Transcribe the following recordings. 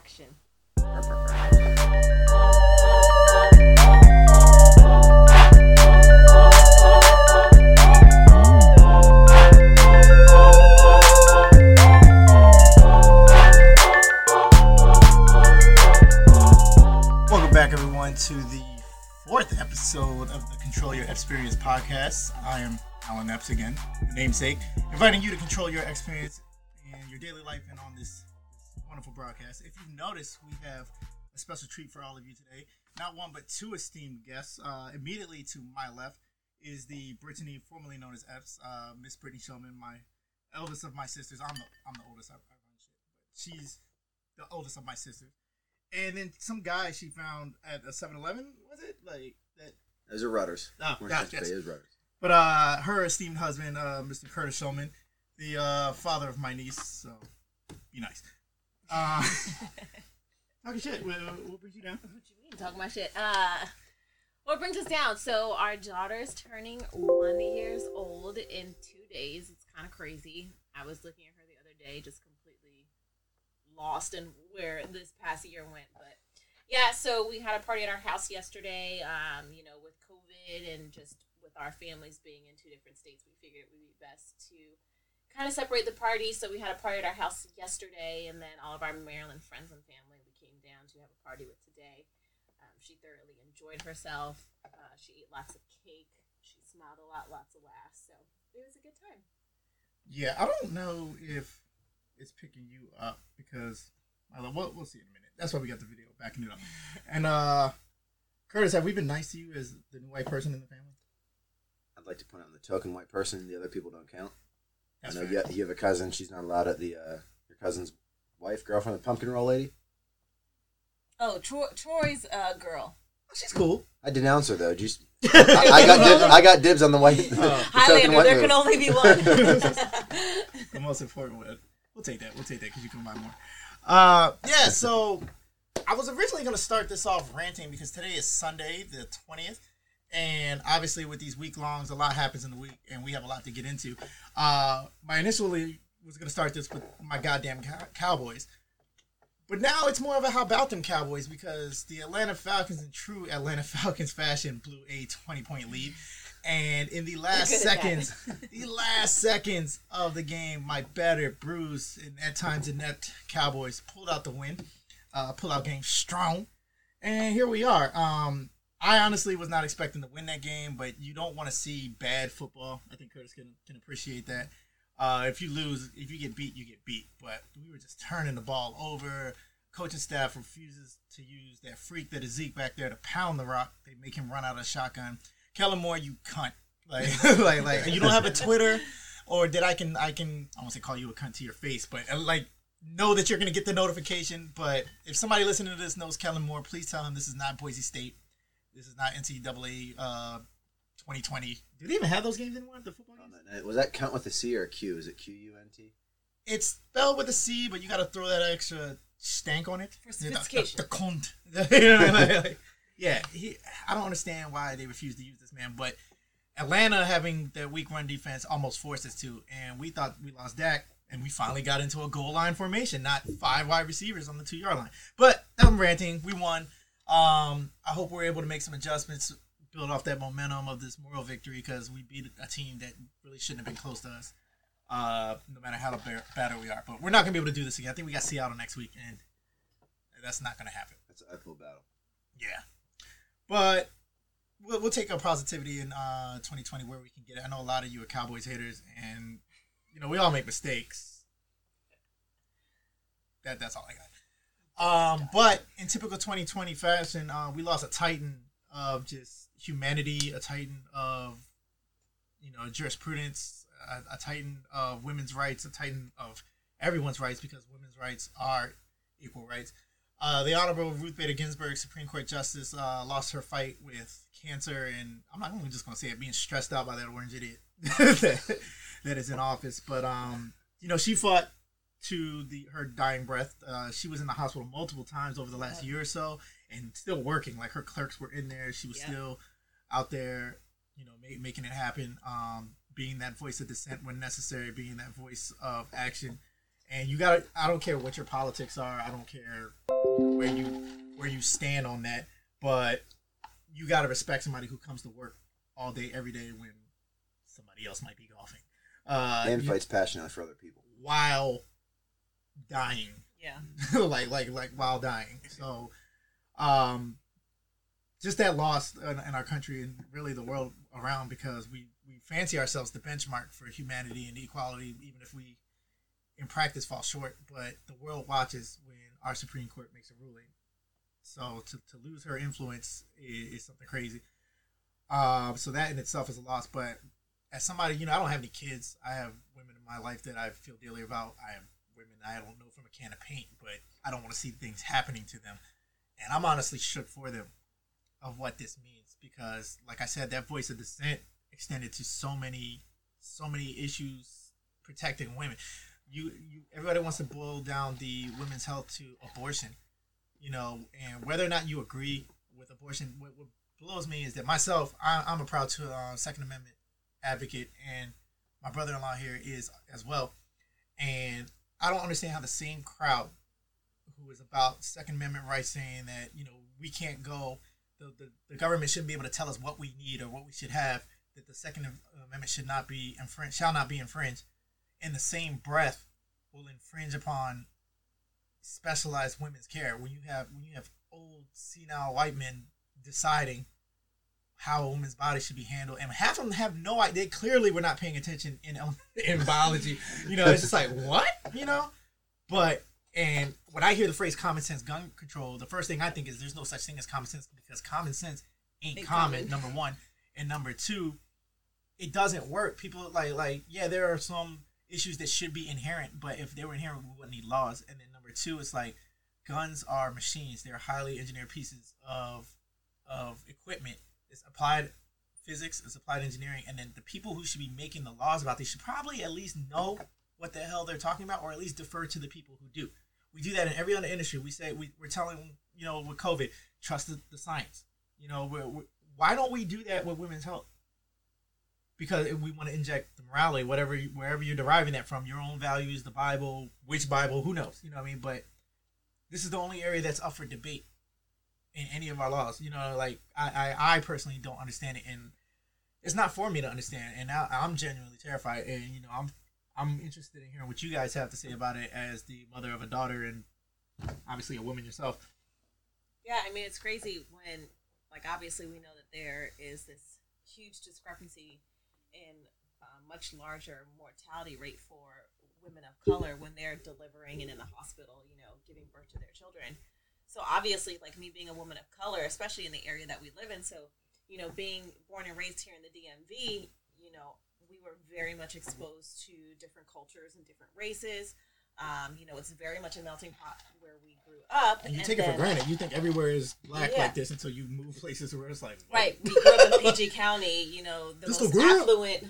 action. Welcome back, everyone, to the fourth episode of the Control Your Experience podcast. I am Alan Epps again, namesake, inviting you to control your experience in your daily life and on this wonderful broadcast. If you've noticed, we have a special treat for all of you today. Not one, but two esteemed guests. Uh, immediately to my left is the Brittany, formerly known as Epps, uh, Miss Brittany Showman, my eldest of my sisters. I'm the, I'm the oldest. I, I run shit, but she's the oldest of my sisters and then some guy she found at a 7-Eleven was it like that? Those are Rutter's. Oh, specifically, yes. is Rutter's. But uh, her esteemed husband, uh, Mr. Curtis Showman, the uh, father of my niece. So be nice. Uh, talking shit. What, what brings you down? What you mean talking about shit? Uh, what brings us down? So our daughter's turning one years old in two days. It's kind of crazy. I was looking at her the other day, just completely lost in where this past year went. But yeah, so we had a party at our house yesterday. Um, you know, with COVID and just with our families being in two different states, we figured it would be best to kind of separate the party. So we had a party at our house yesterday, and then all of our Maryland friends and family we came down to have a party with today. Um, she thoroughly enjoyed herself. Uh, she ate lots of cake. She smiled a lot, lots of laughs. So it was a good time. Yeah, I don't know if it's picking you up because I love, we'll, we'll see in a minute. That's why we got the video backing it up. And uh, Curtis, have we been nice to you as the new white person in the family? I'd like to point out the token white person. The other people don't count. That's I know fair. you, you have a cousin. She's not allowed at the uh, your cousin's wife, girlfriend, the pumpkin roll lady. Oh, Troy, Troy's uh, girl. She's cool. I denounce her though. Just I, I got dibs, I got dibs on the white. the Highlander, white there move. can only be one. the most important one. We'll take that. We'll take that because you can buy more. Uh, yeah. So I was originally going to start this off ranting because today is Sunday, the twentieth, and obviously with these week longs, a lot happens in the week, and we have a lot to get into. Uh, my initially was going to start this with my goddamn cow- Cowboys. But now it's more of a how about them Cowboys because the Atlanta Falcons, in true Atlanta Falcons fashion, blew a 20 point lead. And in the last good at that. seconds, the last seconds of the game, my better Bruce and at times inept Cowboys pulled out the win, uh, pull out game strong. And here we are. Um, I honestly was not expecting to win that game, but you don't want to see bad football. I think Curtis can, can appreciate that. Uh, if you lose, if you get beat, you get beat. But we were just turning the ball over. Coaching staff refuses to use that freak that is Zeke back there to pound the rock. They make him run out of shotgun. Kellen Moore, you cunt. Like, like, like you don't have a Twitter, or that I can, I can, I won't say call you a cunt to your face, but uh, like know that you're gonna get the notification. But if somebody listening to this knows Kellen Moore, please tell him this is not Boise State. This is not NCAA uh, 2020. Do they even have those games anymore? The football games? Was that count with a C or a Q? Is it Q U N T? It's spelled with a C, but you got to throw that extra stank on it For The- the- sophistication. The, cunt. You know I mean? Like, yeah, he, I don't understand why they refuse to use this man, but Atlanta having their weak run defense almost forced us to, and we thought we lost Dak, and we finally got into a goal line formation, not five wide receivers on the two yard line. But I'm ranting. We won. Um, I hope we're able to make some adjustments, build off that momentum of this moral victory because we beat a team that really shouldn't have been close to us. Uh, no matter how ba- better we are, but we're not gonna be able to do this again. I think we got Seattle next week, and that's not gonna happen. That's an uphill battle. Yeah, but we'll, we'll take our positivity in uh 2020 where we can get it. I know a lot of you are Cowboys haters, and you know we all make mistakes. That that's all I got. Um, but in typical 2020 fashion, uh, we lost a titan of just humanity, a titan of you know jurisprudence, a, a titan of women's rights, a titan of everyone's rights because women's rights are equal rights. Uh, the Honorable Ruth Bader Ginsburg, Supreme Court Justice, uh, lost her fight with cancer, and I'm not even just going to say it, being stressed out by that orange idiot that, that is in office. But um, you know, she fought to the her dying breath. Uh, she was in the hospital multiple times over the last year or so, and still working. Like her clerks were in there, she was Yeah. still out there, you know, ma- making it happen. Um, being that voice of dissent when necessary, being that voice of action. And you got to, I don't care what your politics are. I don't care where you where you stand on that, but you gotta respect somebody who comes to work all day every day when somebody else might be golfing. Uh, and you- fights passionately for other people. while dying Yeah. like like like while dying. So, um, just that loss in, in our country and really the world around because we we fancy ourselves the benchmark for humanity and equality, even if we in practice fall short. But the world watches when our Supreme Court makes a ruling. So to, to lose her influence is, is something crazy. Um, so that in itself is a loss. But as somebody, you know, I don't have any kids. I have women in my life that I feel dearly about. I have women I don't know from a can of paint, but I don't want to see things happening to them. And I'm honestly shook for them of what this means because, like I said, that voice of dissent extended to so many, so many issues protecting women. You, you, everybody wants to boil down the women's health to abortion, you know, and whether or not you agree with abortion, what, what blows me is that myself, I, I'm a proud to uh, Second Amendment advocate, and my brother-in-law here is as well. And I don't understand how the same crowd who is about Second Amendment rights saying that you know we can't go, the, the, the government shouldn't be able to tell us what we need or what we should have, that the Second Amendment should not be infringed, shall not be infringed, in the same breath will infringe upon specialized women's care. When you have when you have old senile white men deciding how a woman's body should be handled, and half of them have no idea. They clearly were not paying attention in in biology. You know, it's just like what you know. But and when I hear the phrase "common sense gun control," the first thing I think is there's no such thing as common sense because common sense ain't Ain't common. common. Number one, and number two, it doesn't work. People like like yeah, there are some issues that should be inherent, but if they were inherent, we wouldn't need laws. And then number two, it's like guns are machines. They're highly engineered pieces of of equipment. It's applied physics, it's applied engineering, and then the people who should be making the laws about these should probably at least know what the hell they're talking about, or at least defer to the people who do. We do that in every other industry. We say we, we're telling you know with COVID, trust the, the science. You know, we're, we why don't we do that with women's health? Because we want to inject the morality, whatever, you, wherever you're deriving that from, your own values, the Bible, which Bible, who knows? You know what I mean? But this is the only area that's up for debate in any of our laws. You know, like I, I, I personally don't understand it, and it's not for me to understand. And I, I'm genuinely terrified, and you know, I'm I'm interested in hearing what you guys have to say about it as the mother of a daughter and obviously a woman yourself. Yeah, I mean it's crazy when, like, obviously we know that there is this huge discrepancy in a much larger mortality rate for women of color when they're delivering and in the hospital, you know, giving birth to their children. So obviously, like me being a woman of color, especially in the area that we live in, so you know, being born and raised here in the DMV, you know, we were very much exposed to different cultures and different races. Um, you know, it's very much a melting pot where we grew up. And you take it for granted. You think everywhere is black Yeah. like this until you move places where it's like what? Right. We grew up in PG County, you know, the This most affluent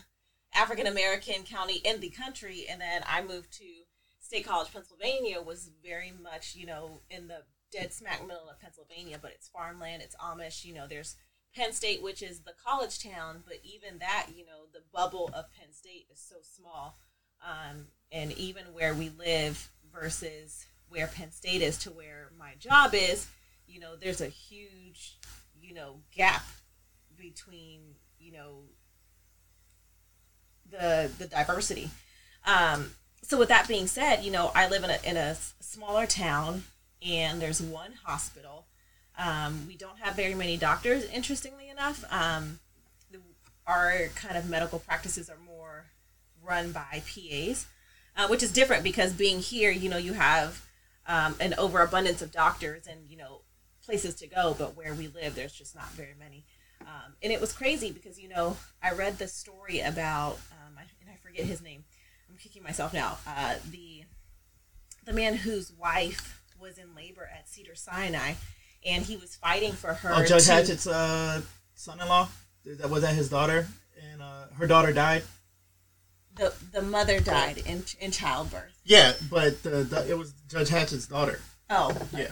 African American county in the country. And then I moved to State College, Pennsylvania, was very much, you know, in the dead smack middle of Pennsylvania, but it's farmland, it's Amish, you know, there's Penn State, which is the college town, but even that, you know, the bubble of Penn State is so small. Um, and even where we live versus where Penn State is to where my job is, you know, there's a huge, you know, gap between, you know, the the diversity. Um, so with that being said, you know, I live in a in a smaller town, and there's one hospital. Um, we don't have very many doctors. Interestingly enough, um, the, our kind of medical practices are more run by PAs, uh, which is different because being here, you know, you have um, an overabundance of doctors and you know places to go, but where we live, there's just not very many. Um, and it was crazy because you know I read the story about um, I, and I forget his name. I'm kicking myself now. Uh, the the man whose wife was in labor at Cedar Sinai, and he was fighting for her. Oh, Judge to- Hatchett's uh, son-in-law. That was that his daughter? And uh, her daughter died. The the mother died in in childbirth. Yeah, but the, the, it was Judge Hatchett's daughter. Oh, Yeah.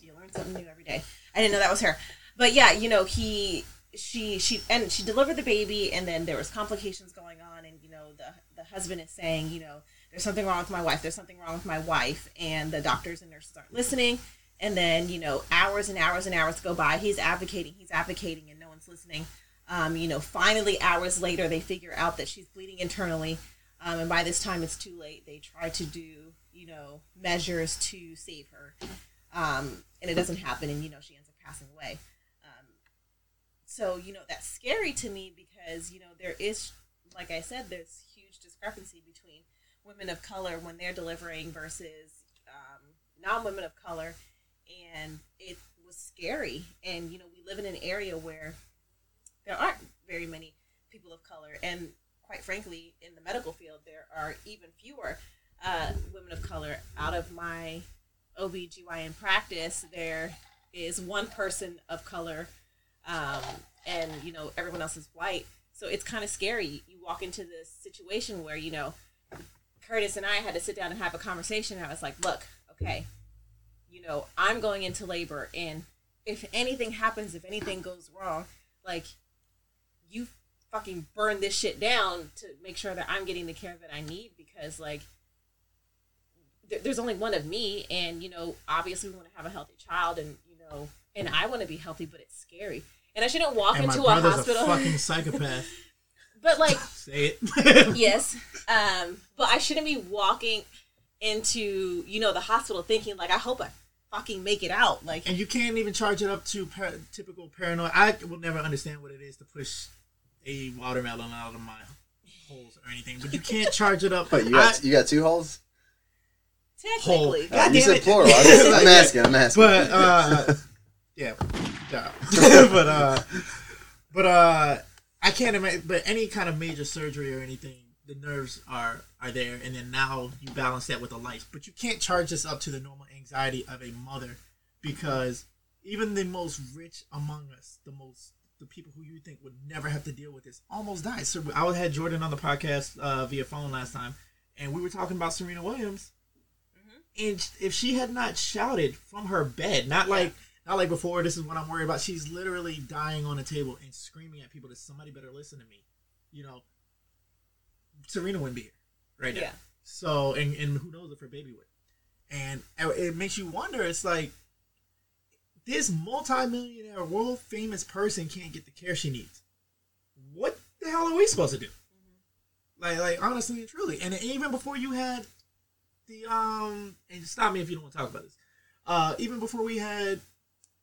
you learn something new every day. I didn't know that was her. But yeah, you know, he she she and she delivered the baby and then there was complications going on and you know the the husband is saying, you know, there's something wrong with my wife. There's something wrong with my wife and the doctors and nurses aren't listening And then, you know, hours and hours and hours go by. He's advocating, he's advocating, and no one's listening. Um, you know, finally, hours later, they figure out that she's bleeding internally. Um, and by this time, it's too late. They try to do, you know, measures to save her. Um, and it doesn't happen, and, you know, she ends up passing away. Um, so, you know, that's scary to me because, you know, there is, like I said, there's huge discrepancy between women of color when they're delivering versus um, non women of color. And it was scary. And, you know, we live in an area where there aren't very many people of color. And quite frankly, in the medical field, there are even fewer uh, women of color. Out of my OBGYN practice, there is one person of color, um, and you know everyone else is white. So it's kind of scary. You walk into this situation where you know Curtis and I had to sit down and have a conversation. I was like, "Look, okay, you know I'm going into labor, and if anything happens, if anything goes wrong, like you fucking burn this shit down to make sure that I'm getting the care that I need because like." there- There's only one of me, and you know, obviously, we want to have a healthy child, and you know, and I want to be healthy, but it's scary, and I shouldn't walk And into a hospital. a fucking psychopath. but like, Say it. yes um but i shouldn't be walking into you know the hospital thinking like i hope i fucking make it out like and you can't even charge it up to par- typical paranoid. I will never understand what it is to push a watermelon out of my holes or anything, but you can't charge it up. But you got I- you got two holes. technically God Uh, you damn said it. plural. I'm, I'm asking. I'm asking. but uh, yeah, yeah. but uh, but uh, I can't imagine. But any kind of major surgery or anything, the nerves are are there, and then now you balance that with the lights. But you can't charge this up to the normal anxiety of a mother, because even the most rich among us, the most the people who you think would never have to deal with this, almost died. So I had Jordan on the podcast uh, via phone last time, and we were talking about Serena Williams and if she had not shouted from her bed, not like not like before, this is what I'm worried about. She's literally dying on the table and screaming at people that somebody better listen to me. You know, Serena wouldn't be here right now. Yeah. So and and who knows if her baby would. And it makes you wonder. It's like this multimillionaire, world famous person can't get the care she needs. What the hell are we supposed to do? Like, like honestly and truly, and even before you had the um, and stop me if you don't want to talk about this. Uh, even before we had,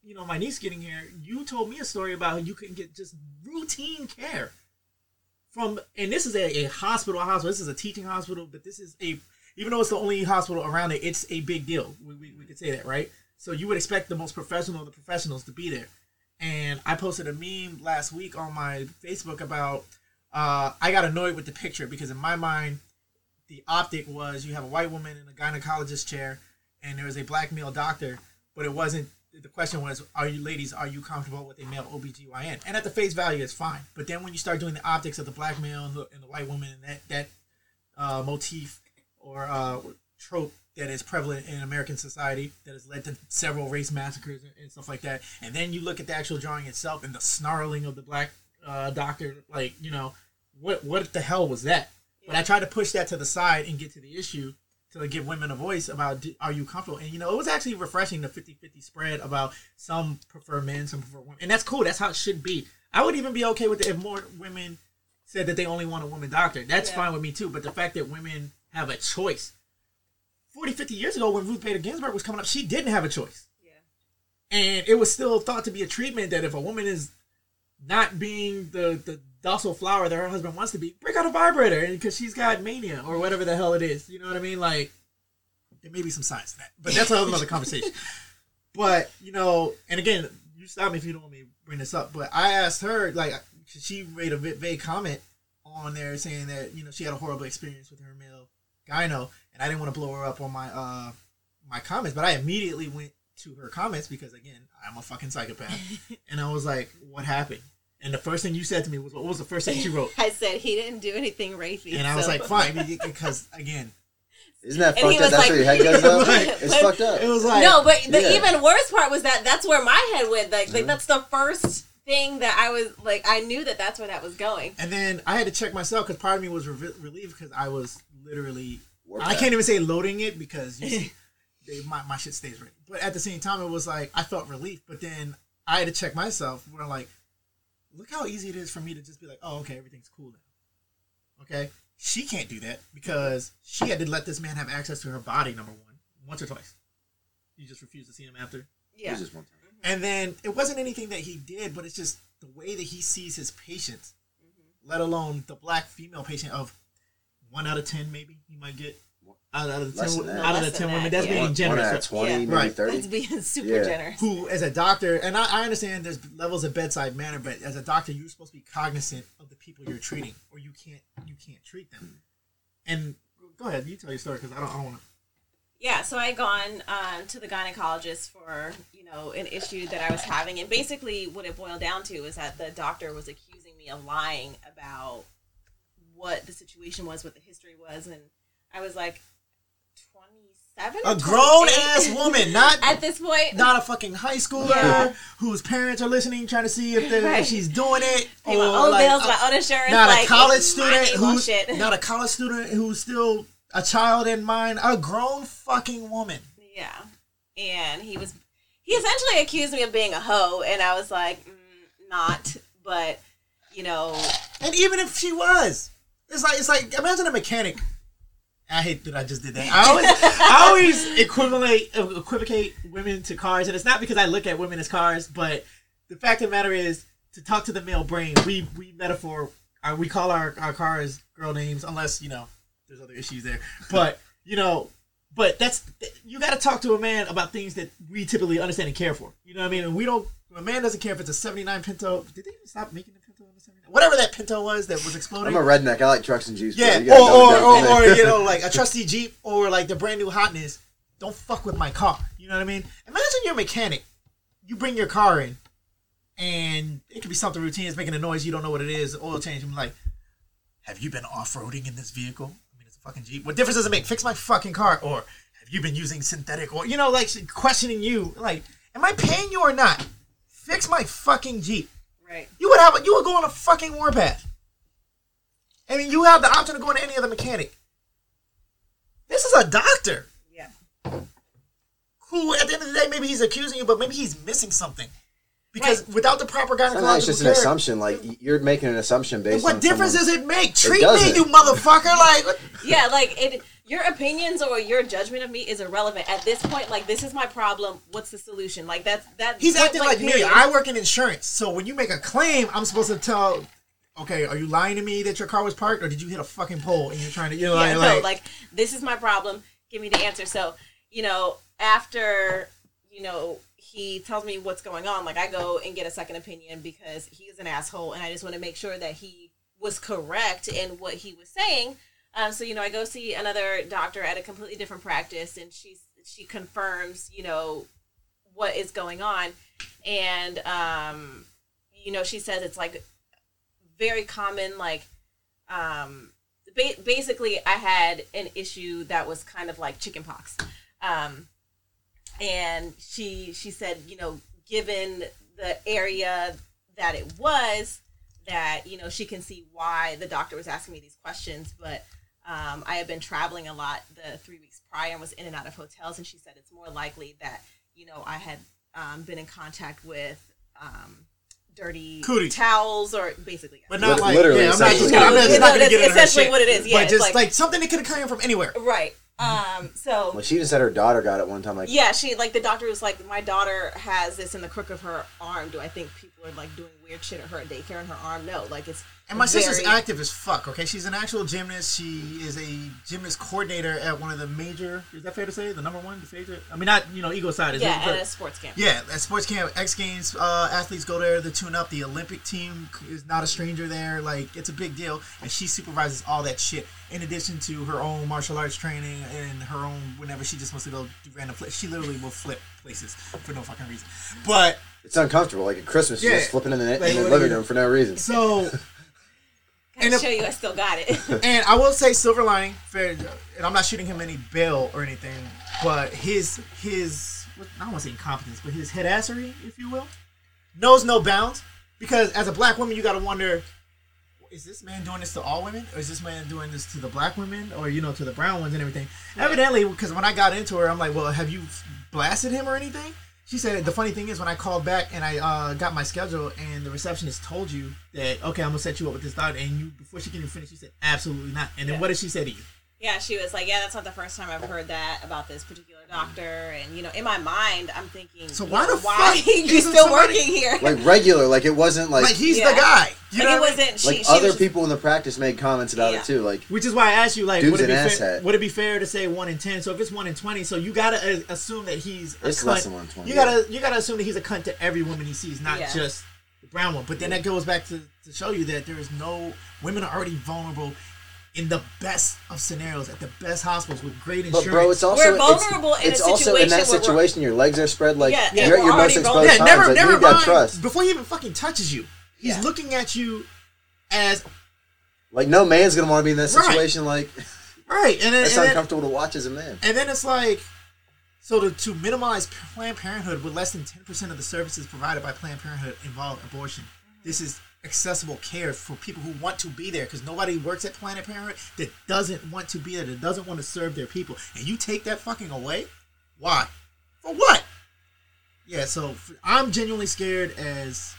you know, my niece getting here, you told me a story about you couldn't get just routine care from, and this is a, a hospital, hospital. This is a teaching hospital, but this is a, even though it's the only hospital around it, it's a big deal. We, we, we could say that, right? So you would expect the most professional of the professionals to be there. And I posted a meme last week on my Facebook about, uh, I got annoyed with the picture because in my mind, the optic was you have a white woman in a gynecologist chair and there was a black male doctor, but it wasn't. The question was, are you ladies, are you comfortable with a male OBGYN? And at the face value, it's fine. But then when you start doing the optics of the black male and the, and the white woman and that, that uh, motif or uh, trope that is prevalent in American society that has led to several race massacres and, stuff like that. And then you look at the actual drawing itself and the snarling of the black uh, doctor, like, you know, what, what the hell was that? But I tried to push that to the side and get to the issue to like, give women a voice about are you comfortable? And you know, it was actually refreshing the 50-50 spread about some prefer men, some prefer women. And that's cool. That's how it should be. I would even be okay with it if more women said that they only want a woman doctor. That's Yeah. fine with me too. But the fact that women have a choice. 40, 50 years ago when Ruth Bader Ginsburg was coming up, she didn't have a choice. yeah And it was still thought to be a treatment that if a woman is not being the, the docile flower that her husband wants to be, break out a vibrator because she's got mania or whatever the hell it is. You know what I mean? Like, there may be some science to that, but that's another conversation. But, you know, and again, you stop me if you don't want me to bring this up, but I asked her, like, she made a vague comment on there saying that, you know, she had a horrible experience with her male gyno, and I didn't want to blow her up on my, uh, my comments, but I immediately went to her comments because again, I'm a fucking psychopath. and I was like, what happened? And the first thing you said to me was, what was the first thing you wrote? i said he didn't do anything rapey And I was so- like, fine, because again, Isn't that And fucked up? That's like- where your head goes though. Like- it's fucked up. it was like, no but the Yeah. even worse part was that that's where my head went like, like that's the first thing that i was like i knew that that's where that was going and then I had to check myself because part of me was re- relieved because I was literally, Warped I out. can't even say loading it because you see, they, my my shit stays ready. But at the same time, it was like I felt relief. But then I had to check myself. Where like, look how easy it is for me to just be like, oh okay, everything's cool now. Okay, she can't do that because she had to let this man have access to her body. Number one, once or twice. You just refused to see him after. It Yeah. was just one time. Mm-hmm. And then it wasn't anything that he did, but it's just the way that he sees his patients, mm-hmm. let alone the black female patient of one out of ten, maybe he might get out, out of the Less ten, than out of the ten than women. That's yeah. being One, one generous. out of 20, Yeah. maybe Right. 30. That's being super Yeah. generous. Who, as a doctor, and I, I understand there's levels of bedside manner, but as a doctor, you're supposed to be cognizant of the people you're treating, or you can't you can't treat them. And go ahead, you tell your story because I don't, I don't want to. Yeah, so I had gone um, to the gynecologist for you know an issue that I was having, and basically what it boiled down to is that the doctor was accusing me of lying about what the situation was, what the history was, and I was like twenty seven, A grown ass woman, not at this point. not a fucking high schooler Yeah. whose parents are listening, trying to see if, Right. if she's doing it, Pay my own like, bills, a- my own insurance. not like, a college student who's not a college student who's still a child in mind, a grown fucking woman. Yeah. And he was, he essentially accused me of being a hoe, and I was like, mm, not, but, you know, And even if she was, it's like it's like imagine a mechanic. I hate that I just did that. I always I always equivalent equivocate women to cars, and it's not because I look at women as cars, but the fact of the matter is to talk to the male brain, we we metaphor uh, we call our, our cars girl names unless you know there's other issues there. But you know, but that's you got to talk to a man about things that we typically understand and care for. You know what I mean? And we don't. A man doesn't care if it's a '79 Pinto. Did they even stop making Whatever that Pinto was that was exploding. I'm a redneck. I like trucks and Jeeps. Yeah, or, or, or, or, you know, like a trusty Jeep or like the brand new hotness. Don't fuck with my car. You know what I mean? Imagine you're a mechanic. You bring your car in, and it could be something routine. It's making a noise. You don't know what it is. Oil change. I'm like, have you been off roading in this vehicle? I mean, it's a fucking Jeep. What difference does it make? Fix my fucking car. Or have you been using synthetic oil? You know, like questioning you. Like, am I paying you or not? Fix my fucking Jeep. Right. You would have you would go on a fucking warpath. I mean, you have the option of going to any other mechanic. This is a doctor Yeah. who, at the end of the day, maybe he's accusing you, but maybe he's missing something because Right. without the proper Sometimes gynecological it's just an assumption. Like you're making an assumption based on what difference someone- does it make? Treat me, you motherfucker! Like, Yeah, like it. Your opinions or your judgment of me is irrelevant at this point. Like this is my problem. What's the solution? Like that's that. he's acting like me. I work in insurance, so when you make a claim, I'm supposed to tell. Okay, are you lying to me that your car was parked, or did you hit a fucking pole and you're trying to, you know, yeah, like, no, like, like this is my problem. Give me the answer. So, you know, after you know he tells me what's going on, like I go and get a second opinion because he is an asshole, and I just want to make sure that he was correct in what he was saying. Um, so you know, I go see another doctor at a completely different practice, and she's she confirms, you know, what is going on, and um, you know, she says it's like very common, like um, ba- basically I had an issue that was kind of like chickenpox. Um, and she she said, you know, given the area that it was, that you know she can see why the doctor was asking me these questions, but um, I had been traveling a lot the three weeks prior and was in and out of hotels, and she said it's more likely that you know I had um, been in contact with um, dirty Cootie. towels or basically but not Lit- like, literally, yeah, I'm not just gonna, I'm not, No, just not gonna that's get into her essentially shit, what it is, yeah, but it's just like- like, something that could have come in from anywhere. right. Um, so Well, she even said her daughter got it one time. Like, Yeah, she like the doctor was like, my daughter has this in the crook of her arm. Do I think people are like doing weird shit at her daycare in her arm? No, like it's And my sister's active as fuck. Okay, she's an actual gymnast. She is a gymnast coordinator at one of the major. Is that fair to say? The number one, the favorite. I mean, not you know, ego side. Is yeah it, at a sports camp. yeah, at sports camp, X Games, uh, athletes go there to tune up. The Olympic team is not a stranger there. Like it's a big deal, and she supervises all that shit. In addition to her own martial arts training and her own whenever she just wants to go do random flips, she literally will flip places for no fucking reason. But it's uncomfortable. Like at Christmas, Yeah. you're just flipping in the, Like, in the living room for no reason. so Can And I if- show you? I still got it. And I will say silver lining, fair, and I'm not shooting him any bail or anything, but his his what- I don't want to say incompetence, but his headassery, if you will, knows no bounds. Because as a black woman, you got to wonder is this man doing this to all women, or is this man doing this to the black women, or you know, to the brown ones and everything? Evidently, because when I got into her, I'm like, well, have you blasted him or anything? She said the funny thing is when I called back and I uh, got my schedule and the receptionist told you that okay I'm gonna set you up with this doctor and you before she can even finish she said absolutely not and then Yeah. what did she say to you? Yeah, she was like, "Yeah, that's not the first time I've heard that about this particular doctor." And you know, in my mind, I'm thinking, So you why know, the why fuck you isn't still somebody- working here? Like regular, like it wasn't like Like, he's Yeah. the guy. You Like, know it what I mean? wasn't. She, like she other was people in the practice made comments about Yeah. it too. Like Which is why I asked you, like, Dude's would it, be an fair, asshat. would it be fair to say one in ten? So if it's one in twenty, so you gotta uh, assume that he's a It's cunt. less than 120, You gotta you gotta assume that he's a cunt to every woman he sees, not Yeah. just the brown one. But then that goes back to, to show you that there is no women are already vulnerable in the best of scenarios at the best hospitals with great But insurance. bro, it's also We're it's- vulnerable in a it's, also in that situation where we're- situation. Your legs are spread like Yeah, you're yeah, at we're your most exposed vulnerable. yeah, times. never like, never you mind. trust. Before he even fucking touches you, he's Yeah. looking at you as Like no man's gonna want to be in that Right. situation. Like right, and then, that's and then uncomfortable to watch as a man. And then it's like, so to, to minimize Planned Parenthood, with less than 10% of the services provided by Planned Parenthood involve abortion. This is accessible care for people who want to be there because nobody works at Planned Parenthood that doesn't want to be there, that doesn't want to serve their people. And you take that fucking away? Why? For what? Yeah, so I'm genuinely scared as.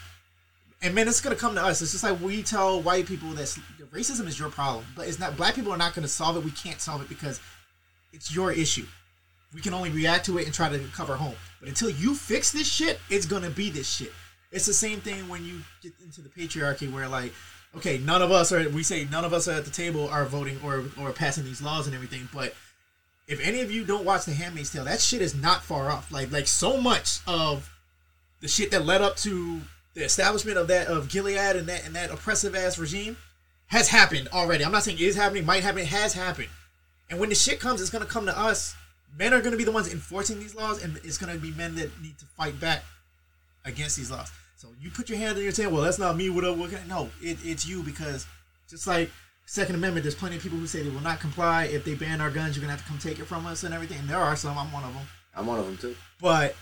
And man, it's gonna come to us. It's just like we tell white people that racism is your problem, but it's not. Black people are not gonna solve it. We can't solve it because it's your issue. We can only react to it and try to cover home. But until you fix this shit, it's gonna be this shit. It's the same thing when you get into the patriarchy where like, okay, none of us are we say none of us are at the table are voting or or passing these laws and everything, but if any of you don't watch The Handmaid's Tale, that shit is not far off. Like like so much of the shit that led up to the establishment of that of Gilead and that and that oppressive ass regime has happened already. I'm not saying it is happening, might happen, it has happened. And when the shit comes, it's gonna come to us. Men are gonna be the ones enforcing these laws, and it's gonna be men that need to fight back against these laws. So you put your hand on your tail. Well, that's not me. What up? What can I? No, it, it's you because just like Second Amendment, there's plenty of people who say they will not comply. If they ban our guns, you're gonna have to come take it from us and everything. And there are some. I'm one of them. I'm one of them too. But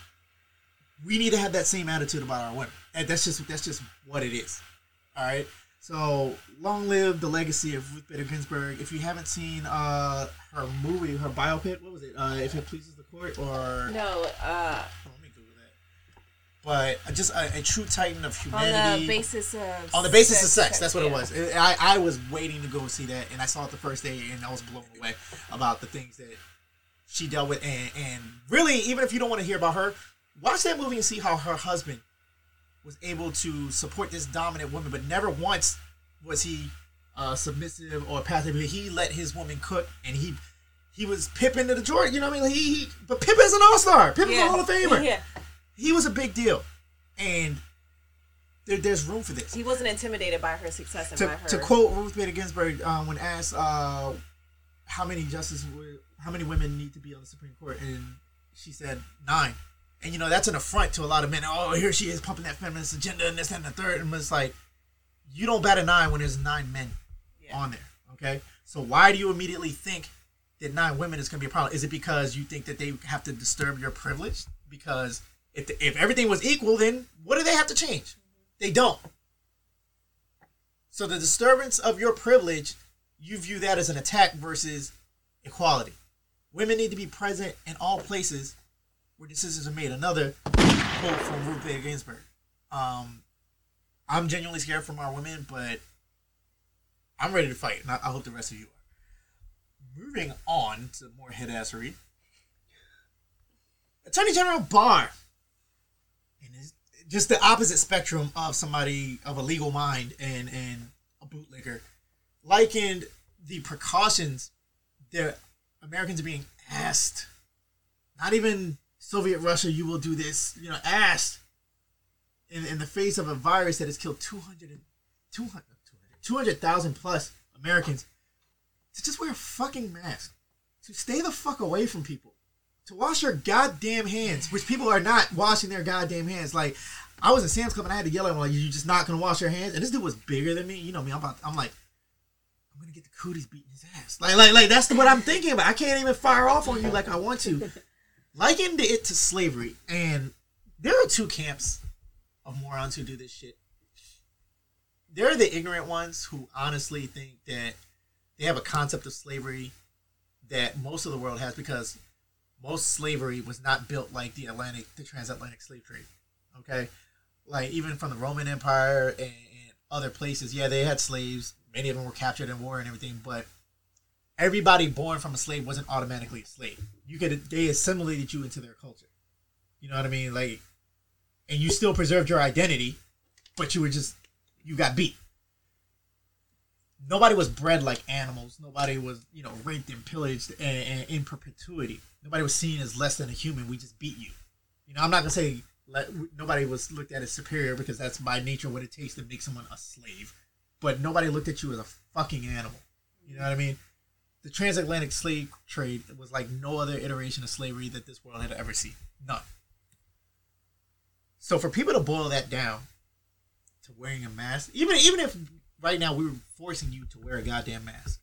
we need to have that same attitude about our women. And that's just that's just what it is. All right. So long live the legacy of Ruth Bader Ginsburg. If you haven't seen uh her movie, her biopic, what was it? Uh, if it pleases the court, or No, uh, Oh, let me Google that. But just a, a true titan of humanity on the basis of On the basis of sex, that's what it was. It- I, I was waiting to go see that, and I saw it the first day, and I was blown away about the things that she dealt with. And, and really, even if you don't want to hear about her, watch that movie and see how her husband was able to support this dominant woman, but never once was he uh, submissive or passive. He let his woman cook, and he he was Pip to the Jordan. You know what I mean? He, he but Pip is an all star. Pip is a Hall of Famer. Yeah, He was a big deal, and there, there's room for this he wasn't intimidated by her success and to, by her. to quote Ruth Bader Ginsburg um, when asked uh, how many justices were, how many women need to be on the Supreme Court, and she said nine. And you know that's an affront to a lot of men. Oh, here she is pumping that feminist agenda and this and the third. And it's like you don't bat a nine when there's nine men Yeah. on there. Okay, so why do you immediately think that nine women is going to be a problem? Is it because you think that they have to disturb your privilege? Because if if everything was equal, then what do they have to change? They don't. So the disturbance of your privilege, you view that as an attack versus equality. Women need to be present in all places where decisions are made. Another quote from Ruth Bader Ginsburg. Um, I'm genuinely scared from our women, but I'm ready to fight, and I, I hope the rest of you are. Moving on to more head headassery. Attorney General Barr, just the opposite spectrum of somebody of a legal mind and and a bootlegger, likened the precautions that Americans are being asked. Not even Soviet Russia, you will do this. You know, asked in, in the face of a virus that has killed 200, and- 200 200,000 plus Americans to just wear a fucking mask, to stay the fuck away from people, to wash your goddamn hands, which people are not washing their goddamn hands. Like, I was in Sam's Club and I had to yell at him, like, you're just not gonna wash your hands? And this dude was bigger than me. You know me, I'm about, I'm like, I'm gonna get the cooties beating his ass. Like, like, like, that's what I'm thinking about. I can't even fire off on you like I want to. Likened it to slavery, and there are two camps of morons who do this shit. they're the ignorant ones who honestly think that they have a concept of slavery that most of the world has because most slavery was not built like the Atlantic, the transatlantic slave trade. Okay, like even from the Roman Empire and, and other places, yeah, they had slaves. Many of them were captured in war and everything, but everybody born from a slave wasn't automatically a slave. You could they assimilated you into their culture. You know what I mean? Like, and you still preserved your identity, but you were just you got beat. Nobody was bred like animals. Nobody was, you know, raped and pillaged and, and in perpetuity. Nobody was seen as less than a human. We just beat you. You know, I'm not gonna say like, nobody was looked at as superior because that's by nature what it takes to make someone a slave. But nobody looked at you as a fucking animal. You know what I mean? The transatlantic slave trade was like no other iteration of slavery that this world had ever seen. None. So for people to boil that down to wearing a mask, even even if right now we were forcing you to wear a goddamn mask,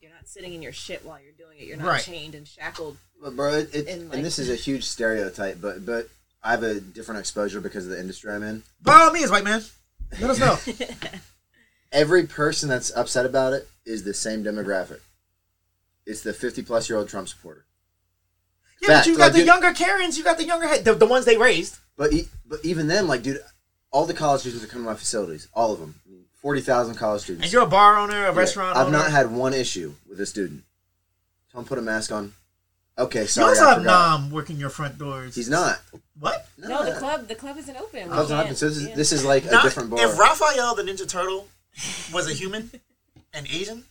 You're not sitting in your shit while you're doing it. You're not Right. chained and shackled. But bro, it, it, And, and, like- this is a huge stereotype, but but I have a different exposure because of the industry I'm in. by all means, white man, let us know. Every person that's upset about it is the same demographic. It's the 50 plus year old Trump supporter. yeah, but Fact, you got like, the dude- younger Karens, you got the younger the, the ones they raised. But e- but even then, like, dude, all the college students that come to my facilities, all of them, forty thousand college students. And you're a bar owner, a Yeah, restaurant I've owner. not had one issue with a student. Tell him put a mask on. Okay, you sorry, also I have forgot. Nam working your front doors. He's not. What? No, the club the club isn't open. We Club's not open, so this is, this is like a different bar. If Raphael the Ninja Turtle was a human an Asian,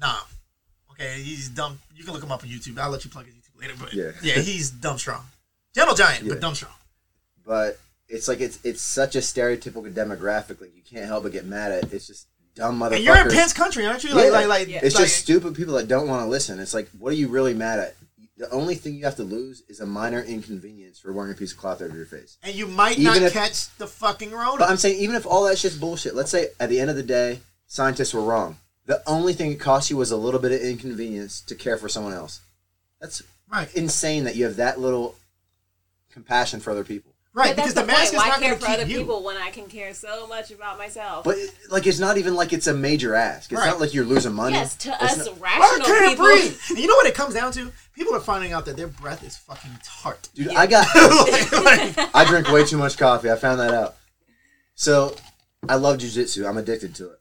nah. Okay, he's dumb. You can look him up on YouTube. I'll let you plug his YouTube later. But Yeah. yeah, he's dumb strong. Gentle giant, Yeah. but dumb strong. but it's like it's it's such a stereotypical demographic. Like you can't help but get mad at. It's just dumb motherfuckers. And you're in Pence country, aren't you? Like, Yeah. like, like, Yeah. It's like- just stupid people that don't want to listen. It's like, what are you really mad at? The only thing you have to lose is a minor inconvenience for wearing a piece of cloth over your face. and you might Even not if- catch the fucking road. But I'm saying, even if all that shit's bullshit, let's say at the end of the day, scientists were wrong. The only thing it cost you was a little bit of inconvenience to care for someone else. That's right, insane that you have that little compassion for other people. Right. Because the the, mask point. is Why not going to for other you. people when I can care so much about myself? But like, it's not even like it's a major ask. It's Right. not like you're losing money. yes, to It's us not- I can't people. breathe. And you know what it comes down to? People are finding out that their breath is fucking tart. dude, I got. Like- like- I drink way too much coffee. I found that out. So, I love jujitsu. I'm addicted to it.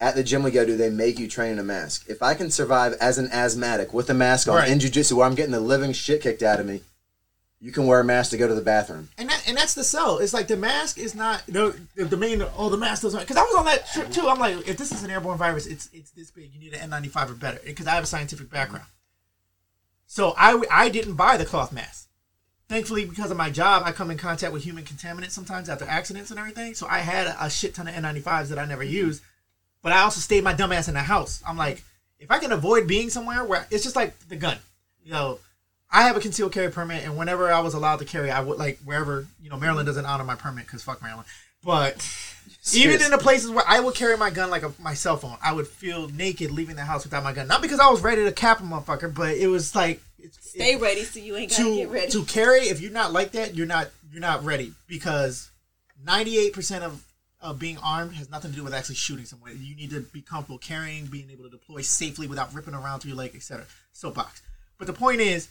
At the gym we go to, they make you train in a mask. If I can survive as an asthmatic with a mask on Right. in jujitsu, where I'm getting the living shit kicked out of me, you can wear a mask to go to the bathroom. And that, and that's the sell. It's like the mask is not the the, the main. Oh, the mask doesn't. Because I was on that trip too. I'm like, if this is an airborne virus, it's it's this big. You need an N95 or better. Because I have a scientific background. So I I didn't buy the cloth mask. Thankfully, because of my job, I come in contact with human contaminants sometimes after accidents and everything. So I had a, a shit ton of N95s that I never used. But I also stayed my dumb ass in the house. I'm like, if I can avoid being somewhere where it's just like the gun, you know. I have a concealed carry permit, and whenever I was allowed to carry, I would like wherever you know Maryland doesn't honor my permit because fuck Maryland. But even in the places where I would carry my gun like a, my cell phone, I would feel naked leaving the house without my gun. Not because I was ready to cap a motherfucker, but it was like it's, Stay it- ready so you ain't gotta get to ready. to carry. If you're not like that, you're not you're not ready because ninety eight percent of of being armed has nothing to do with actually shooting someone. You need to be comfortable carrying, being able to deploy safely without ripping around through your leg, etc. Soapbox. But the point is,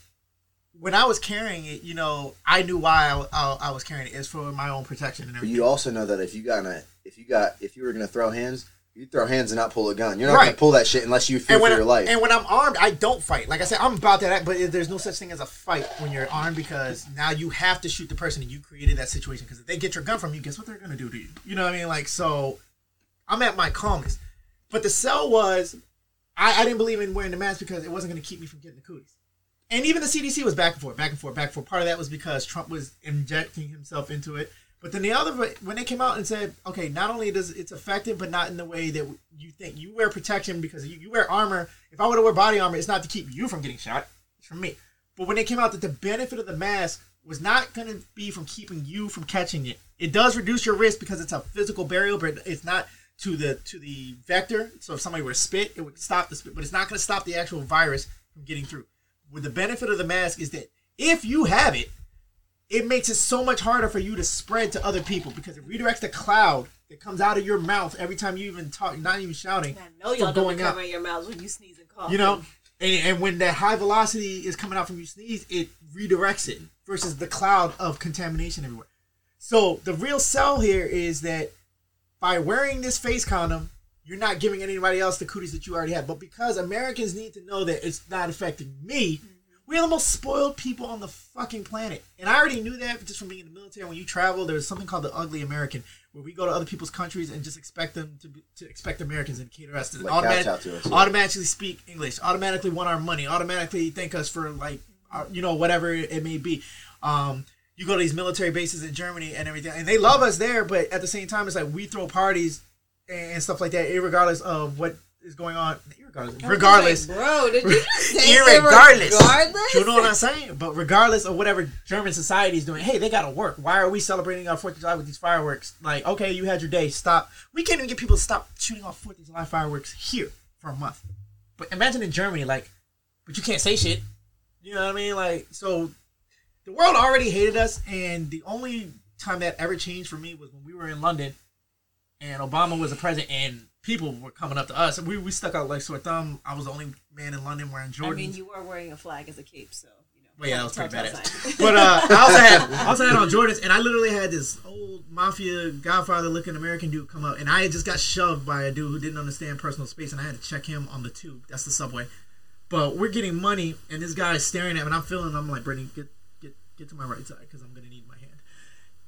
when I was carrying it, you know, I knew why I, I, I was carrying it. It's for my own protection and But everything. you also know that if you got a, if you got, if you were gonna throw hands, you throw hands and not pull a gun. You're not Right. gonna pull that shit unless you fear for when your I, life. and when I'm armed, I don't fight. Like I said, I'm about that, but there's no such thing as a fight when you're armed because now you have to shoot the person and you created that situation. Because if they get your gun from you, guess what they're gonna do to you? You know what I mean? Like so, I'm at my calmest. But the cell was, I, I didn't believe in wearing the mask because it wasn't gonna keep me from getting the cooties. And even the CDC was back and forth, back and forth, back and forth. Part of that was because Trump was injecting himself into it. But then the other, when they came out and said, okay, not only does it's effective, but not in the way that you think. You wear protection because you, you wear armor. If I were to wear body armor, it's not to keep you from getting shot. It's from me. But when they came out that the benefit of the mask was not going to be from keeping you from catching it. It does reduce your risk because it's a physical barrier, but it's not to the to the vector. So if somebody were to spit, it would stop the spit, but it's not going to stop the actual virus from getting through. With the benefit of the mask is that if you have it, it makes it so much harder for you to spread to other people because it redirects the cloud that comes out of your mouth every time you even talk, not even shouting. I know y'all going out. covering your mouths when you sneeze and cough. You know, and, and when that high velocity is coming out from you sneeze, it redirects it versus the cloud of contamination everywhere. So the real sell here is that by wearing this face condom, you're not giving anybody else the cooties that you already have. But because Americans need to know that it's not affecting me, we're the most spoiled people on the fucking planet. And I already knew that just from being in the military. When you travel, there's something called the ugly American, where we go to other people's countries and just expect them to be, to expect Americans and cater us to Like automatic- to us, yeah. automatically speak English, automatically want our money, automatically thank us for like, our, you know, whatever it may be. Um, you go to these military bases in Germany and everything, and they love us there, but at the same time, it's like we throw parties and stuff like that, regardless of what is going on. Regardless, regardless, bro, did you just say irregardless. Regardless, You know what I'm saying? But regardless of whatever German society is doing, hey, they gotta work. Why are we celebrating our Fourth of July with these fireworks? Like, okay, you had your day. Stop. We can't even get people to stop shooting off Fourth of July fireworks here for a month. But imagine in Germany, like, but you can't say shit. You know what I mean? Like, so the world already hated us, and the only time that ever changed for me was when we were in London, and Obama was the president, and people were coming up to us, we, we stuck out like sore thumb. I was the only man in London wearing Jordans. I mean, you were wearing a flag as a cape, so you know. Well, yeah, that was pretty badass. But uh, I also had I also had on Jordans, and I literally had this old mafia Godfather looking American dude come up, and I just got shoved by a dude who didn't understand personal space, and I had to check him on the tube. That's the subway. But we're getting money, and this guy is staring at me, and I'm feeling. I'm like, Brittany, get get get to my right side because I'm gonna need my hand.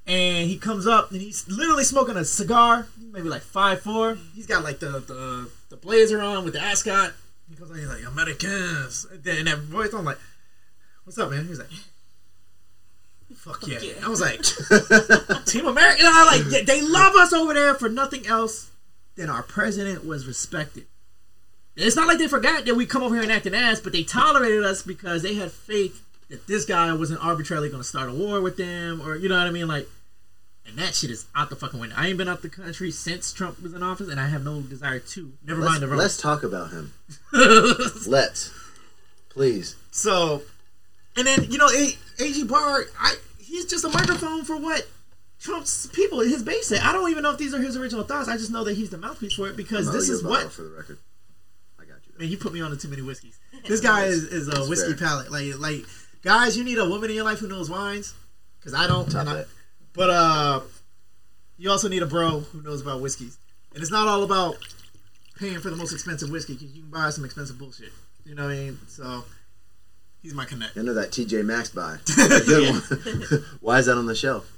And he comes up, and he's literally smoking a cigar, maybe like five four. He's got like the the, the blazer on with the ascot. He comes on, he's like Americans, and then that voice, I'm like, "What's up, man?" He's like. Fuck yeah. yeah. I was like, Team America. And I like, they- they love us over there for nothing else than our president was respected. It's not like they forgot that we come over here and act an ass, but they tolerated us because they had faith that this guy wasn't arbitrarily going to start a war with them, or you know what I mean, like. And that shit is out the fucking window. I ain't been out the country since Trump was in office, and I have no desire to. Never Let's, mind the road. let's talk about him. Let's, please. So, and then you know, A- AG Barr, I he's just a microphone for what Trump's people, his base said. I don't even know if these are his original thoughts. I just know that he's the mouthpiece for it because this is what for the record. I got you. man. You put me on to too many whiskeys. This guy is, is a whiskey fair. palate. Like like guys, you need a woman in your life who knows wines because I don't. Top and I-. but uh, you also need a bro who knows about whiskeys, and it's not all about paying for the most expensive whiskey because you can buy some expensive bullshit. You know what I mean? So he's my connect. I know that TJ Maxx buy. Why is that on the shelf?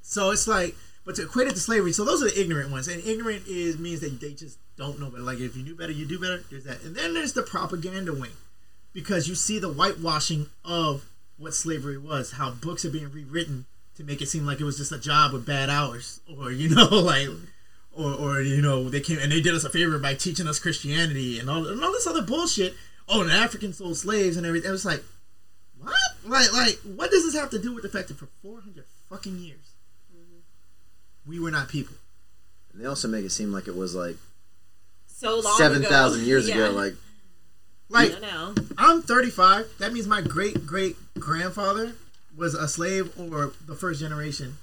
So it's like, but to equate it to slavery, so those are the ignorant ones, and ignorant is means that they just don't know better. Like if you knew better, you do better. There's that, and then there's the propaganda wing, because you see the whitewashing of what slavery was, how books are being rewritten to make it seem like it was just a job with bad hours, or you know, like, or or you know, they came and they did us a favor by teaching us Christianity and all and all this other bullshit. Oh, and Africans sold slaves and everything. It was like, what? Like, like, what does this have to do with the fact that for 400 fucking years we were not people? And they also make it seem like it was like So long seven ago. thousand years Yeah. ago. Like Like, I know. I'm 35. That means my great great grandfather was a slave or the first generation.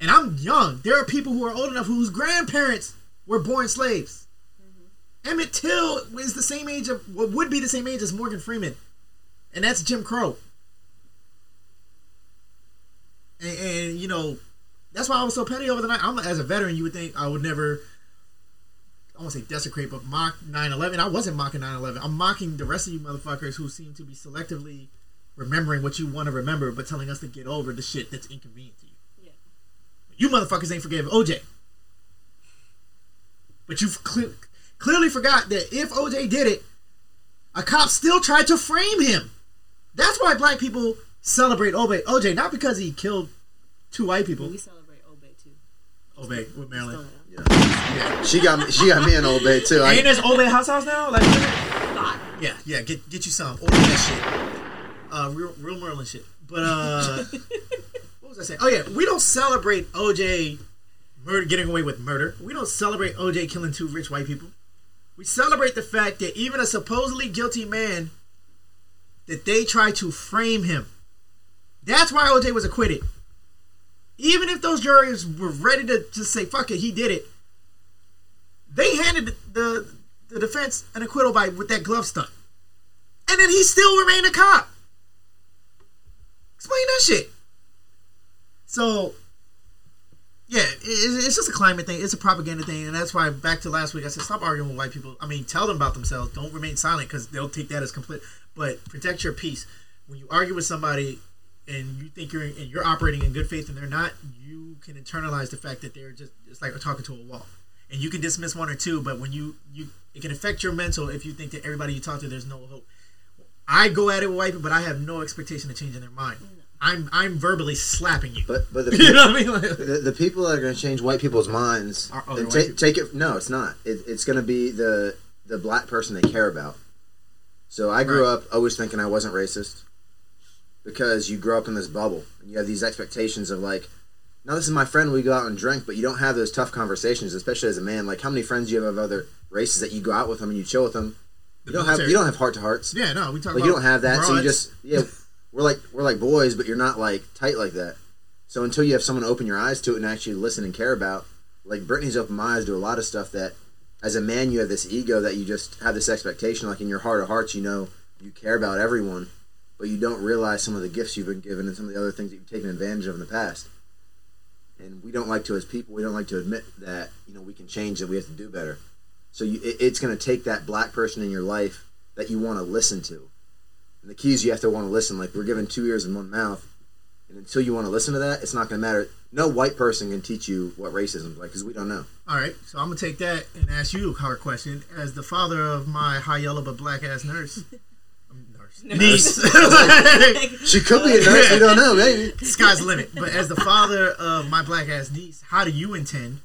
And I'm young. There are people who are old enough whose grandparents were born slaves. Mm-hmm. Emmett Till is the same age of, what would be the same age as Morgan Freeman. And that's Jim Crow. And, and you know, that's why I was so petty over the night. I'm as a veteran, you would think I would never I won't say desecrate, but mock 9/11. I wasn't mocking 9/11. I'm mocking the rest of you motherfuckers who seem to be selectively remembering what you want to remember, but telling us to get over the shit that's inconvenient to you. Yeah. You motherfuckers ain't forgave OJ, but you've cle- clearly forgot that if OJ did it, a cop still tried to frame him. That's why black people celebrate OJ. OJ not because he killed two white people. We celebrate Obey too. OJ with Maryland. yeah. she got me. She got me an old bay too. Ain't I, there's OJ house house now? Like. Yeah, yeah, get get you some. Order that shit. Uh, real, real Merlin shit. But uh, what was I saying? Oh yeah, we don't celebrate OJ murder, getting away with murder. We don't celebrate OJ killing two rich white people. We celebrate the fact that even a supposedly guilty man, that they tried to frame him. That's why OJ was acquitted. even if those juries were ready to just say fuck it, he did it, they handed the the defense an acquittal by with that glove stunt, and then he still remained a cop. Explain that shit. So, yeah, it, it's just a climate thing. It's a propaganda thing, and that's why back to last week I said stop arguing with white people. I mean, tell them about themselves. Don't remain silent because they'll take that as complete. But protect your peace. When you argue with somebody and you think you're and you're operating in good faith and they're not, you can internalize the fact that they're just it's like talking to a wall. And you can dismiss one or two, but when you you it can affect your mental if you think that everybody you talk to there's no hope. I go at it with white people, but I have no expectation of changing their mind. I'm I'm verbally slapping you. But but the you know what I mean? Like, the, the people that are going to change white people's minds Are oh, white take, people. it no it's not it, it's going to be the the black person they care about so i grew Right. up always thinking i wasn't racist because you grow up in this bubble and you have these expectations of like now this is my friend we go out and drink but you don't have those tough conversations especially as a man like how many friends do you have of other races that you go out with them and you chill with them you don't have you don't have heart to hearts yeah, no, we talk like you don't have that, so you broads. just yeah, we're like we're like boys, but you're not like tight like that. So until you have someone open your eyes to it and actually listen and care about, like Brittany's opened my eyes to a lot of stuff that, as a man, you have this ego that you just have this expectation, like in your heart of hearts, you know you care about everyone, but you don't realize some of the gifts you've been given and some of the other things that you've taken advantage of in the past. And we don't like to, as people, we don't like to admit that you know we can change, that we have to do better. So you, it, it's going to take that black person in your life that you want to listen to. And the key is you have to want to listen. Like we're given two ears and one mouth, and until you want to listen to that, it's not going to matter. No white person can teach you what racism is like because we don't know. All right, so I'm gonna take that and ask you a hard question. As the father of my high yellow but black ass nurse, um, nurse, niece, She could be a nurse. We don't know. Maybe. sky's the limit. But as the father of my black ass niece, how do you intend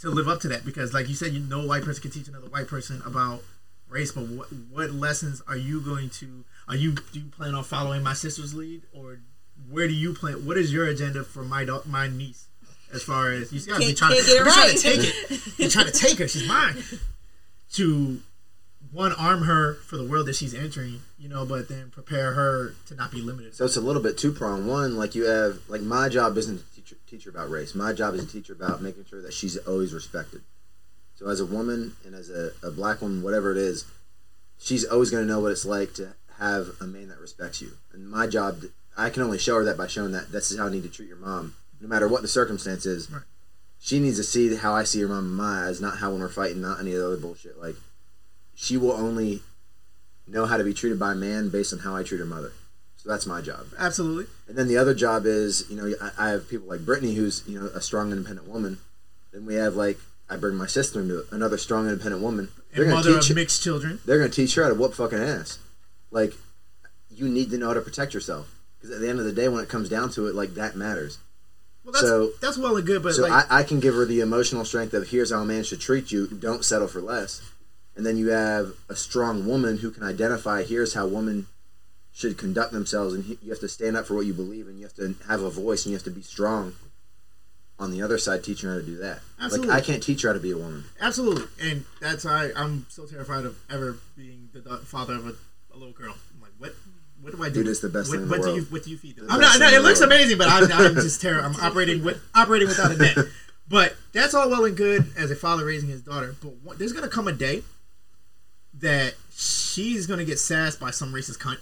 to live up to that? Because, like you said, you no white person can teach another white person about race. But what what lessons are you going to? Are you do you plan on following my sister's lead, or where do you plan? What is your agenda for my da- my niece? As far as you see, I've been Can't- trying, can't get it trying to take it. You're trying to take her. She's mine. To one, arm her for the world that she's entering, you know, but then prepare her to not be limited. So it's a little bit two prong. One, like you have, like my job isn't to teach her, teach her about race. My job is to teach her about making sure that she's always respected. So as a woman and as a, a black woman, whatever it is, she's always going to know what it's like to have a man that respects you. And my job, I can only show her that by showing that this is how I need to treat your mom, no matter what the circumstance is. Right. She needs to see how I see her mom in my eyes, not how when we're fighting, not any of the other bullshit. Like she will only know how to be treated by a man based on how I treat her mother. So that's my job. Absolutely. And then the other job is, you know, I, I have people like Brittany, who's you know a strong, independent woman. Then we have like I bring my sister into it, another strong, independent woman. They're And gonna mother teach. of mixed children. they're gonna teach her how to whoop fucking ass. Like, you need to know how to protect yourself because at the end of the day, when it comes down to it, like that matters. Well, that's So- that's well and good, but so like, I, I can give her the emotional strength of here's how a man should treat you. Don't settle for less. And then you have a strong woman who can identify here's how women should conduct themselves, and you have to stand up for what you believe, and you have to have a voice, and you have to be strong. On the other side, teaching her how to do that. Absolutely. Like I can't teach her how to be a woman. absolutely, and that's I. I'm so terrified of ever being the father of a, a little girl. I'm like, what? What do I do? Dude, it's the best what, thing in the what do world. you What do you feed them? The I'm not. No, it looks world. amazing, but I'm, I'm just terrible. I'm operating with operating without a net. But that's all well and good as a father raising his daughter. But one, there's gonna come a day that she's gonna get sassed by some racist cunt,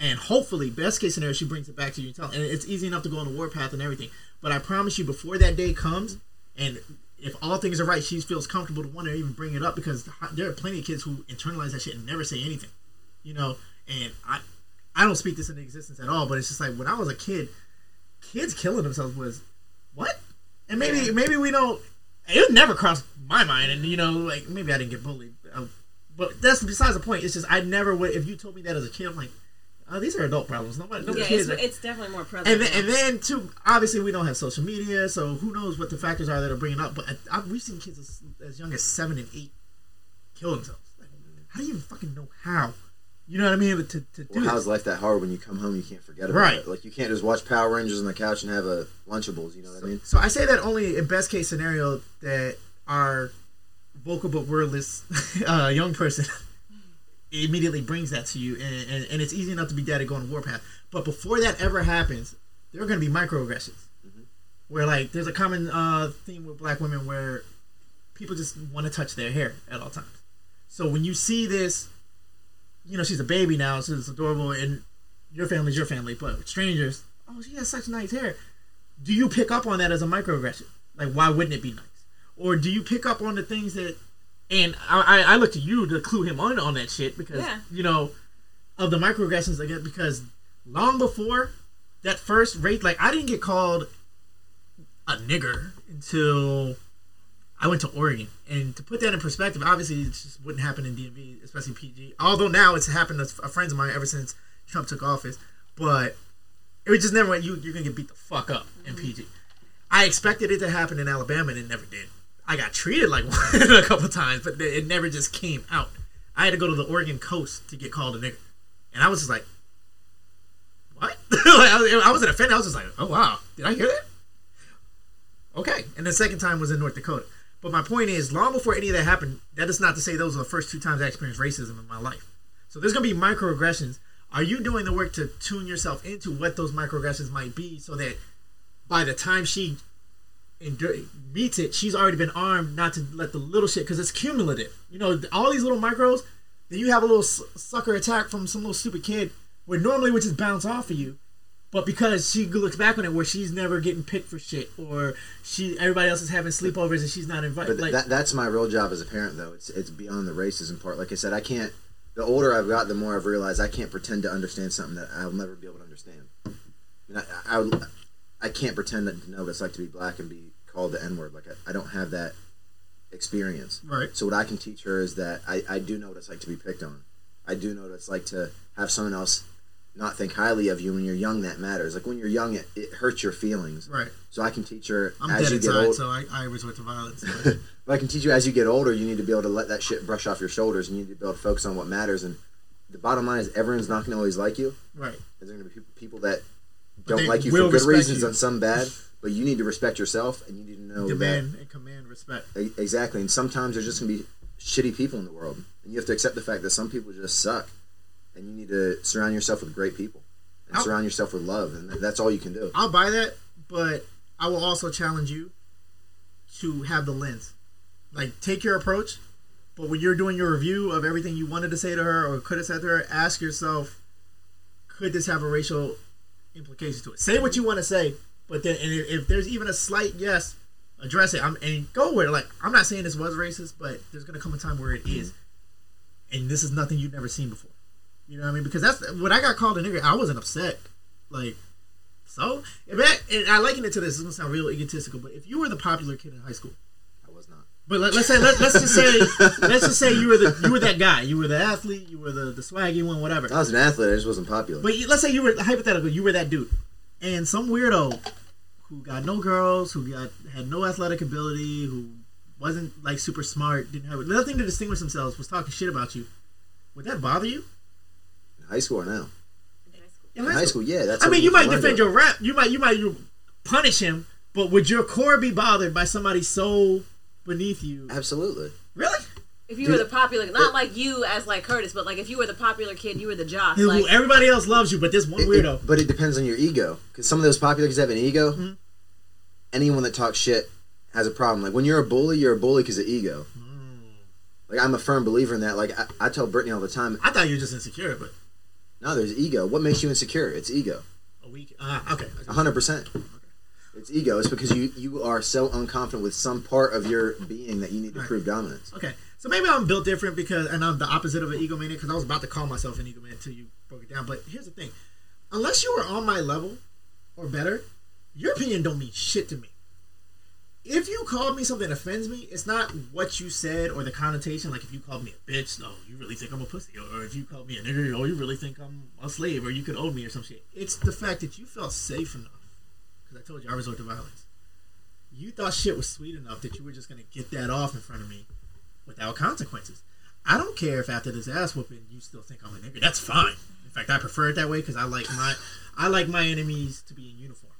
and hopefully, best case scenario, she brings it back to you and tell. And it's easy enough to go on the warpath and everything. But I promise you, before that day comes, and if all things are right, she feels comfortable to want to even bring it up because there are plenty of kids who internalize that shit and never say anything, you know. And I, I don't speak this into existence at all, but it's just like when I was a kid, kids killing themselves was what? And maybe maybe we don't. It never crossed my mind, and you know, like maybe I didn't get bullied, uh, but that's besides the point. It's just I never would. If you told me that as a kid, I'm like, oh, these are adult problems. Nobody, no Yeah, kids. it's, it's definitely more prevalent. and then, and then too, obviously we don't have social media, so who knows what the factors are that are bringing up. But I, we've seen kids as, as young as seven and eight kill themselves. Like, how do you even fucking know how? You know what I mean? To, to do Well, how's this. life that hard when you come home? You can't forget about Right. it. Like you can't just watch Power Rangers on the couch and have a Lunchables. You know what I mean? So I say that only in best case scenario that our vocal but wordless uh, young person immediately brings that to you, and, and, and it's easy enough to be dad and go on warpath. But before that ever happens, there are going to be microaggressions. Where like there's a common uh, theme with black women where people just want to touch their hair at all times. So when you see this, you know she's a baby now, so it's adorable, and your family's your family, but strangers, oh she has such nice hair. Do you pick up on that as a microaggression? Like why wouldn't it be nice? Or do you pick up on the things that? And I, I I look to you to clue him on on that shit because Yeah. you know of the microaggressions again because long before that first rape, like I didn't get called a nigger until I went to Oregon. And to put that in perspective, obviously it just wouldn't happen in DMV, especially PG. Although now it's happened to friends of mine ever since Trump took office. But it was just never went, you, you're to get beat the fuck up in mm-hmm. PG. I expected it to happen in Alabama and it never did. I got treated like one a couple times, but it never just came out. I had to go to the Oregon coast to get called a nigger. And I was just like, what? I, was, I wasn't offended. I was just like, oh, wow. Did I hear that? Okay. And the second time was in North Dakota. But my point is, long before any of that happened, that is not to say those are the first two times I experienced racism in my life. So there's going to be microaggressions. Are you doing the work to tune yourself into what those microaggressions might be so that by the time she endur- meets it, she's already been armed not to let the little shit, because it's cumulative. You know, all these little micros, then you have a little sucker attack from some little stupid kid where normally would just bounce off of you. But because she looks back on it where she's never getting picked for shit, or she everybody else is having sleepovers and she's not invited. But Like, that, that's my real job as a parent, though. It's it's beyond the racism part. Like I said, I can't. The older I've got, the more I've realized I can't pretend to understand something that I'll never be able to understand. I, I, I, would, I can't pretend to know what it's like to be black and be called the N word. Like I, I don't have that experience. Right. So what I can teach her is that I, I do know what it's like to be picked on. I do know what it's like to have someone else not think highly of you when you're young. That matters. Like when you're young, it, it hurts your feelings. right. So I can teach her I'm as dead you get inside, so I, I resort to violence. but- But I can teach you as you get older, you need to be able to let that shit brush off your shoulders, and you need to be able to focus on what matters. And the bottom line is, everyone's not going to always like you. right. There's going to be people- that don't like you for good reasons you. and some bad. But you need to respect yourself, and you need to know Demand and command respect. Exactly. And sometimes there's just going to be shitty people in the world, and you have to accept the fact that some people just suck, and you need to surround yourself with great people and I'll- surround yourself with love, and that's all you can do. I'll buy that, but I will also challenge you to have the lens. Like, take your approach, but when you're doing your review of everything you wanted to say to her or could have said to her, ask yourself, could this have a racial implication to it? Say what you want to say, but then, and if, if there's even a slight yes, address it. I'm and go it. Like, I'm not saying this was racist, but there's gonna come a time where it is, mm-hmm. and this is nothing you've never seen before. You know what I mean? Because that's when I got called a nigger, I wasn't upset. Like, so, if that, and I liken it to this. It's gonna sound real egotistical, but if you were the popular kid in high school, I. but let, us say let, let's just say let's just say you were the you were that guy, you were the athlete, you were the the swaggy one, whatever. I was an athlete. I just wasn't popular. But you- let's say you were hypothetical, you were that dude, and some weirdo who got no girls, who got had no athletic ability, who wasn't like super smart, didn't have nothing to distinguish themselves, was talking shit about you. Would that bother you? in high school or now? In In high school, yeah. That's. I mean, you might defend your rap. You might, you might you punish him, but would your core be bothered by somebody so beneath you? Absolutely. Really? If you were the popular, not like you as like Curtis, but like if you were the popular kid, you were the jock. Who Like everybody else loves you, but this one It- weirdo. it- but it depends on your ego. Because some of those popular kids have an ego. Mm-hmm. Anyone that talks shit has a problem. Like when you're a bully, you're a bully because of ego. Mm. Like I'm a firm believer in that. Like I, I tell Brittany all the time. I thought you were just insecure, but No, there's ego. What makes you insecure? It's ego. a week. Uh, okay. hundred percent. It's ego. It's because you you are so unconfident with some part of your being that you need to Right. prove dominance. Okay. So maybe I'm built different because, and I'm the opposite of an egomaniac because I was about to call myself an egomaniac until you broke it down. But here's the thing: unless you are on my level or better, your opinion don't mean shit to me. If you called me something that offends me, it's not what you said or the connotation. Like if you called me a bitch, no, you really think I'm a pussy. Or if you called me a nigger, oh, you really think I'm a slave, or you could owe me or some shit. It's the fact that you felt safe enough. Because I told you I resort to violence. You thought shit was sweet enough that you were just gonna get that off in front of me without consequences. I don't care if after this ass whooping you still think I'm a nigger. That's fine. In fact, I prefer it that way because I like my I like my enemies to be in uniform.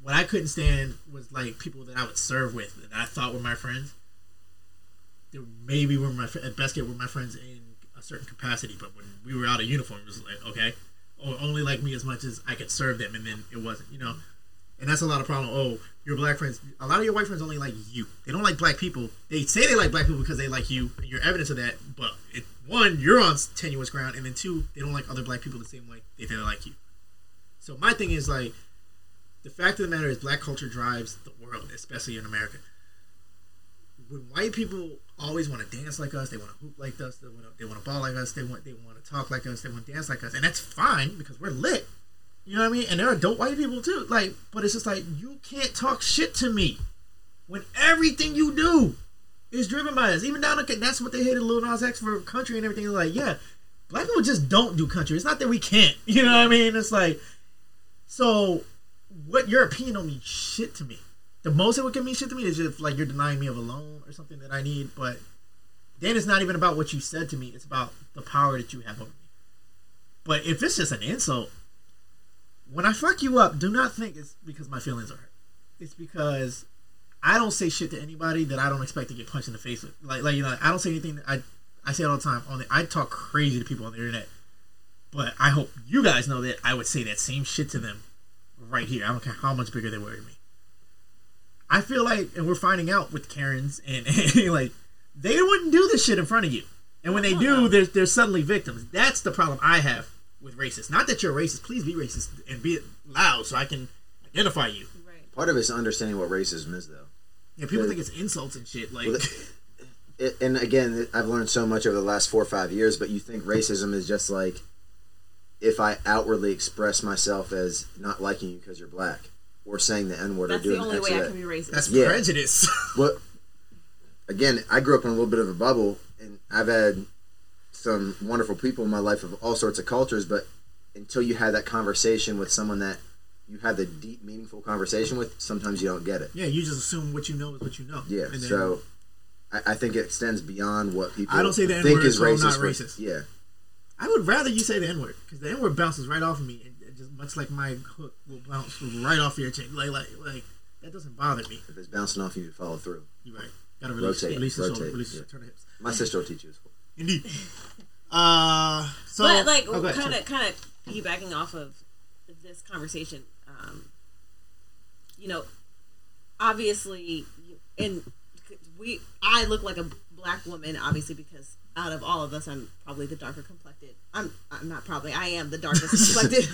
What I couldn't stand was like people that I would serve with that I thought were my friends. They maybe were my at best get were my friends in a certain capacity, but when we were out of uniform, it was like okay, or only like me as much as I could serve them, and then it wasn't, you know. And that's a lot of problem. Oh, your black friends. A lot of your white friends only like you. They don't like black people. They say they like black people because they like you, and you're evidence of that. But it, one, you're on tenuous ground, and then two, they don't like other black people the same way they feel like you. So my thing is like, the fact of the matter is, black culture drives the world, especially in America. When white people always want to dance like us, they want to hoop like us, they want to, they want to ball like us, they want they want to talk like us, they want to dance like us, and that's fine because we're lit. You know what I mean? And there are dope white people too. Like, but it's just like you can't talk shit to me when everything you do is driven by us. Even down to that's what they hated Lil Nas X for country and everything. Like, yeah, black people just don't do country. It's not that we can't. You know what I mean? It's like, so what your opinion don't mean shit to me. The most it would give me shit to me is just like you're denying me of a loan or something that I need. But then it's not even about what you said to me. It's about the power that you have over me. But if it's just an insult, when I fuck you up, do not think it's because my feelings are hurt. It's because I don't say shit to anybody that I don't expect to get punched in the face with. Like, like you know, I don't say anything. I I say it all the time. On the, I talk crazy to people on the internet, but I hope you guys know that I would say that same shit to them right here. I don't care how much bigger they were than me. I feel like, and we're finding out with Karens, and, and like they wouldn't do this shit in front of you, and when they do, they're they're suddenly victims. That's the problem I have with racist. Not that you're racist. Please be racist and be loud so I can identify you. Right. Part of it's understanding what racism is, though. Yeah, people Yeah. think it's insults and shit. Like, Well, It, and again, I've learned so much over the last four or five years. But you think racism is just like if I outwardly express myself as not liking you because you're black, or saying the N word, or That's the doing only X way or I that. can be racist. that's Yeah. prejudice. Well, again, I grew up in a little bit of a bubble, and I've had some wonderful people in my life of all sorts of cultures. But until you have that conversation with someone that you have the deep, meaningful conversation with, sometimes you don't get it. yeah, you just assume what you know is what you know. Yeah, then- so I, I think it extends beyond what people I don't say the think N-word, is so I'm racist. not racist. Yeah, I would rather you say the N word because the N word bounces right off of me, and just much like my hook will bounce right off your chin. Like, like, like that doesn't bother me. if it's bouncing off, you to follow through. You're right. Gotta release, Rotate, release the shoulder, rotate, release yeah. shoulder, turn the hips. My sister will teach you. Indeed. Uh, so but like kind of kind of piggybacking off of this conversation um you know obviously and we i look like a black woman obviously because out of all of us i'm probably the darker complected. I'm i'm not probably i am the darkest complected.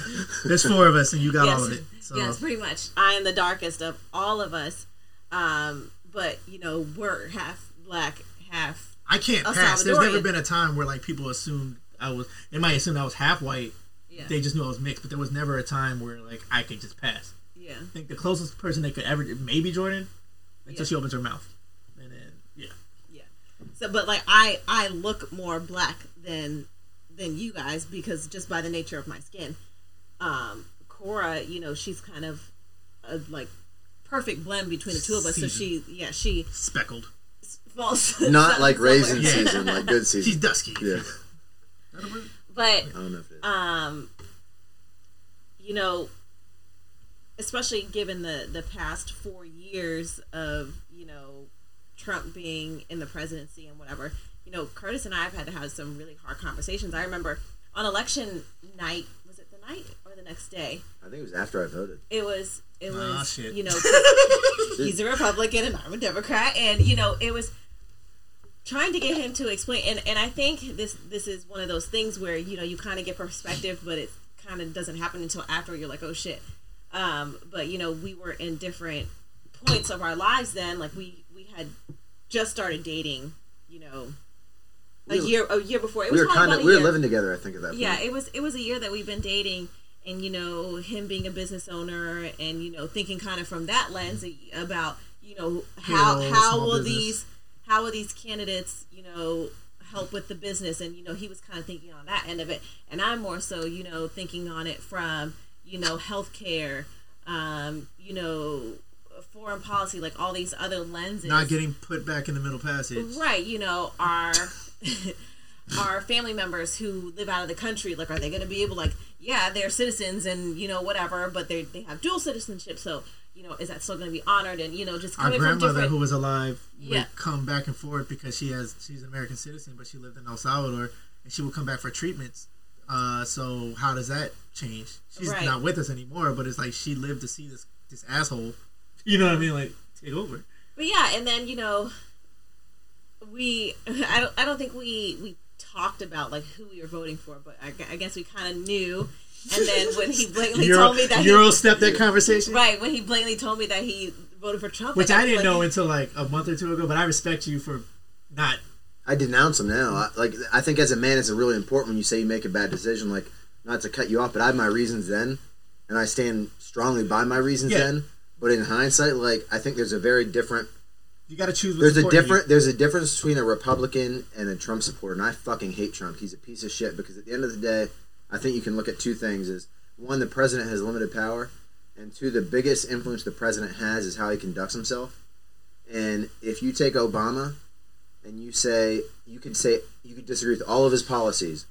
There's four of us, and you got yes, all of it. So. Yes pretty much. I am the darkest of all of us um but you know we're half black half I can't pass. There's never been a time where like people assumed I was. They might assume I was half white. yeah They just knew I was mixed, but there was never a time where like I could just pass. yeah I think the closest person they could ever maybe Jordan until Yeah. she opens her mouth, and then yeah. Yeah. So, but like I, I look more black than than you guys because just by the nature of my skin. Um, Cora, you know, she's kind of a like perfect blend between the two of us. So she, yeah, she Speckled. Falls Not like raisin Yeah. season, like good season. She's dusky. yeah, Is that a word? But I don't know if it is. um, you know, especially given the the past four years of you know Trump being in the presidency and whatever, you know, Curtis and I have had to have some really hard conversations. I remember on election night, was it the night or the next day? I think it was after I voted. It was it was Ah, shit. you know he's a Republican and I'm a Democrat and you know it was trying to get him to explain and, and I think this this is one of those things where you know you kind of get perspective but it kind of doesn't happen until after you're like oh shit um, but you know we were in different points of our lives then like we we had just started dating you know a We were- year a year before it We was were kind of we were year. living together. I think at that point. Yeah, it was it was a year that we've been dating, and you know him being a business owner, and you know thinking kind of from that lens about you know how how will business. these how will these candidates you know help with the business, and you know he was kind of thinking on that end of it, and I'm more so you know thinking on it from you know healthcare, um, you know foreign policy, like all these other lenses. Not getting put back in the middle passage. Right, you know, our our family members who live out of the country, like, are they going to be able, like, yeah, they're citizens and you know whatever, but they they have dual citizenship, so you know, is that still going to be honored? And you know, just Our grandmother, different. who was alive, would Yeah. come back and forth because she has she's an American citizen, but she lived in El Salvador, and she would come back for treatments Uh, so how does that change? She's Right. not with us anymore, but it's like she lived to see this this asshole. You know what I mean? Like take over. But yeah, and then you know, we I don't I don't think we we talked about like who we were voting for, but I, I guess we kind of knew. And then when he blatantly Euro, told me that Euro he, step that conversation, right when he blatantly told me that he voted for Trump, which like, I was didn't like, know until like a month or two ago. But I respect you for not. I denounce him now. I, like I think as a man, it's really important when you say you make a bad decision. Like not to cut you off, but I have my reasons then, and I stand strongly by my reasons Yeah. then. But in hindsight, like I think there's a very different. You got to choose. what's There's a important to you. different. There's a difference between a Republican and a Trump supporter, and I fucking hate Trump. He's a piece of shit because at the end of the day, I think you can look at two things: is one, the president has limited power, and two, the biggest influence the president has is how he conducts himself. And if you take Obama, and you say you could say you could disagree with all of his policies,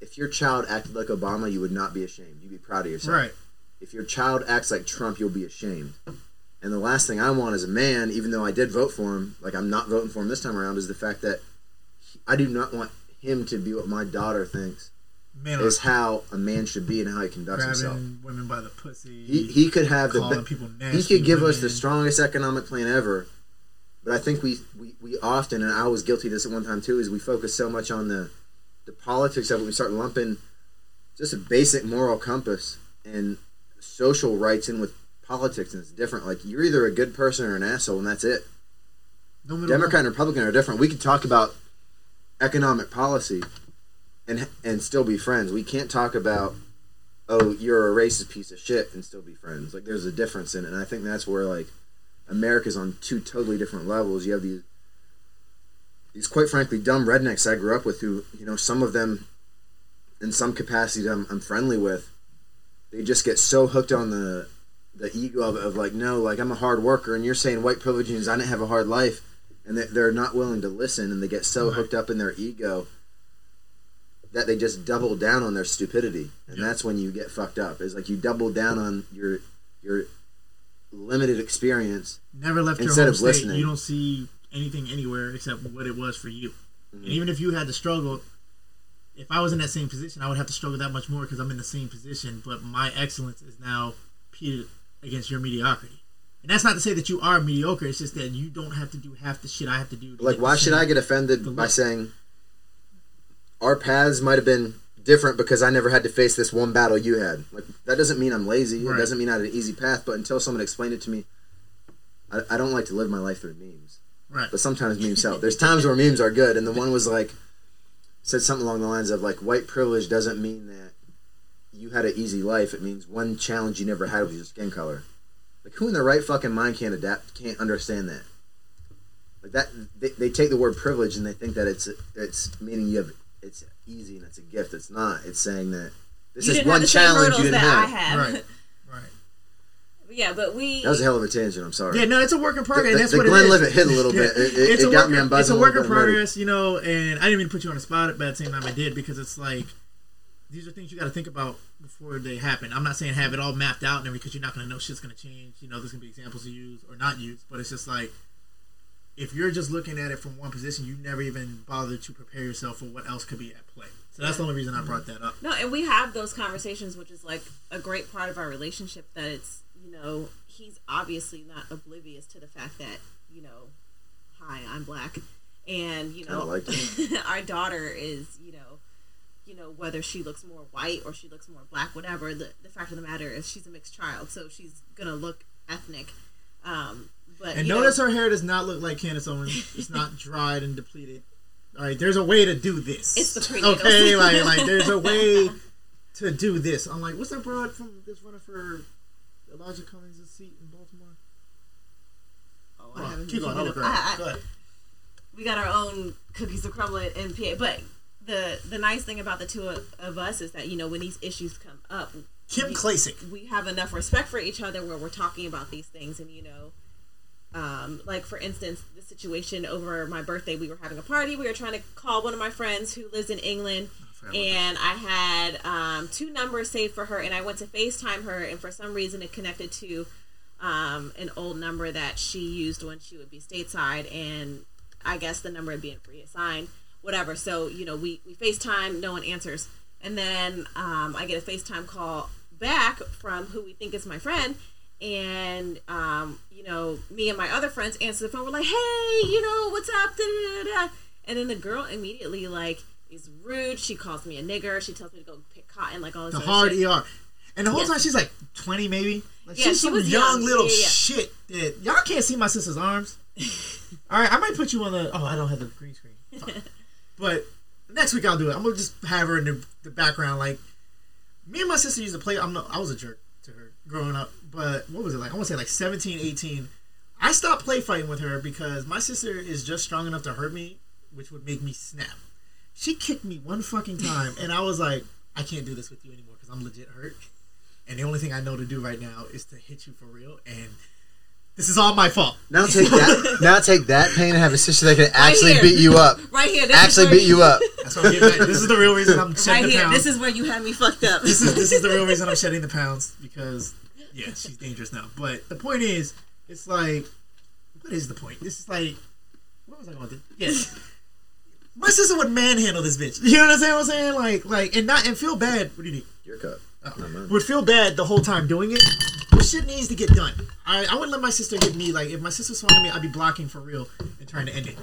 if your child acted like Obama, you would not be ashamed. You'd be proud of yourself Right. if your child acts like Trump, you'll be ashamed. And the last thing I want as a man, even though I did vote for him, like I'm not voting for him this time around, is the fact that he- I do not want him to be what my daughter thinks Man, is how a man should be and how he conducts himself. grabbing women by the pussy. He, he could have the be- people he could give us the strongest economic plan ever, but I think we, we, we often, and I was guilty of this at one time too, is we focus so much on the the politics of it. We start lumping just a basic moral compass and social rights in with politics, and it's different. Like you're either a good person or an asshole, and that's it. No Democrat and Republican are different. We could talk about economic policy and and still be friends. We can't talk about oh you're a racist piece of shit and still be friends. Like there's a difference in it, and I think that's where like America's on two totally different levels. You have these these quite frankly dumb rednecks I grew up with who you know some of them in some capacity I'm, I'm friendly with. They just get so hooked on the the ego of, of like no like I'm a hard worker and you're saying white privilege means I didn't have a hard life and they- they're not willing to listen and they get so hooked up in their ego that they just double down on their stupidity and Yeah. that's when you get fucked up is like you double down on your your limited experience Never left your home of state. listening. You don't see anything anywhere except what it was for you. Mm-hmm. And even if you had to struggle, if I was in that same position, I would have to struggle that much more because I'm in the same position. But my excellence is now pitted against your mediocrity. And that's not to say that you are mediocre. It's just that you don't have to do half the shit I have to do. to like why should I get offended by saying our paths might have been different because I never had to face this one battle you had. Like that doesn't mean I'm lazy. Right. It doesn't mean I had an easy path. But until someone explained it to me, I, I don't like to live my life through memes. Right. But sometimes memes help. There's times where memes are good, and the one was like said something along the lines of like white privilege doesn't mean that you had an easy life. It means one challenge you never had was your skin color. Like who in their right fucking mind can't adapt? Can't understand that? Like that, they, they take the word privilege and they think that it's it's meaning you have it's easy and it's a gift. It's not. It's saying that this you is one have the same challenge you didn't that have. I have. Right. Right. yeah, but we. That was a hell of a tangent. I'm sorry. Yeah, no, it's a work in progress. The- and that's the what Glenn it is. Levitt hit a little bit. It- it- it's it a got work, me on It's a a work in bit, I'm ready. progress, you know. And I didn't mean to put you on the spot, but at the same time I did because it's like these are things you got to think about before they happen. I'm not saying have it all mapped out and because you're not going to know shit's going to change. You know, there's going to be examples to use or not use, but it's just like if you're just looking at it from one position, you never even bother to prepare yourself for what else could be at play. So that's the only reason I brought that up. No, and we have those conversations, which is like a great part of our relationship. That it's you know he's obviously not oblivious to the fact that you know, hi, I'm black, and you know like our daughter is you know, you know whether she looks more white or she looks more black, whatever. The the fact of the matter is she's a mixed child, so she's gonna look ethnic. Um, but And notice know, her hair does not look like Candace Owens. It's not dried and depleted. All right, there's a way to do this. It's the prenatals. okay. Like, like there's a way to do this. I'm like, what's that broad from this running for Elijah Cummings' seat in Baltimore? oh, I haven't keep go ahead. I- I- Go ahead. we got our own cookies to crumble it in PA. But the the nice thing about the two of, of us is that you know when these issues come up, Kim we, Klacik. we have enough respect for each other where we're talking about these things, and you know. Um, like for instance, the situation over my birthday, we were having a party. We were trying to call one of my friends who lives in England, and I had um, two numbers saved for her, and I went to FaceTime her, and for some reason it connected to um, an old number that she used when she would be stateside, and I guess the number had been reassigned, whatever. So you know, we we FaceTime, no one answers, and then um, I get a FaceTime call back from who we think is my friend, and um, you know, me and my other friends answer the phone. We're like, "Hey, you know, what's up?" Da, da, da. And then the girl immediately like is rude. She calls me a nigger. She tells me to go pick cotton, like all this The hard shit. ER. And the whole Yeah. time she's like 20 maybe. Like Yeah, she's she some was young young. little Yeah, yeah. shit that y'all can't see my sister's arms. All right, I might put you on the. Oh, I don't have the green screen. But next week I'll do it. I'm gonna just have her in the, the background. Like me and my sister used to play. I'm not. I was a jerk to her growing up. But what was it like? I want to say like 17, 18. I stopped play fighting with her because my sister is just strong enough to hurt me, which would make me snap. She kicked me one fucking time, and I was like, I can't do this with you anymore because I'm legit hurt. And the only thing I know to do right now is to hit you for real. And this is all my fault. Now take that. now take that pain and have a sister that can actually here. beat you up. Right here, this Actually is where beat you up. That's what I'm getting at. This is the real reason I'm shedding Right the here, pounds. this is where you had me fucked up. this is this is the real reason I'm shedding the pounds because yeah, she's dangerous now. But the point is, it's like, what is the point? This is like, what was I going to? Do? Yes, my sister would manhandle this bitch. You know what I'm saying? What I'm saying like, like, and not and feel bad. What do you need? Your cup. Not. Would feel bad the whole time doing it. But shit needs to get done. I I wouldn't let my sister hit me. Like if my sister swung at me, I'd be blocking for real and trying to end it.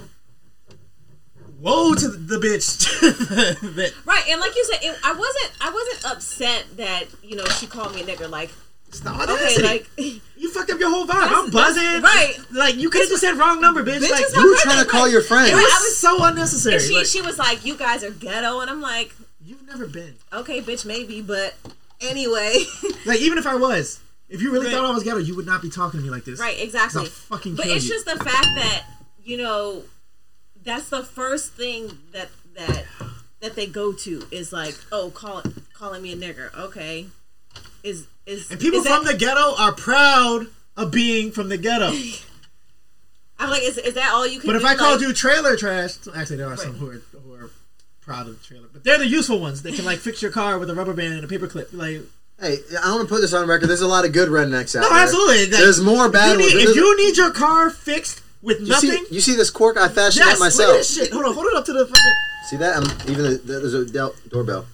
Woe to the bitch that Right, and like you said, it, I wasn't I wasn't upset that you know she called me a nigger. Like, it's not okay, audacity. like You fucked up your whole vibe. I'm buzzing. right. Like you could have just said wrong number, bitch. Bitch like is it You were trying to right. call your friend. Right. was I was- so unnecessary. and she Like, she was like, "You guys are ghetto," and I'm like, you've never been. "Okay, bitch, maybe," but anyway, Like even if I was, if you really Right. thought I was ghetto, you would not be talking to me like this. right, exactly. I'll fucking But it's you. just the fact that you know that's the first thing that that that they go to is like, "Oh, call calling me a nigger." Okay, is is And people is from that, the ghetto are proud of being from the ghetto. I'm like, is, is that all you can? But if do? I called you trailer trash, actually there are some who are who are proud of the trailer, but they're the useful ones. They can like fix your car with a rubber band and a paper clip. Like Hey, I want to put this on record. There's a lot of good rednecks out no, there. No, absolutely. Like, There's more bad ones. if you need your car fixed with you nothing, see, you see this cork I fashioned yes, out look at myself. this shit. Hold on, hold it up to the fucking. See that? I'm even the, there's a doorbell.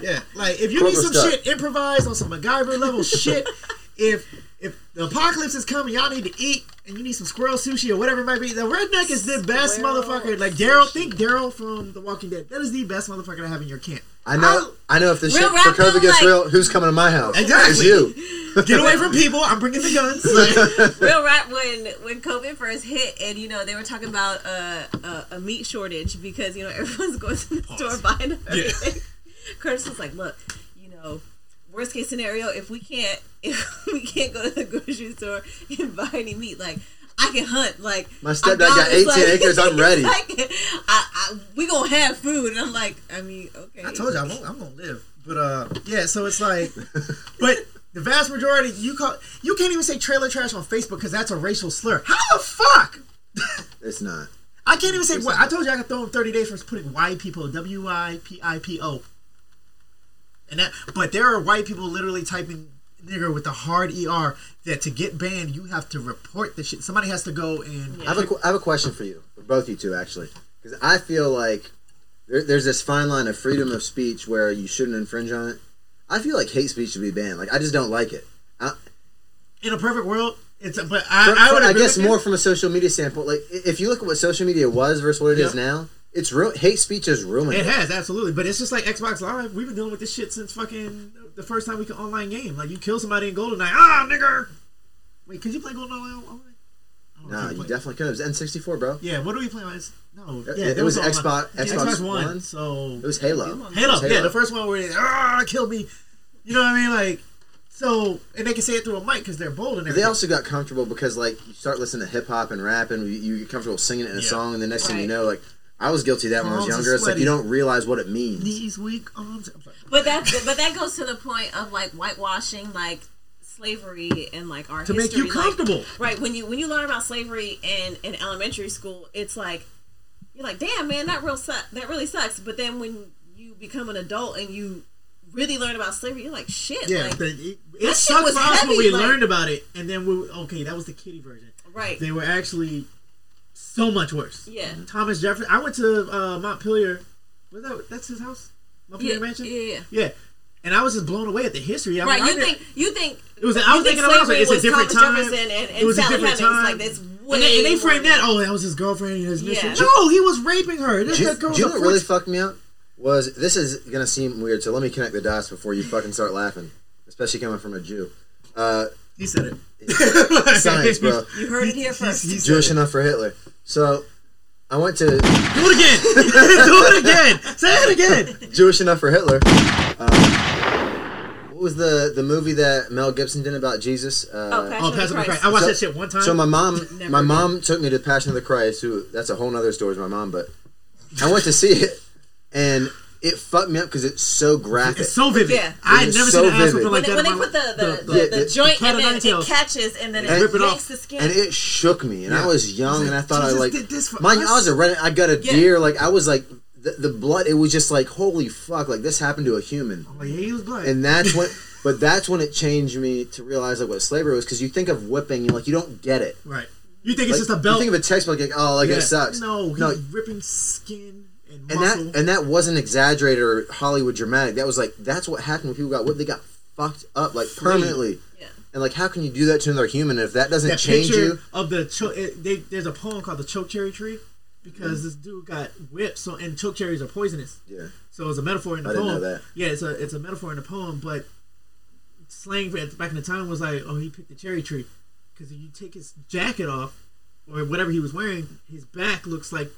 Yeah, like if you Corporate need some stuff. shit improvised on some MacGyver level shit, if if the apocalypse is coming, y'all need to eat, and you need some squirrel sushi or whatever it might be. The redneck is the best Squirrel motherfucker. Like Daryl, think Daryl from The Walking Dead. That is the best motherfucker to have in your camp. I know. I know if the Real shit for rap COVID though, gets like- real, who's coming to my house? Exactly. It's you. Get away from people. I'm bringing the guns. Like, real rap when when COVID first hit, and you know they were talking about uh, a, a meat shortage because you know everyone's going to the store buying everything. Curtis was like, "Look, you know, worst case scenario, if we can't if we can't go to the grocery store and buy any meat, like." I can hunt. Like My stepdad got it's 18 acres, I'm ready. Like, I, I, we gonna have food, and I'm like, I mean, okay. I told you I'm, gonna- I'm gonna live. But uh, yeah. So it's like, but the vast majority you call you can't even say trailer trash on Facebook because that's a racial slur. How the fuck? It's not. I can't even say what I told you. I could throw him thirty days for putting white people. W y p i p o. And that, but there are white people literally typing nigger with the hard er that to get banned you have to report the shit. Somebody has to go and I have, a, have a question for you, for both you two actually, because I feel like there, there's this fine line of freedom of speech where you shouldn't infringe on it. I feel like hate speech should be banned. Like I just don't like it. I, in a perfect world, it's. a, But I, for- I would. I guess more from a social media standpoint. Like if you look at what social media was versus what it is Yeah. now, it's real. hate speech is ruining It it. has absolutely, but it's just like Xbox Live. We've been dealing with this shit since fucking the first time we could online game. Like you kill somebody in GoldenEye, ah nigger. Wait, could you play GoldenEye online? I No, if you play- definitely could. It was N64, bro. Yeah, what are we playing? on? It's- No, It- yeah, it there was online. Xbox- Yeah, Xbox One. One. So It was Halo. Halo, It was yeah, the first one where they ah killed me. You know what I mean? Like so, and they can say it through a mic because they're bold and They also got comfortable because like you start listening to hip hop and rap and you, you get comfortable singing it in a Yeah. song and the next thing you know like I was guilty of that when I was younger. It's like you don't realize what it means. Knees weak, arms. But that but that goes to the point of like whitewashing like slavery and like our To make you comfortable. Like, right when you when you learn about slavery in in elementary school, it's like you're like, damn man, that real su- that really sucks. But then when you become an adult and you really learn about slavery, you're like, shit, Yeah, like, the, it, that it shit was for us when heavy, we like- learned about it, and then we okay, that was the kitty version. right, They were actually so much worse. yeah. Thomas Jefferson. I went to uh, Montpelier. Was that that's his house? Mafia Yeah, Mansion. yeah, yeah. yeah. And I was just blown away at the history. I Right, mean, I you didn't- think you think It was. I was thinking about it, I was like, it's a different was time. Thomas Jefferson and, and it was a different Hemings. time. Like that's way and they, and they framed that. Oh, that was his girlfriend. And his Yeah. mission. No, he was raping her. This Do girl do you know what really fucked me up? Was this is gonna seem weird, so let me connect the dots before you fucking start laughing, especially coming from a Jew. Uh, He said it. science, bro. You heard it here first. he's- Jewish enough for Hitler. So I went to Do it again. Do it again. Say it again. Jewish enough for Hitler. Um, what was the the movie that Mel Gibson did about Jesus? Uh, Oh, Passion Oh, of the Passion of the Christ. Christ. I watched So- that shit one time. So my mom, Never my did. mom took me to Passion of the Christ. Who that's a whole other story. Is my mom, but I went to see it, and it fucked me up because it's so graphic. it's so vivid. Yeah. I had never so seen an ass whooping like they, that. when they put the the, life. the, Yeah, the, the- joint the and then it catches and then it And- Rip it off. the skin. and it shook me, and Yeah. I was young, He's and I like, thought I Jesus like, did this for mind you, I was a red. I got a Yeah. deer. Like I was like the, the blood. It was just like holy fuck, like this happened to a human, I'm yeah, he was black. and that's when. But that's when it changed me to realize like what slavery was because you think of whipping, you like you don't get it. right. You think it's just a belt? You think of a textbook like oh like Yeah. it sucks. No, he's no, ripping skin and and that and that wasn't exaggerated or Hollywood dramatic. That was like that's what happened when people got whipped. They got fucked up like permanently. Yeah. And like, how can you do that to another human if that doesn't that change picture you? of the cho- it, they, there's a poem called the choke cherry tree because mm. this dude got whipped. So and choke cherries are poisonous. Yeah. So it's a metaphor in the I didn't poem. know that. Yeah, it's a it's a metaphor in the poem, but slang for, back in the time was like, oh, he picked the cherry tree because if you take his jacket off or whatever he was wearing, his back looks like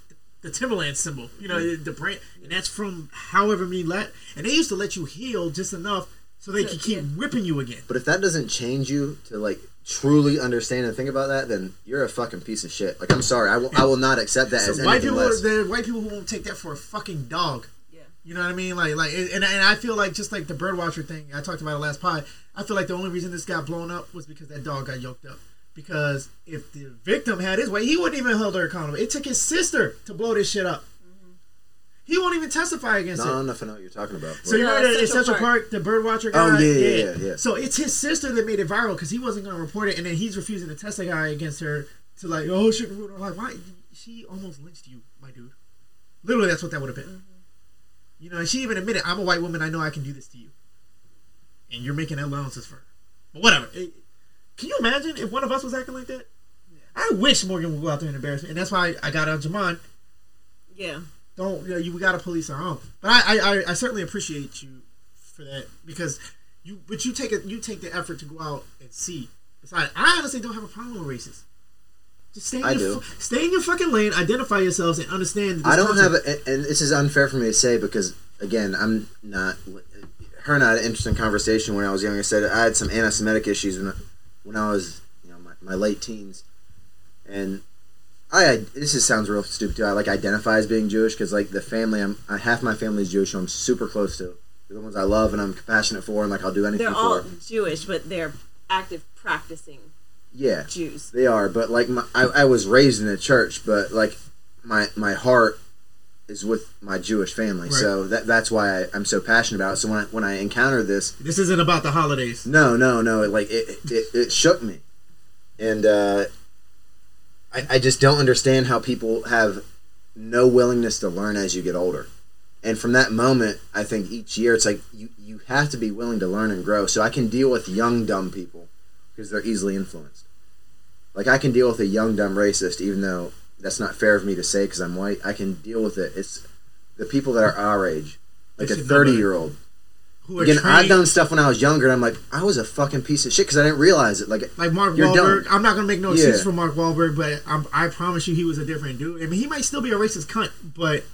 the Timberland symbol. You know, the brand, and that's from however many let. And they used to let you heal just enough so they So, could keep yeah. whipping you again. But if that doesn't change you to like truly understand and think about that, then you're a fucking piece of shit. Like I'm sorry, I will, I will not accept that So as white anything people, less. there are white people who won't take that for a fucking dog. Yeah. You know what I mean? Like, like, and, and I feel like just like the birdwatcher thing I talked about it last pod. I feel like the only reason this got blown up was because that dog got yoked up. Because if the victim had his way, he wouldn't even hold her accountable. It took his sister to blow this shit up. He won't even testify against Not it. enough to know what you're talking about. So you Yeah, remember that in Central Central Park, Park. the birdwatcher guy? Oh, yeah, yeah, yeah, yeah. So it's his sister that made it viral because he wasn't going to report it, and then he's refusing to test the guy against her to like, oh, she ruined her life. Why? She almost lynched you, my dude. Literally, that's what that would have been. Mm-hmm. You know, and she even admitted, "I'm a white woman. I know I can do this to you," and you're making allowances for her. But whatever. It- can you imagine if one of us was acting like that? I wish Morgan would go out there and embarrass me, and that's why I got on Jamon. Yeah. Don't you know? You we got to police our own. But I, I, I, I certainly appreciate you for that because you, but you take it, you take the effort to go out and see. Besides, I honestly don't have a problem with races. Just stay in I your, do. fu- stay in your fucking lane, identify yourselves, and understand. This I don't country- have, a, and this is unfair for me to say because again, I'm not. Uh, her and I had an interesting conversation when I was young. I said I had some anti-Semitic issues when, when I was, you know, my, my late teens, and I this just sounds real stupid too. I like identify as being Jewish because like the family, I'm I, half my family is Jewish, who I'm super close to. They're the ones I love and I'm compassionate for, and like I'll do anything They're for. all Jewish, but they're active practicing yeah, Jews. They are, but like my, I, I was raised in a church, but like my my heart is with my Jewish family, so that that's why I, I'm so passionate about it. So when I, when I encountered this, This isn't about the holidays. no, no, no, it, like it, it it shook me, and uh, I I just don't understand how people have no willingness to learn as you get older. And from that moment, I think each year it's like you, you have to be willing to learn and grow. So I can deal with young dumb people because they're easily influenced. Like I can deal with a young dumb racist, even though that's not fair of me to say because I'm white. I can deal with it. It's the people that are our age, like They a should know better. 30 year old. Again, I've done stuff when I was younger, and I'm like, I was a fucking piece of shit because I didn't realize it. Like, like Mark Wahlberg. dumb. I'm not gonna make no excuse Yeah. for Mark Wahlberg, but I'm, I promise you, he was a different dude. I mean, he might still be a racist cunt, but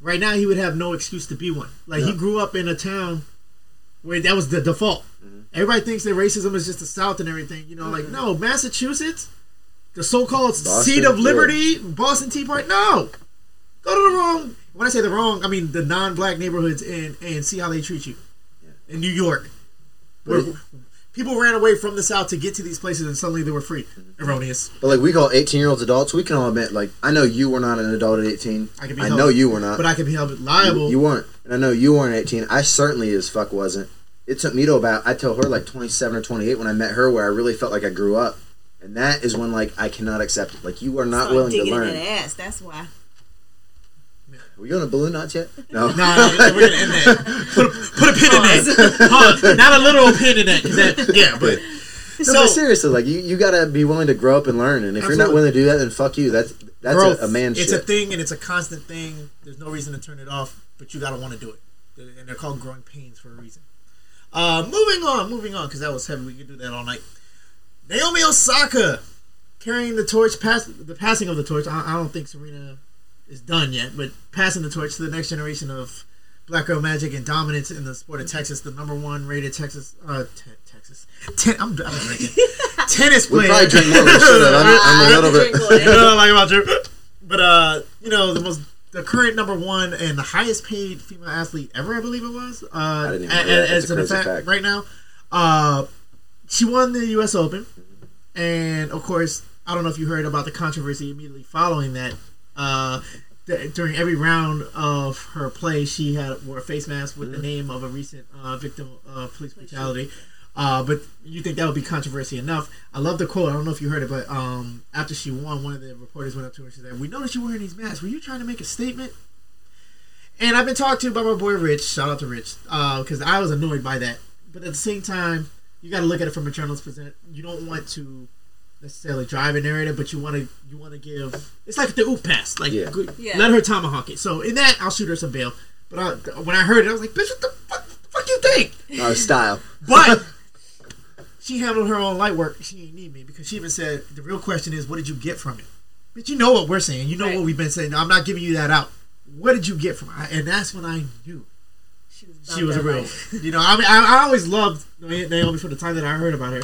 right now he would have no excuse to be one. Like he grew up in a town where that was the default. Mm-hmm. Everybody thinks that racism is just the South and everything. You know, like no, Massachusetts, the so-called Boston, seat of yeah. liberty, Boston Tea Party. No, go to the wrong. When I say the wrong, I mean the non-black neighborhoods and and see how they treat you. In New York, where people ran away from the South to get to these places, and suddenly they were free. Mm-hmm. Erroneous. but like we call 18 year olds adults. We can all admit, like, I know you were not an adult at 18. I can be I held- know you were not. But I can be held liable. You, you weren't, and I know you weren't 18. I certainly as fuck wasn't. It took me to about I tell her like 27 or 28 when I met her, where I really felt like I grew up, and that is when like I cannot accept it. Like you are not Start willing to digging in learn. that ass. That's why. Were you on a balloon knots yet? No. Nah, we're gonna end that. Put a, put a pin in that. Pause. Not a literal pin in that, 'cause that. Yeah, but No, so but seriously, like you, you gotta be willing to grow up and learn. And if you're not willing to do that, then fuck you. That's that's growth. a, a man It's shit. a thing, and it's a constant thing. There's no reason to turn it off, but you gotta want to do it. And they're called growing pains for a reason. Uh, moving on, moving on, because that was heavy. We could do that all night. Naomi Osaka carrying the torch, pass the passing of the torch. I, I don't think Serena is done yet, but passing the torch to the next generation of Black Girl Magic and dominance in the sport of Texas, the number one rated Texas, uh, te- Texas, ten, I'm, I'm drinking tennis we player. probably drink more than we should have. I'm, I'm a little bit. Drink you know, like about you. But uh, you know, the most the current number one and the highest paid female athlete ever, I believe it was. Uh, didn't even a- know that. That's as a an crazy fact, fact. right now, uh, she won the U.S. Open, and of course, I don't know if you heard about the controversy immediately following that. Uh, th- during every round of her play, she had wore a face mask with Mm-hmm. the name of a recent uh, victim of police brutality. Uh, but you think that would be controversy enough? I love the quote. I don't know if you heard it, but um, after she won, one of the reporters went up to her and she said, "We noticed you wearing these masks. Were you trying to make a statement?" And I've been talked to by my boy Rich. Shout out to Rich, because I was annoyed by that. But at the same time, you got to look at it from a journalist's perspective. You don't want to necessarily drive a narrative, but you want to you want to give. It's like the oop pass. Like Yeah. good- Yeah. let her tomahawk it. So in that, I'll shoot her some bail. But I, when I heard it, I was like, "Bitch, what the fuck, the fuck you think?" Our style. But she handled her own light work. She didn't need me because she even said the real question is, what did you get from it? But you know what we're saying. You know Right. what we've been saying. I'm not giving you that out. What did you get from it? And that's when I knew She was, she was a real. You know, I mean, I, I always loved Naomi from the time that I heard about her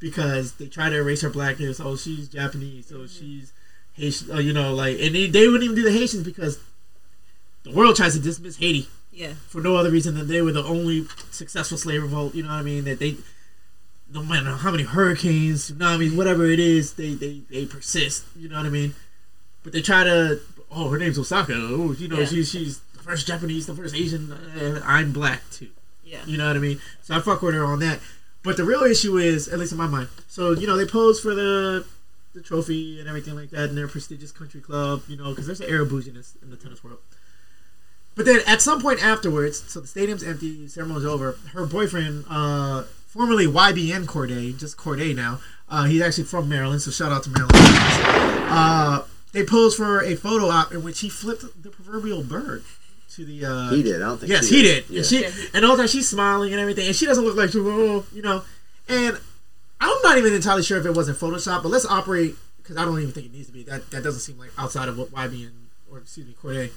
because they try to erase her blackness. Oh, she's Japanese. So she's Haitian. Uh, you know, like, and they, they wouldn't even do the Haitians because the world tries to dismiss Haiti Yeah. for no other reason than they were the only successful slave revolt. You know what I mean? That they, no matter how many hurricanes, tsunamis, whatever it is, they they, they persist. You know what I mean? But they try to. Oh, her name's Osaka. Oh, you know Yeah. she's she's first Japanese, the first Asian. Uh, I'm black too. Yeah. You know what I mean? So I fuck with her on that. But the real issue is, at least in my mind, so you know they pose for the the trophy and everything like that in their prestigious country club, you know, because there's an air of bouginess in the tennis world. But then at some point afterwards, so the stadium's empty, ceremony's over. Her boyfriend, uh, formerly YBN Cordae, just Cordae now, uh, he's actually from Maryland, so shout out to Maryland. Uh, they posed for a photo op in which he flipped the proverbial bird to the. Uh, He did. I don't think. Yes, he did. Yeah. And she and all that she's smiling and everything, and she doesn't look like she, oh, you know. And I'm not even entirely sure if it wasn't Photoshop, but let's operate because I don't even think it needs to be. That that doesn't seem like outside of what YB and or excuse me Cordae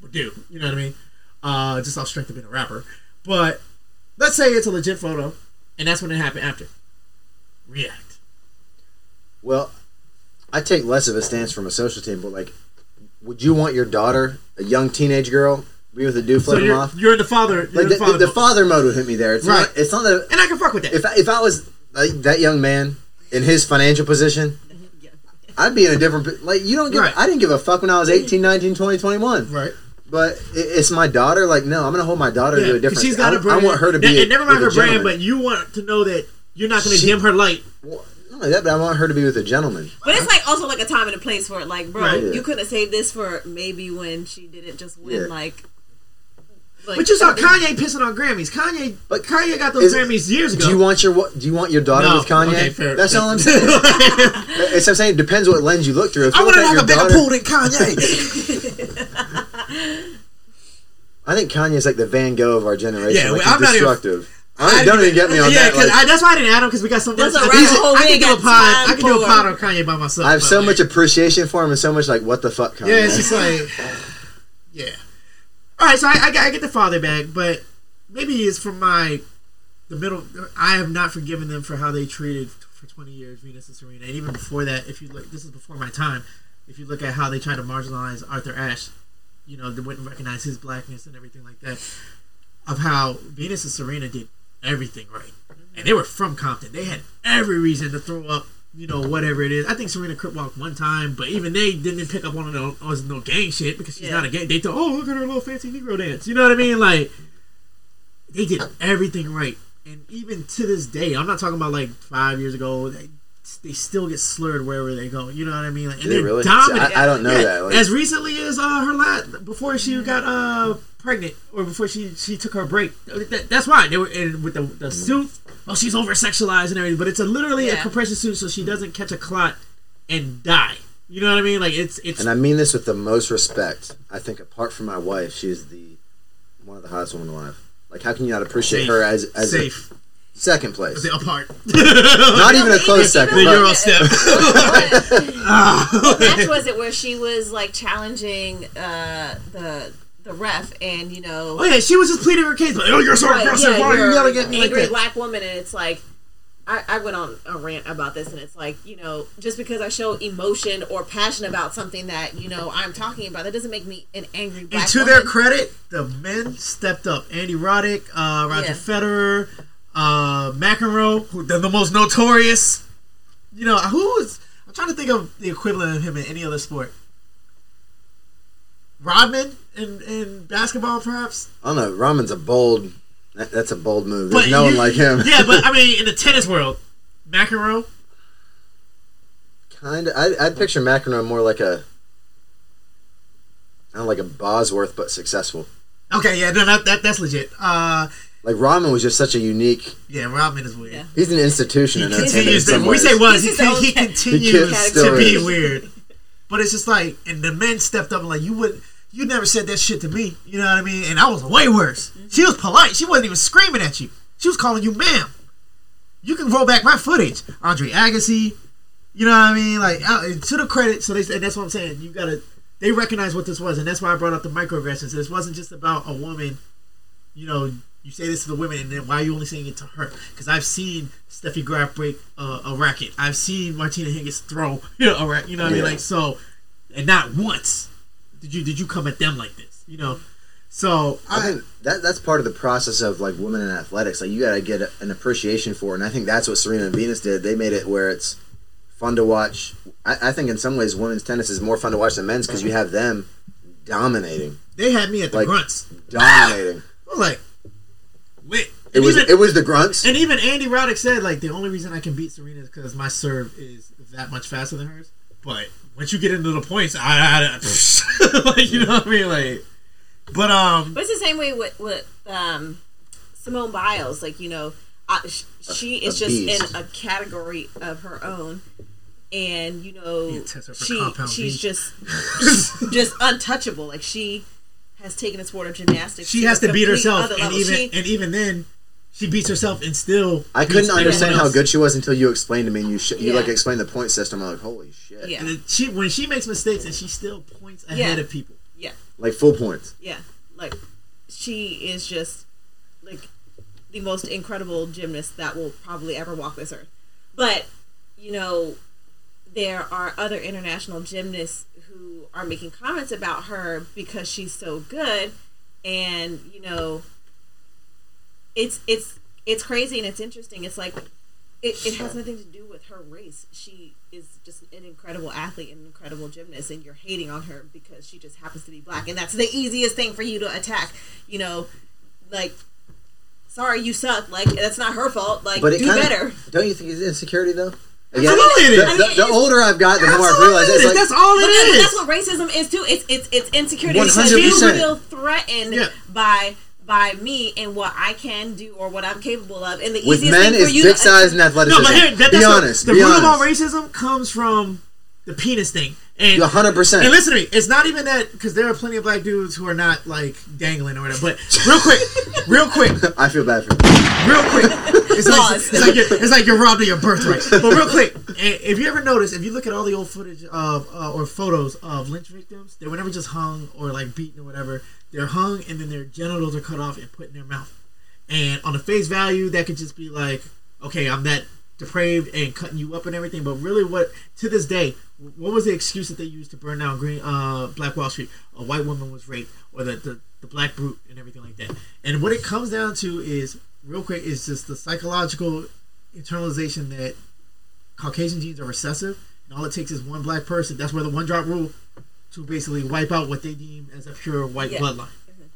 would do. You know what I mean? Uh, just off strength of being a rapper. But let's say it's a legit photo, and that's when it happened after. React. Well, I take less of a stance from a social team, but like, would you want your daughter, a young teenage girl, be with a dude So flipping you're, off? you're in the father. You're Like the, the father. the, mode. father mode would hit me there. It's Right. not. It's not that. and I can fuck with that. If I, if I was like, that young man in his financial position, I'd be in a different. Like you don't give. Right. I didn't give a fuck when I was 18, 19, 20, 21. right. But it's my daughter. Like no, I'm gonna hold my daughter to a different. she's got I, a brand. I want her to be. And, and never mind her brand, but you want to know that you're not going to She- dim her light. Well, only that, but I want her to be with a gentleman. But it's like also like a time and a place for it. Like, bro, Right. Yeah. you couldn't have saved this for maybe when she didn't just win. Yeah. Like, like, But you saw Kanye pissing on Grammys. Kanye, But Kanye got those is- Grammys years ago. Do you want your Do you want your daughter No. with Kanye? Okay, fair. That's all I'm saying. it's I'm saying it depends what lens you look through. If I you want look to at have a your bigger daughter- pool than Kanye. I think Kanye is like the Van Gogh of our generation. Yeah, like well, I'm not even- destructive. I don't even get me on yeah, that. 'cause Like, that's why I didn't add him because we got so much. That's a I, rabbit can- I can do a got pod. I can do a for. pod on Kanye by myself. I have so like, much appreciation for him and so much like, what the fuck, Kanye? Yeah, it's just like, yeah. All right, so I, I, get- I get the father back, but maybe it's from my the middle. I have not forgiven them for how they treated for 20 years Venus and Serena, and even before that, if you look, this is before my time. If you look at how they tried to marginalize Arthur Ashe, you know, they wouldn't recognize his blackness and everything like that. Of how Venus and Serena did everything right, and they were from Compton. They had every reason to throw up you know, whatever it is. I think Serena crip walked one time, but even they didn't pick up on it on, on no gang shit because she's Yeah. not a gang. They thought, oh, look at her little fancy Negro dance. You know what I mean? Like, they did everything right. And even to this day, I'm not talking about like five years ago, they still get slurred wherever they go. You know what I mean? Like, and Do they they're really? See. I, I don't know Yeah, that. Like, as recently as uh, her last before she got uh pregnant or before she she took her break. That, that's why they were in with the the suit. Oh, she's over sexualized and everything, but it's a literally a compression suit so she doesn't catch a clot and die. You know what I mean? Like it's it's and I mean this with the most respect. I think apart from my wife, she's the one of the hottest women alive. Like, how can you not appreciate Safe. her as as safe. a second place? They're apart. Not even a close second. the but- Euro step. what match was it where she was like challenging uh, the the ref and you know Oh yeah, she was just pleading her case. Like, oh, you're so Right, aggressive. yeah, Why are you you're yelling at me like angry that? black woman and it's like I, I went on a rant about this and it's like you know just because I show emotion or passion about something that you know I'm talking about that doesn't make me an angry black And to woman. their credit, the men stepped up. Andy Roddick, uh, Roger Yeah. Federer, uh, McEnroe, who they're the most notorious. You know, who is? I'm trying to think of the equivalent of him in any other sport. Rodman in, in basketball, perhaps. I don't know. Rodman's a bold. That, that's a bold move. There's no you- one like him. Yeah, but I mean, in the tennis world, McEnroe. kind of. I'd, I'd picture McEnroe more like a. I don't know, like a Bosworth, but successful. Okay, yeah, no, that, that that's legit. Uh, Like Rodman was just such a unique. yeah, Rodman is weird. Yeah. He's an institution He in entertainment. in continues. To, some we say was, He's he, his he continues He to be is. weird. But it's just like, and the men stepped up and like, you would, you never said that shit to me. You know what I mean? And I was way worse. She was polite. She wasn't even screaming at you. She was calling you ma'am. You can roll back my footage, Andre Agassi. You know what I mean? Like uh, to the credit. So they, and that's what I'm saying. You gotta. They recognize what this was, and that's why I brought up the microaggressions. This wasn't just about a woman. You know, you say this to the women, and then why are you only saying it to her? Because I've seen Steffi Graf break uh, a racket. I've seen Martina Hingis throw you know, a racket. You know what I mean? Like so, and not once did you did you come at them like this. You know, so I I, think that that's part of the process of like women in athletics. Like you got to get a, an appreciation for, it. and I think that's what Serena and Venus did. They made it where it's fun to watch. I, I think in some ways women's tennis is more fun to watch than men's because you have them dominating, they had me at the like- grunts. dominating. Like, wait. It was even- it was the grunts. And even Andy Roddick said, like, the only reason I can beat Serena is because my serve is that much faster than hers. But once you get into the points, I, I, like, you know what I mean? Like, but um, But it's the same way with with um, Simone Biles. Like you know, uh, sh- she is a just beast. in a category of her own, and you know, You test her for she she's V. just just untouchable. Like she has taken the sport of gymnastics. she to has to beat herself, and even She- and even then, she beats herself and still. I couldn't understand how good she was until you explained to me and you sh- you Yeah. like explained the point system. I'm like, holy shit! yeah, And she when she makes mistakes and she still points ahead Yeah. of people. yeah, Like full points. yeah. Like she is just like the most incredible gymnast that will probably ever walk this earth. But you know, there are other international gymnasts who are making comments about her because she's so good, and you know, it's it's it's crazy and it's interesting. It's like it, it has nothing to do with her race. She is just an incredible athlete and an incredible gymnast, and you're hating on her because she just happens to be black, and that's the easiest thing for you to attack. You know, like, sorry, you suck. Like that's not her fault. Like, do kinda, better. Don't you think it's insecurity though? Again, Absolutely the. The- older I've got, the more I've realized it like that's all it is. that's what racism is too. It's it's it's insecurity because you 100%. feel threatened Yeah. by by me and what I can do or what I'm capable of. And the with easiest men thing for is you dick to size and athleticism. No, but here, that, be that's what- honest. the be root of all racism comes from the penis thing. And You 100%. And listen to me, it's not even that because there are plenty of black dudes who are not like dangling or whatever. But real quick, real quick, I feel bad for you. real quick, it's like, it's like you're, it's like you're robbed of your birthright. But real quick, if you ever notice, if you look at all the old footage of uh, or photos of lynch victims, they were never just hung or like beaten or whatever. They're hung and then their genitals are cut off and put in their mouth. And on the face value, that could just be like, okay, I'm that depraved and cutting you up and everything. But really, what to this day, what was the excuse that they used to burn down Green uh, Black Wall Street? A white woman was raped, or the, the the black brute and everything like that. And what it comes down to is, real quick, is just the psychological internalization that Caucasian genes are recessive, and all it takes is one black person. That's where the one drop rule to basically wipe out what they deem as a pure white Yeah. bloodline.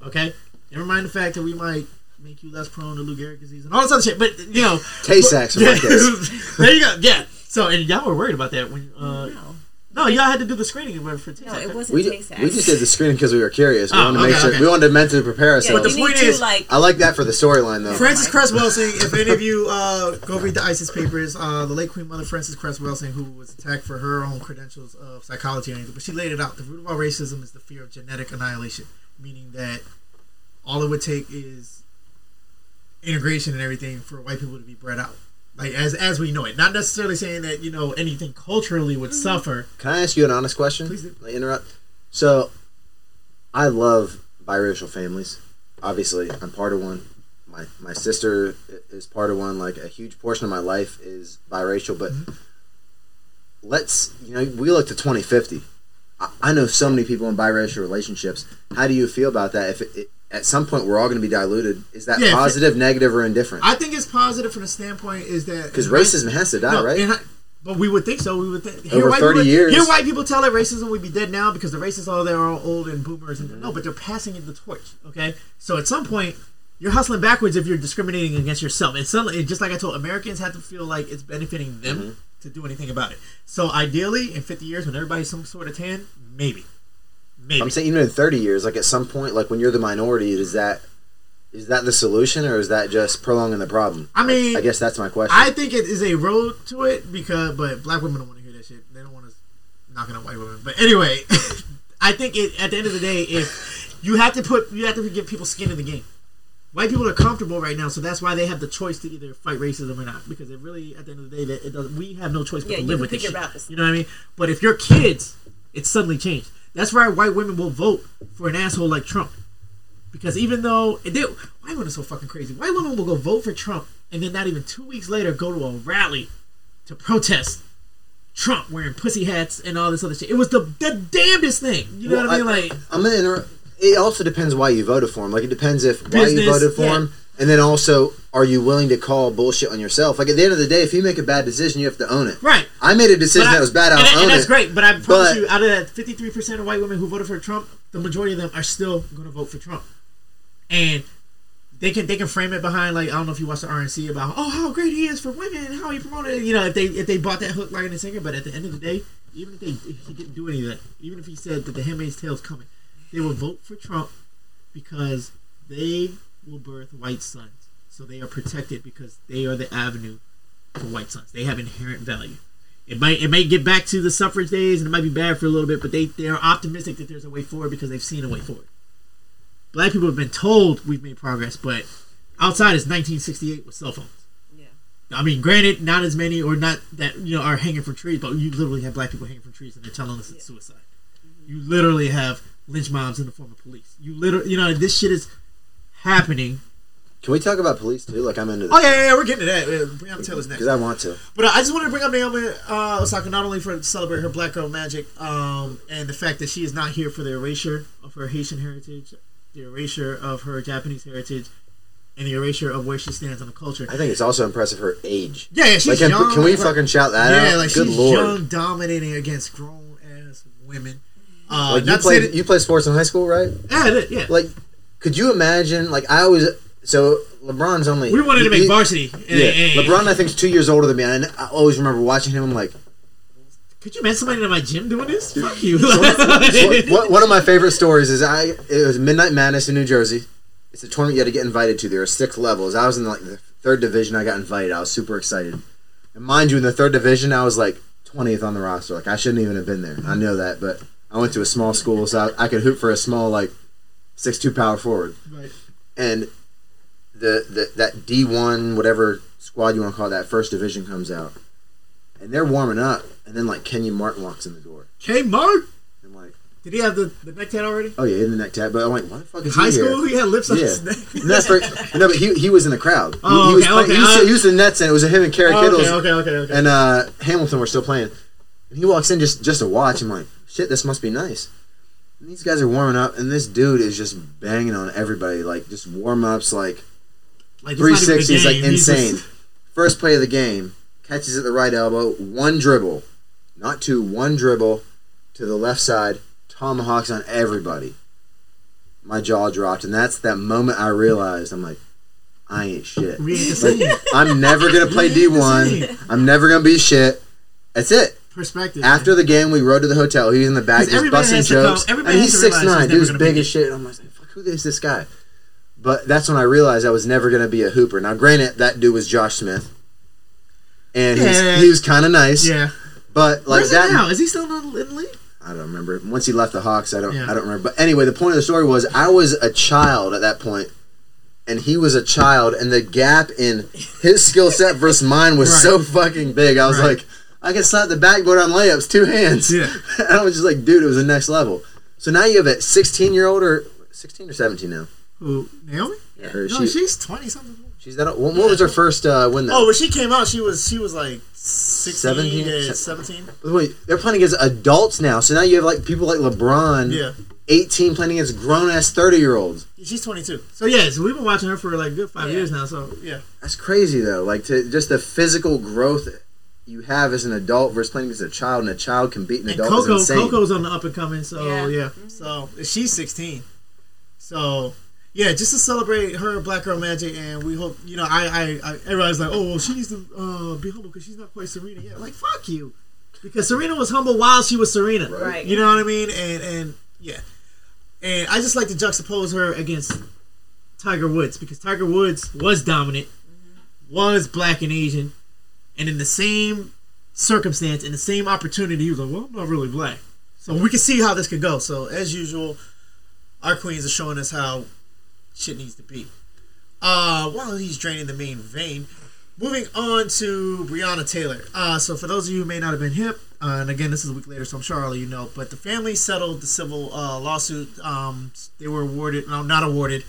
Okay, never mind the fact that we might make you less prone to Lou Gehrig disease and all this other shit. But you know, Tay-Sachs in my case. there you go. Yeah. So and y'all were worried about that when uh no, no y'all had to do the screening for for no, it wasn't We, taste we just did the screening because we were curious. We Oh, wanted to make sure okay. we wanted to mentally prepare Yeah, but the point is- like I like that for the storyline though. Frances Cress Welsing, if any of you uh, go read the ISIS papers, uh, the late Queen Mother Frances Cress Welsing, who was attacked for her own credentials of psychology and anything, but she laid it out. The root of all racism is the fear of genetic annihilation, meaning that all it would take is integration and everything for white people to be bred out. Like as as we know it, not necessarily saying that you know anything culturally would suffer. Can I ask you an honest question? Please do. Like, interrupt. So, I love biracial families. Obviously, I'm part of one. My my sister is part of one. Like a huge portion of my life is biracial. But Mm-hmm. let's you know we look to 2050. I, I know so many people in biracial relationships. How do you feel about that? If it, it, at some point we're all going to be diluted, is that Yeah, if it- positive, negative, or indifferent? I think it's positive from the standpoint is that Because racism has to die, No, right? I- but we would think so. We would think Over white 30 people, years. Hear white people tell that racism would be dead now because the racists, oh, they're all old and boomers, and no, but they're passing it the torch. Okay, so at some point, you're hustling backwards if you're discriminating against yourself. And suddenly, just like I told, Americans have to feel like it's benefiting them Mm-hmm. to do anything about it. So ideally, in 50 years, when everybody's some sort of tan, maybe, maybe. I'm saying even in 30 years, like at some point, like when you're the minority, is that is that the solution or is that just prolonging the problem? I mean, I guess that's my question. I think it is a road to it because, but black women don't want to hear that shit. They don't want us knocking on white women. But anyway, I think it at the end of the day, if you have to put, you have to give people skin in the game. White people are comfortable right now, so that's why they have the choice to either fight racism or not. Because it really, at the end of the day, that it does. We have no choice but Yeah, to live with this. shit. this- You know what I mean? But if you're kids, it's suddenly changed. That's why white women will vote for an asshole like Trump. Because even though they, white women are so fucking crazy, white women will go vote for Trump and then not even two weeks later go to a rally to protest Trump wearing pussy hats and all this other shit. It was the the damnedest thing. You know Well, what I mean? I- Like, I'm gonna interrupt. It also depends why you voted for him. Like it depends if why you voted for yeah. him, and then also are you willing to call bullshit on yourself? Like at the end of the day, if you make a bad decision, you have to own it. right. I made a decision I- that was bad. I'll and, own and that's it. great. But I promise But- you, out of that 53% of white women who voted for Trump, the majority of them are still going to vote for Trump. And they can they can frame it behind like I don't know if you watch the RNC about oh how great he is for women, and how he promoted it. You know if they if they bought that hook line and sinker, but at the end of the day, even if they if he didn't do any of that, even if he said that the Handmaid's Tale is coming, they will vote for Trump because they will birth white sons. So they are protected because they are the avenue for white sons. They have inherent value. It might it may get back to the suffrage days and it might be bad for a little bit, but they, they are optimistic that there's a way forward because they've seen a way forward. Black people have been told we've made progress, but outside is 1968 with cell phones. Yeah. I mean, granted, not as many or not that you know are hanging from trees, but you literally have black people hanging from trees and they're telling us it's suicide. Mm-hmm. You literally have lynch mobs in the form of police. You literally, you know, this shit is happening. Can we talk about police too? Like I'm into Oh yeah, yeah, yeah we're getting to that. Breonna Taylor's next. because I want to. But uh, I just wanted to bring up Naomi uh, Osaka not only for celebrate her Black Girl Magic, um, and the fact that she is not here for the erasure of her Haitian heritage, the erasure of her Japanese heritage, and the erasure of where she stands on the culture. I think it's also impressive her age. Yeah, yeah, she's Like, young. can we fucking shout that Yeah, out? like Good she's lord! young, dominating against grown ass women. Uh, Like you played, that- you played sports in high school, right? yeah, I did, yeah. Like, could you imagine? Like I always. So LeBron's only. we wanted to he- make varsity. Yeah, LeBron I think is two years older than me, and I always remember watching him. I'm like, Could you imagine somebody in my gym doing this? Fuck you. one, one- one of my favorite stories is I it was Midnight Madness in New Jersey. It's a tournament you had to get invited to. There are six levels. I was in like the third division. I got invited. I was super excited. And mind you, in the third division, I was like 20th on the roster. Like I shouldn't even have been there. I know that, but I went to a small school, so I, I could hoop for a small like six two power forward. Right. And the, the that D one whatever squad you want to call it, that first division comes out, and they're warming up, and then like Kenyon Martin walks in the door. K-Mart, I'm like, did he have the, the neck tat already? oh yeah, in the neck tab. But I'm like, why the fuck is High he here? High school, he had lips on Yeah. his neck. That's very, no, but he, he was in the crowd. He, Oh, he was okay, playing, okay, he, was, uh, he the Nets, and it was him and Kerry Oh, Kittles okay, okay, okay, okay. and uh, Hamilton were still playing. And he walks in just just to watch. I'm like, shit, this must be nice. And these guys are warming up, and this dude is just banging on everybody, like just warm ups, like like, it's not even a 360 is like he's just- insane. First play of the game, catches at the right elbow, one dribble, not two, one dribble to the left side, tomahawks on everybody. My jaw dropped, and that's that moment I realized I'm like, I ain't shit. Like. I'm never gonna play the D1. I'm never gonna be shit. That's it. perspective. After the game, we rode to the hotel. He was in the back just busting has to go- jokes. everybody and he's six nine, he's dude's big as shit. And I'm like, fuck, who is this guy? But that's when I realized I was never gonna be a hooper. Now, granted, that dude was Josh Smith, and he's, Yeah. he was kind of nice. yeah, But like where's that, now? Is he still in the in the league? I don't remember. Once he left the Hawks, I don't. Yeah. I don't remember. But anyway, the point of the story was I was a child at that point, and he was a child, and the gap in his skill set versus mine was Right. so fucking big. I was Right. like, I can slap the backboard on layups, two hands. Yeah. and I was just like, dude, it was the next level. So now you have a 16 year old or 16 or 17 now. Who Naomi? Or No, she, she's twenty something. she's that. What, what was her first uh, win? Though? Oh, when she came out, she was she was like 16, 17? yeah, 17. Wait, they're playing against adults now. So now you have like people like LeBron, Yeah. 18, playing against grown ass 30 year olds. She's 22. So yeah, so we've been watching her for like good five Yeah. years now. So yeah, That's crazy though. Like to just the physical growth you have as an adult versus playing against a child, and a child can beat an and adult Coco is. Coco's on the up and coming. So Yeah. yeah, so she's 16. So yeah, just to celebrate her Black Girl Magic, and we hope you know I I, I everybody's like, oh well, she needs to uh, be humble because she's not quite Serena yet. Like fuck you, because Serena was humble while she was Serena. Right. You know what I mean? And and yeah, and I just like to juxtapose her against Tiger Woods because Tiger Woods was dominant, was black and Asian, and in the same circumstance, in the same opportunity, he was like, "Well, I'm not really black." So we can see how this could go. So as usual, our queens are showing us how shit needs to be. Uh, while he's draining the main vein, moving on to Breonna Taylor. Uh, so for those of you who may not have been hip, uh, and again, this is a week later, so I'm sure all of you know, but the family settled the civil uh, lawsuit. Um, they were awarded, no, not awarded.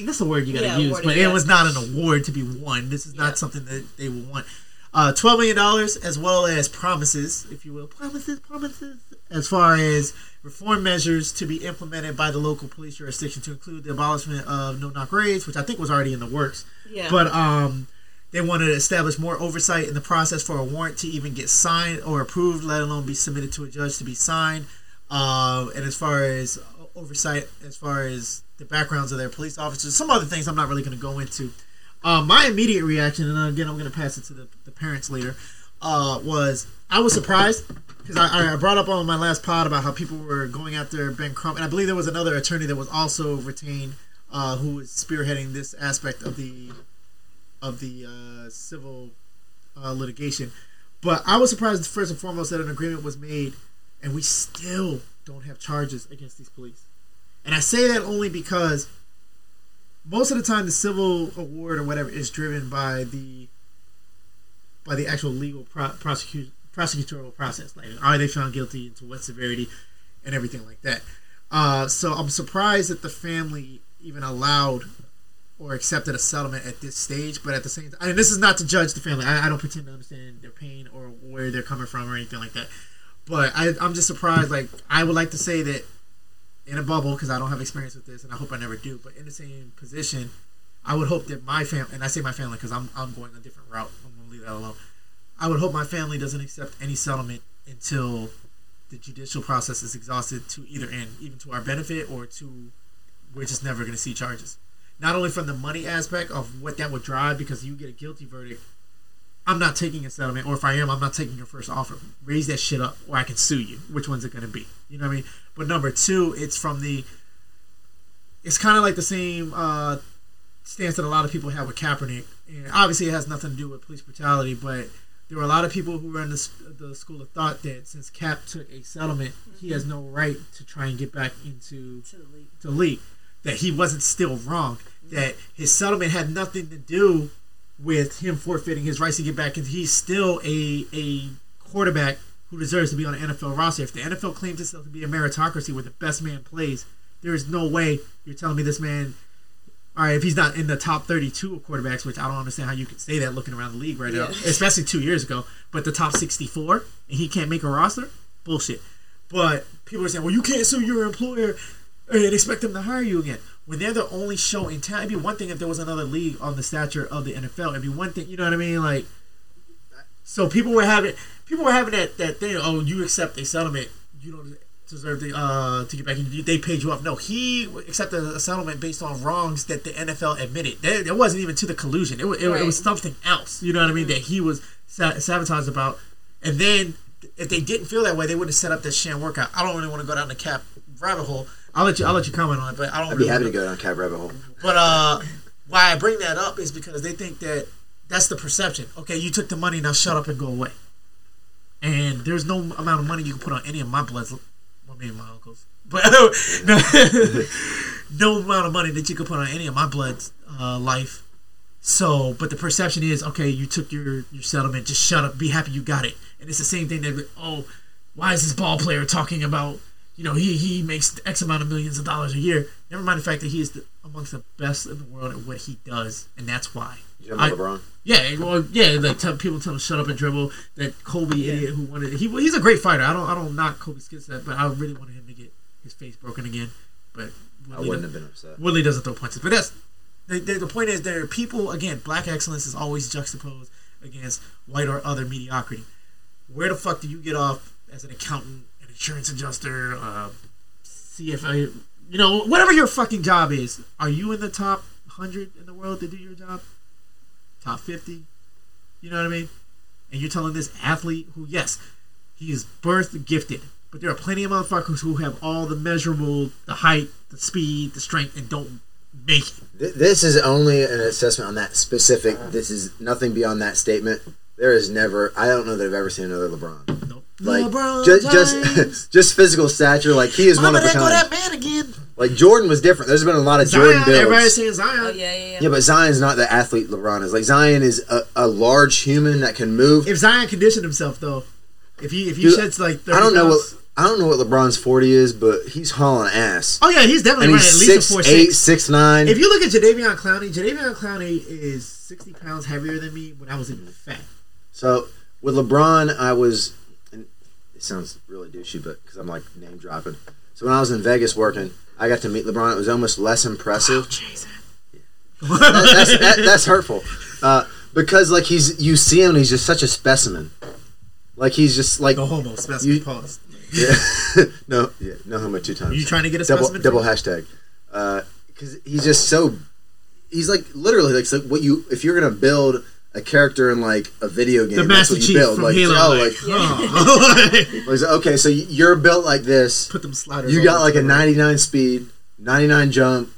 That's the word you gotta Yeah, use, awarded, but yeah. it was not an award to be won. This is Yeah. not something that they will want. Uh, twelve million dollars, as well as promises, if you will, promises, promises, as far as reform measures to be implemented by the local police jurisdiction to include the abolishment of no knock raids, which I think was already in the works. Yeah. But um, they wanted to establish more oversight in the process for a warrant to even get signed or approved, let alone be submitted to a judge to be signed. Um, and as far as oversight, as far as the backgrounds of their police officers, some other things I'm not really going to go into. Um, my immediate reaction, and again, I'm going to pass it to the, the parents later, uh, was I was surprised because I, I brought up on my last pod about how people were going after Ben Crump, and I believe there was another attorney that was also retained uh, who was spearheading this aspect of the of the uh, civil uh, litigation. But I was surprised first and foremost that an agreement was made, and we still don't have charges against these police. And I say that only because most of the time the civil award or whatever is driven by the by the actual legal pro- prosecute prosecutorial process. Like, are they found guilty to what severity, and everything like that. Uh, so I'm surprised that the family even allowed or accepted a settlement at this stage. But at the same time, and this is not to judge the family. I, I don't pretend to understand their pain or where they're coming from or anything like that. But I, I'm just surprised. Like I would like to say that in a bubble because I don't have experience with this, and I hope I never do. But in the same position, I would hope that my family, and I say my family because I'm I'm going a different route. I'm gonna leave that alone. I would hope my family doesn't accept any settlement until the judicial process is exhausted to either end, even to our benefit or to we're just never going to see charges. Not only from the money aspect of what that would drive, because you get a guilty verdict, I'm not taking a settlement, or if I am, I'm not taking your first offer. Raise that shit up, or I can sue you. Which one's it going to be? You know what I mean? But number two, it's from the. It's kind of like the same uh, stance that a lot of people have with Kaepernick, and obviously it has nothing to do with police brutality, but there were a lot of people who were in the, the school of thought that since Cap took a settlement, he has mm-hmm. no right to try and get back into to the league. to league. That he wasn't still wrong. Mm-hmm. That his settlement had nothing to do with him forfeiting his rights to get back, and he's still a a quarterback who deserves to be on an NFL roster. If the NFL claims itself to be a meritocracy where the best man plays, there is no way you're telling me this man. All right, if he's not in the top 32 of quarterbacks, which I don't understand how you could say that looking around the league right now, especially two years ago, but the top 64 and he can't make a roster, bullshit. But people are saying, well, you can't sue your employer and expect them to hire you again. When they're the only show in town, it'd be one thing if there was another league on the stature of the NFL. It'd be one thing, you know what I mean? Like, so people were having people were having that that thing. Oh, you accept a settlement, you don't deserve to uh to get back. in. They paid you off. No, he accepted a settlement based on wrongs that the NFL admitted. There, it wasn't even to the collusion. It was, it, it was something else. You know what I mean? That he was sabotaged about And then if they didn't feel that way, they wouldn't have set up that sham workout. I don't really want to go down the cap rabbit hole. I'll let you. I'll let you comment on it, but I don't. I'd be really happy to go down cap rabbit hole. But uh, why I bring that up is because they think that that's the perception. Okay, you took the money, now shut up and go away. And there's no amount of money you can put on any of my bloods. Me and my uncles, but no, no amount of money that you could put on any of my blood's uh, life. So, but the perception is okay. You took your your settlement. Just shut up. Be happy you got it. And it's the same thing that oh, why is this ball player talking about? You know, he he makes X amount of millions of dollars a year. Never mind the fact that he is the, amongst the best in the world at what he does, and that's why. You I- LeBron? Yeah, well, yeah, like tell, people tell him shut up and dribble. That Kobe idiot who wanted he he's a great fighter. I don't I don't knock Kobe's skill set, but I really wanted him to get his face broken again. But I wouldn't doesn't- have been upset. Woodley doesn't throw punches, but that's the, the, the point is there are people again. Black excellence is always juxtaposed against white or other mediocrity. Where the fuck do you get off as an accountant, an insurance adjuster, uh, CFA? You know, whatever your fucking job is. Are you in the top hundred in the world to do your job? Top fifty? You know what I mean? And you're telling this athlete who, yes, he is birth gifted, but there are plenty of motherfuckers who have all the measurable, the height, the speed, the strength, and don't make it. This is only an assessment on that specific. This is nothing beyond that statement. There is never. I don't know that I've ever seen another LeBron. Nope. Like LeBron just James. just just physical stature. Like he is one Mama, of a there go that kind. man again. Like Jordan was different. There's been a lot of Jordan Zion, everybody's builds. saying Zion. Oh yeah, yeah, yeah. Yeah, but Zion's not the athlete LeBron is. Like Zion is a, a large human that can move. If Zion conditioned himself though, if he if he Dude, sheds like 30 I don't know what I don't know what LeBron's forty is, but he's hauling ass. Oh yeah, he's definitely And running he's at least six a four eight, six. six nine. If you look at Jadeveon Clowney, Jadeveon Clowney is sixty pounds heavier than me when I was even fat. So with LeBron, I was. And it sounds really douchey, but because I'm like name dropping. So when I was in Vegas working, I got to meet LeBron. It was almost less impressive. Jason. That- that's that, that's hurtful. Uh, because like he's you see him, and he's just such a specimen. Like he's just like The homo specimen You- pause. yeah. no yeah no homo two times. Are you trying to get a double specimen? double hashtag because he's just so he's like literally like, so what you if you're gonna build a character in like a video game the that's Master what you Chief build from like, Halo. oh, like, like, oh. like, okay so you're built like this Put them sliders. you got like a the right. 99 speed 99 jump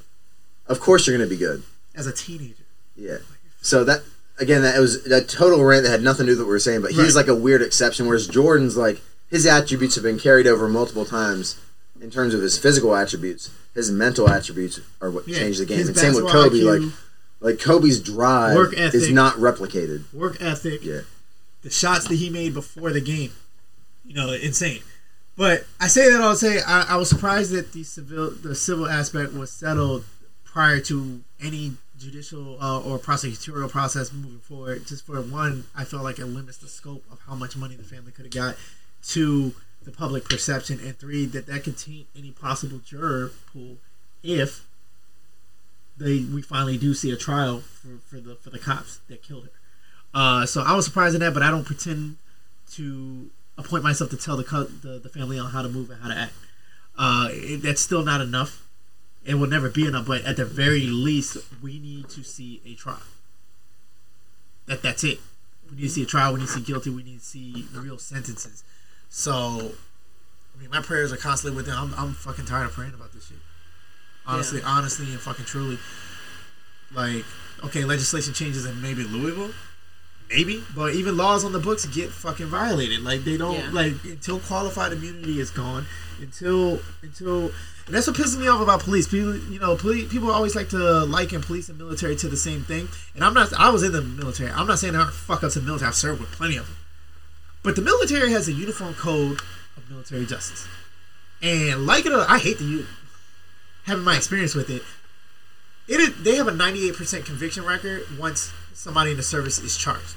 of course you're gonna be good as a teenager. yeah so that again that was a total rant that had nothing to do with what we were saying but he's Right. like a weird exception whereas jordan's like his attributes have been carried over multiple times in terms of his physical attributes his mental attributes are what Yeah, changed the game and same with kobe IQ, like like kobe's drive Work ethic, is not replicated work ethic, yeah the shots that he made before the game, you know, insane. But I say that I'll say I, I was surprised that the civil the civil aspect was settled prior to any judicial uh, or prosecutorial process moving forward. Just for one, I felt like it limits the scope of how much money the family could have got. Two, the public perception, and three, that that could taint any possible juror pool if they we finally do see a trial for, for the for the cops that killed her. Uh, so I was surprised in that, but I don't pretend to appoint myself to tell the the, the family on how to move and how to act. Uh, it, that's still not enough. It will never be enough, but at the very least, we need to see a trial. That that's it. We need to see a trial. We need to see guilty. We need to see real sentences. So, I mean, my prayers are constantly with them. I'm, I'm fucking tired of praying about this shit. Honestly, honestly, and fucking truly. Like, okay, legislation changes in maybe Louisville, maybe, but even laws on the books get fucking violated. Like they don't Yeah. like until qualified immunity is gone, until until and that's what pisses me off about police. People, you know, police, people always like to liken police and military to the same thing. And I'm not. I was in the military. I'm not saying there aren't fuck ups in the military. I've served with plenty of them. But the military has a uniform code of military justice. And like it, or I hate the having my experience with it. It is, they have a 98% conviction record once somebody in the service is charged.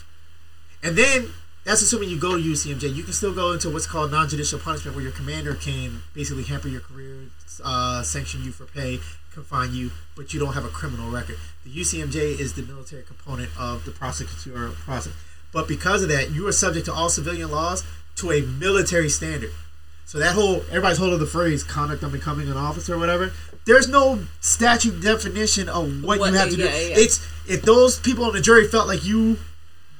And then that's assuming you go to UCMJ. You can still go into what's called non-judicial punishment, where your commander can basically hamper your career, uh, sanction you for pay, confine you, but you don't have a criminal record. The UCMJ is the military component of the prosecutorial process. But because of that, you are subject to all civilian laws to a military standard. So that whole everybody's holding the phrase "conduct on becoming an officer" or whatever. There's no statute definition of what, What you have to yeah, do. yeah. It's if those people on the jury felt like you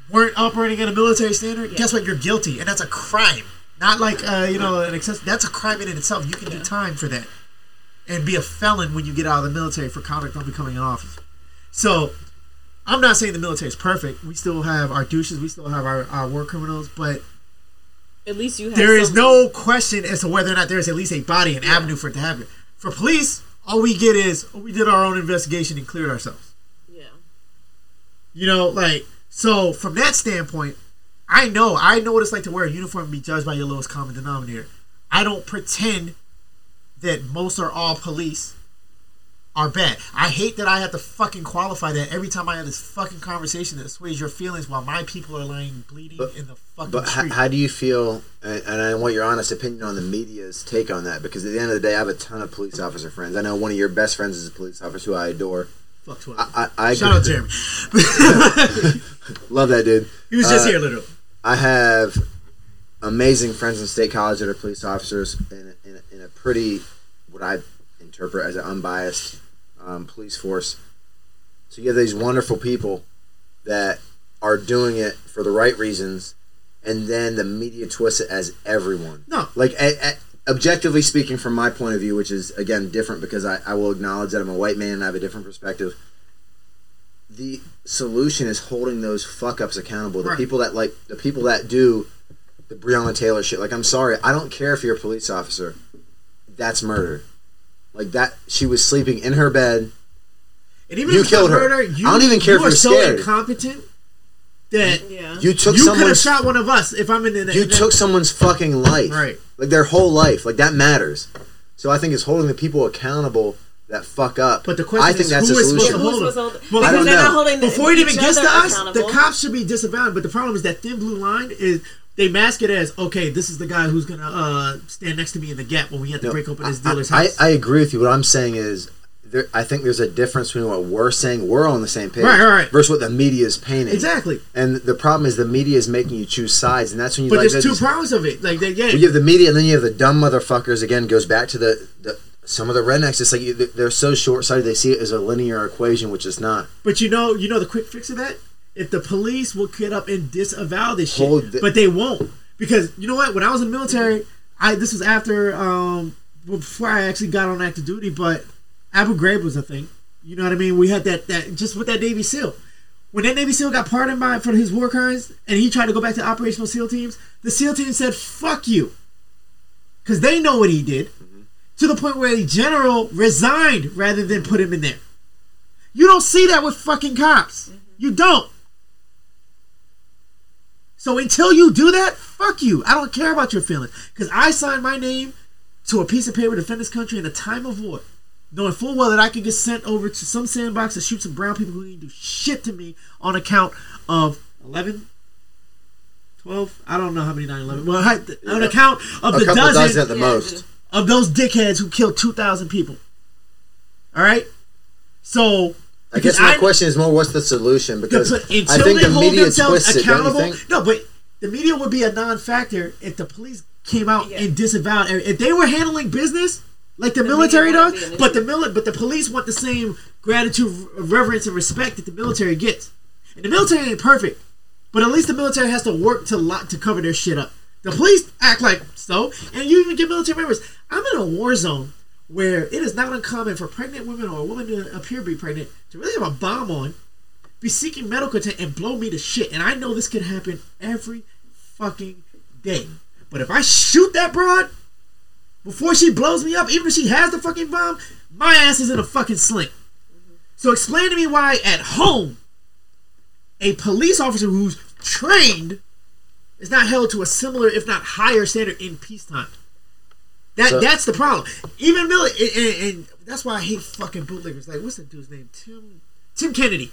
weren't operating at a military standard, guess what? You're guilty, and that's a crime. Not like uh, you know an excess. That's a crime in itself. You can do time for that, and be a felon when you get out of the military for conduct on becoming an officer. So, I'm not saying the military is perfect. We still have our douches. We still have our, our war criminals, but At least you have. there is no question as to whether or not there is at least a body, an avenue for it to happen. For police, all we get is oh, we did our own investigation and cleared ourselves. Yeah. You know, like so from that standpoint, I know I know what it's like to wear a uniform and be judged by your lowest common denominator. I don't pretend that most are all police are bad. I hate that I have to fucking qualify that every time I have this fucking conversation that sways your feelings while my people are lying bleeding But- in the fucking But how, street. how do you feel? And, and I want your honest opinion on the media's take on that because at the end of the day, I have a ton of police officer friends. I know one of your best friends is a police officer who I adore. Fuck Twitter. I, I, I Shout out Jeremy. love that dude. he was just Uh, here, literally. I have amazing friends in state college that are police officers in a, in a, in a pretty, what I interpret as an unbiased um, police force. So you have these wonderful people that are doing it for the right reasons, and then the media twists it as everyone. No. Like, a, a, objectively speaking, from my point of view, which is, again, different because I, I will acknowledge that I'm a white man and I have a different perspective the solution is holding those fuck ups accountable. The Right. people that like the people that do the Breonna Taylor shit. Like, I'm sorry, I don't care if you're a police officer. That's murder. Like that, she was sleeping in her bed. And even you if killed her. murder, you, I don't even care you if you're so scared. incompetent that Yeah. You took you could have someone's. shot one of us if I'm in the. you took someone's fucking life. Right. Like their whole life. Like that matters. So I think it's holding the people accountable that fuck up. But the question I think is, that's who the is supposed to hold them? supposed Well, hold- I don't they're know. not holding Before it even gets to us, the cops should be disavowed. But the problem is that thin blue line is they mask it as okay. This is the guy who's gonna uh, stand next to me in the gap when we have to No, break open his I- dealer's I, house. I, agree with you. What I'm saying is, there, I think there's a difference between what we're saying. We're on the same page, Right, right, right. versus what the media is painting. exactly. And the problem is the media is making you choose sides, and that's when you But like there's two problems of it. Like they Well, you have the media, and then you have the dumb motherfuckers. Again, goes back to the, the some of the rednecks. It's like you, they're so short sighted. They see it as a linear equation, which is not. But you know, you know the quick fix of that. If the police will get up and disavow this shit, the- but they won't because you know what? When I was in the military, I this was after um before I actually got on active duty, but Abu Ghraib was a thing. You know what I mean? We had that that just with that Navy SEAL. When that Navy SEAL got pardoned by for his war crimes, and he tried to go back to operational SEAL teams, the SEAL team said "fuck you," because they know what he did. To the point where a general resigned rather than put him in there. You don't see that with fucking cops. You don't. So until you do that, fuck you. I don't care about your feelings. Because I signed my name to a piece of paper to defend this country in a time of war. Knowing full well that I could get sent over to some sandbox to shoot some brown people who didn't do shit to me on account of 11, 12, I don't know how many 9 11. Well, I- on account of A the dozen, dozen at the Yeah, most. of those dickheads who killed 2,000 people. All right? So. I guess because my question is more: What's the solution? Because but I think they the hold media themselves twists it. Accountable, think? no, but the media would be a non-factor if the police came out Yeah. and disavowed. If they were handling business like the, The military does, but the issue. mili- but the police want the same gratitude, reverence, and respect that the military gets. And the military ain't perfect, but at least the military has to work to lot to cover their shit up. The police act like so, and you even get military members. I'm in a war zone where it is not uncommon for pregnant women or a woman to appear to be pregnant to really have a bomb on be seeking medical attention and blow me to shit. And I know this could happen every fucking day. But if I shoot that broad before she blows me up, even if she has the fucking bomb, my ass is in a fucking sling. So explain to me why at home a police officer who's trained is not held to a similar, if not higher, standard in peacetime. That So- that's the problem. Even Miller, and, and, and that's why I hate fucking bootleggers. Like, what's that dude's name? Tim Tim Kennedy,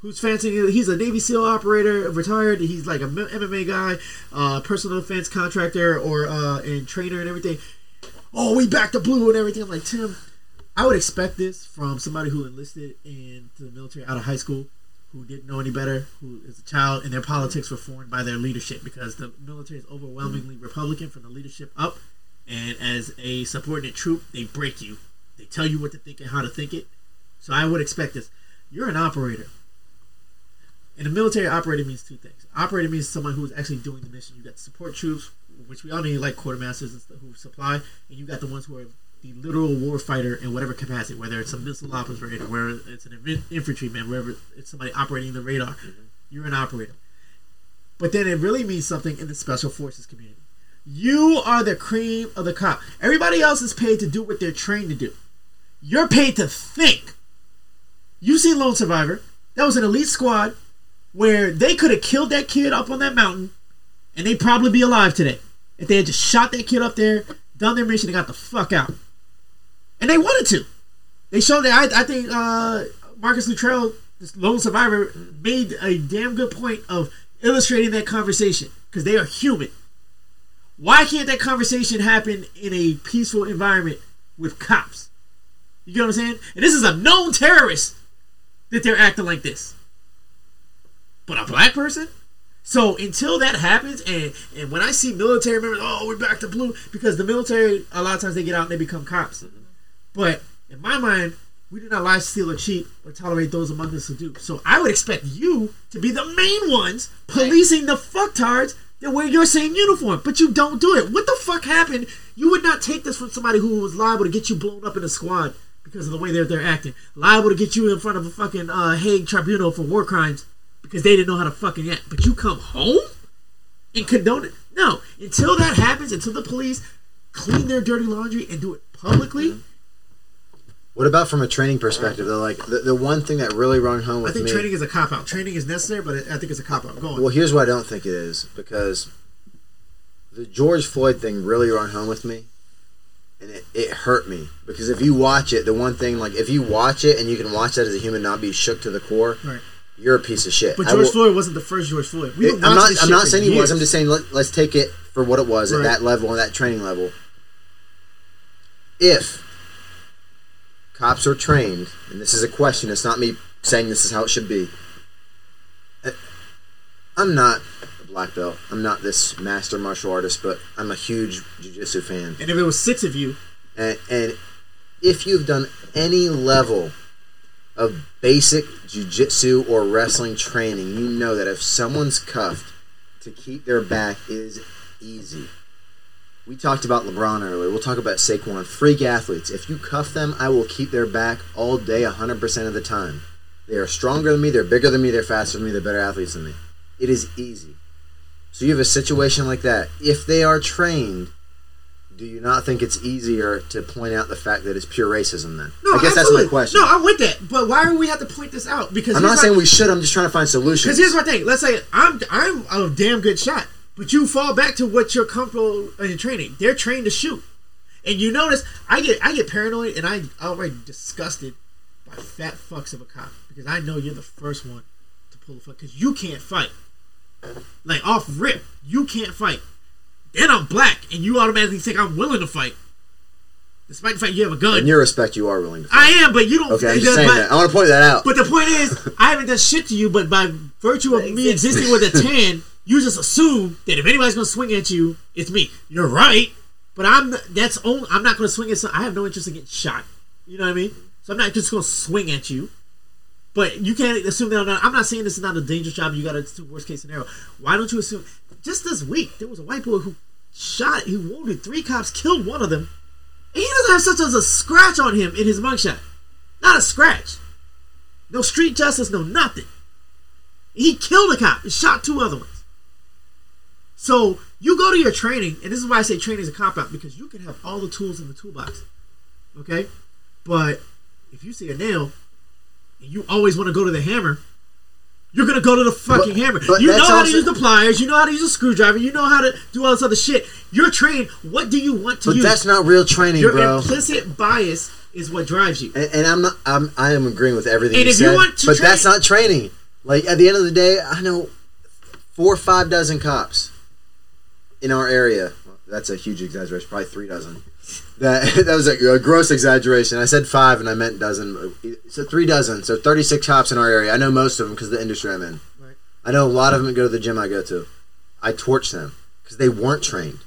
who's fancy. He's a Navy SEAL operator, retired. He's like a MMA guy, uh, personal defense contractor, or uh, and trainer and everything. Oh, we back the blue and everything. I'm like Tim. I would expect this from somebody who enlisted into the military out of high school, who didn't know any better, who is a child, and their politics were formed by their leadership because the military is overwhelmingly Republican from the leadership up. And as a subordinate troop, they break you. They tell you what to think and how to think it. So I would expect this. You're an operator. In the military, operator means two things. Operator means someone who's actually doing the mission. You got support troops, which we all need, like quartermasters and stuff, who supply, and you got the ones who are the literal war fighter in whatever capacity, whether it's a missile operator, whether it's an infantryman, whether it's somebody operating the radar. Mm-hmm. You're an operator. But then it really means something in the special forces community. You are the cream of the crop. Everybody else is paid to do what they're trained to do. You're paid to think. You see Lone Survivor. That was an elite squad where they could have killed that kid up on that mountain and they'd probably be alive today. If they had just shot that kid up there, done their mission, and got the fuck out. And they wanted to. They showed that. I, I think uh, Marcus Luttrell, this lone survivor, made a damn good point of illustrating that conversation because they are human. Why can't that conversation happen in a peaceful environment with cops? You get what I'm saying? And this is a known terrorist that they're acting like this. But a black person? So until that happens, and and when I see military members, oh, we're back to blue, because the military a lot of times they get out and they become cops. But in my mind, we do not lie, steal, or cheat, or tolerate those among us who do. So I would expect you to be the main ones policing the fucktards that wear your same uniform, but you don't do it. What the fuck happened? You would not take this from somebody who was liable to get you blown up in a squad because of the way they're they're acting, liable to get you in front of a fucking uh, Hague tribunal for war crimes because they didn't know how to fucking act. But you come home and condone it? No. Until that happens, until the police clean their dirty laundry and do it publicly, What about from a training perspective though? Like the, the one thing that really rung home with me. I think me. training is a cop out. Training is necessary, but I think it's a cop out. Go on. Well, here's what I don't think it is because the George Floyd thing really rung home with me, and it, it hurt me because if you watch it, the one thing like if you watch it and you can watch that as a human not be shook to the core, Right. you're a piece of shit. But George will- Floyd wasn't the first George Floyd. We've it- I'm not. I'm not saying he was. I'm just saying let, let's take it for what it was Right. at that level, on that training level. If cops are trained, and this is a question, it's not me saying this is how it should be. Uh, I'm not a black belt. I'm not this master martial artist, but I'm a huge jiu-jitsu fan. And if it was six of you, And, and if you've done any level of basic jiu-jitsu or wrestling training, you know that if someone's cuffed, to keep their back is easy. We talked about LeBron earlier. We'll talk about Saquon. Freak athletes. If you cuff them, I will keep their back all day, 100% of the time. They are stronger than me. They're bigger than me. They're faster than me. They're better athletes than me. It is easy. So you have a situation like that. If they are trained, do you not think it's easier to point out the fact that it's pure racism then? no, I guess absolutely. that's my question. No, I'm with that. But why do we have to point this out? Because I'm not my- saying we should. I'm just trying to find solutions. Because here's my thing. Let's say I'm I'm a damn good shot, but you fall back to what you're comfortable in training. They're trained to shoot, and you notice I get I get paranoid and I outright disgusted by fat fucks of a cop because I know you're the first one to pull the fuck because you can't fight. Like off rip, you can't fight. Then I'm black, and you automatically think I'm willing to fight, despite the fact you have a gun. In your respect, you are willing to. Fight. I am, but you don't. Okay, I'm just saying but- that. I want to point that out. but the point is, I haven't done shit to you, but by virtue of me existing with a 10, you just assume that if anybody's gonna swing at you, it's me. You're right, but I'm that's only I'm not gonna swing at some I have no interest in getting shot. You know what I mean? So I'm not just gonna swing at you. But you can't assume that I'm not, I'm not saying this is not a dangerous job. You got to do worst case scenario. Why don't you assume? Just this week, there was a white boy who shot, he wounded three cops, killed one of them, and he doesn't have such as a scratch on him in his mugshot. Not a scratch. No street justice, no nothing. He killed a cop and shot two other ones. So you go to your training, and this is why I say training is a cop out because you can have all the tools in the toolbox. Okay? But if you see a nail and you always want to go to the hammer, you're gonna go to the fucking But- hammer. but You know how also- to use the pliers, you know how to use a screwdriver, you know how to do all this other shit. You're trained. What do you want to but use? that's not real training, your bro. implicit bias is what drives you. and, and I'm not. I'm. I am agreeing with everything And you if you want to but train- that's not training. Like at the end of the day, I know four or five dozen cops in our area. Well, that's a huge exaggeration. Probably three dozen. That that was a, a gross exaggeration. I said five and I meant dozen. So three dozen. So thirty six cops in our area. I know most of them because of the industry I'm in. Right. I know a lot of them go to the gym I go to. I torch them because they weren't trained.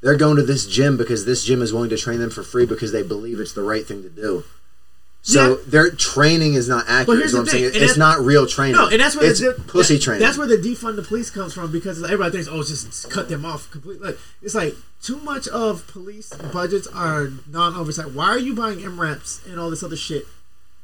They're going to this gym because this gym is willing to train them for free because they believe it's the right thing to do. So Yeah. their training is not accurate. here's Is what I'm saying. thing, and It's not real training. No, and that's where it's the, pussy that- training. That's where the defund the police comes from because everybody thinks, oh, just cut them off completely. Like, it's like too much of police budgets are non-oversight. Why are you buying MRAPs and all this other shit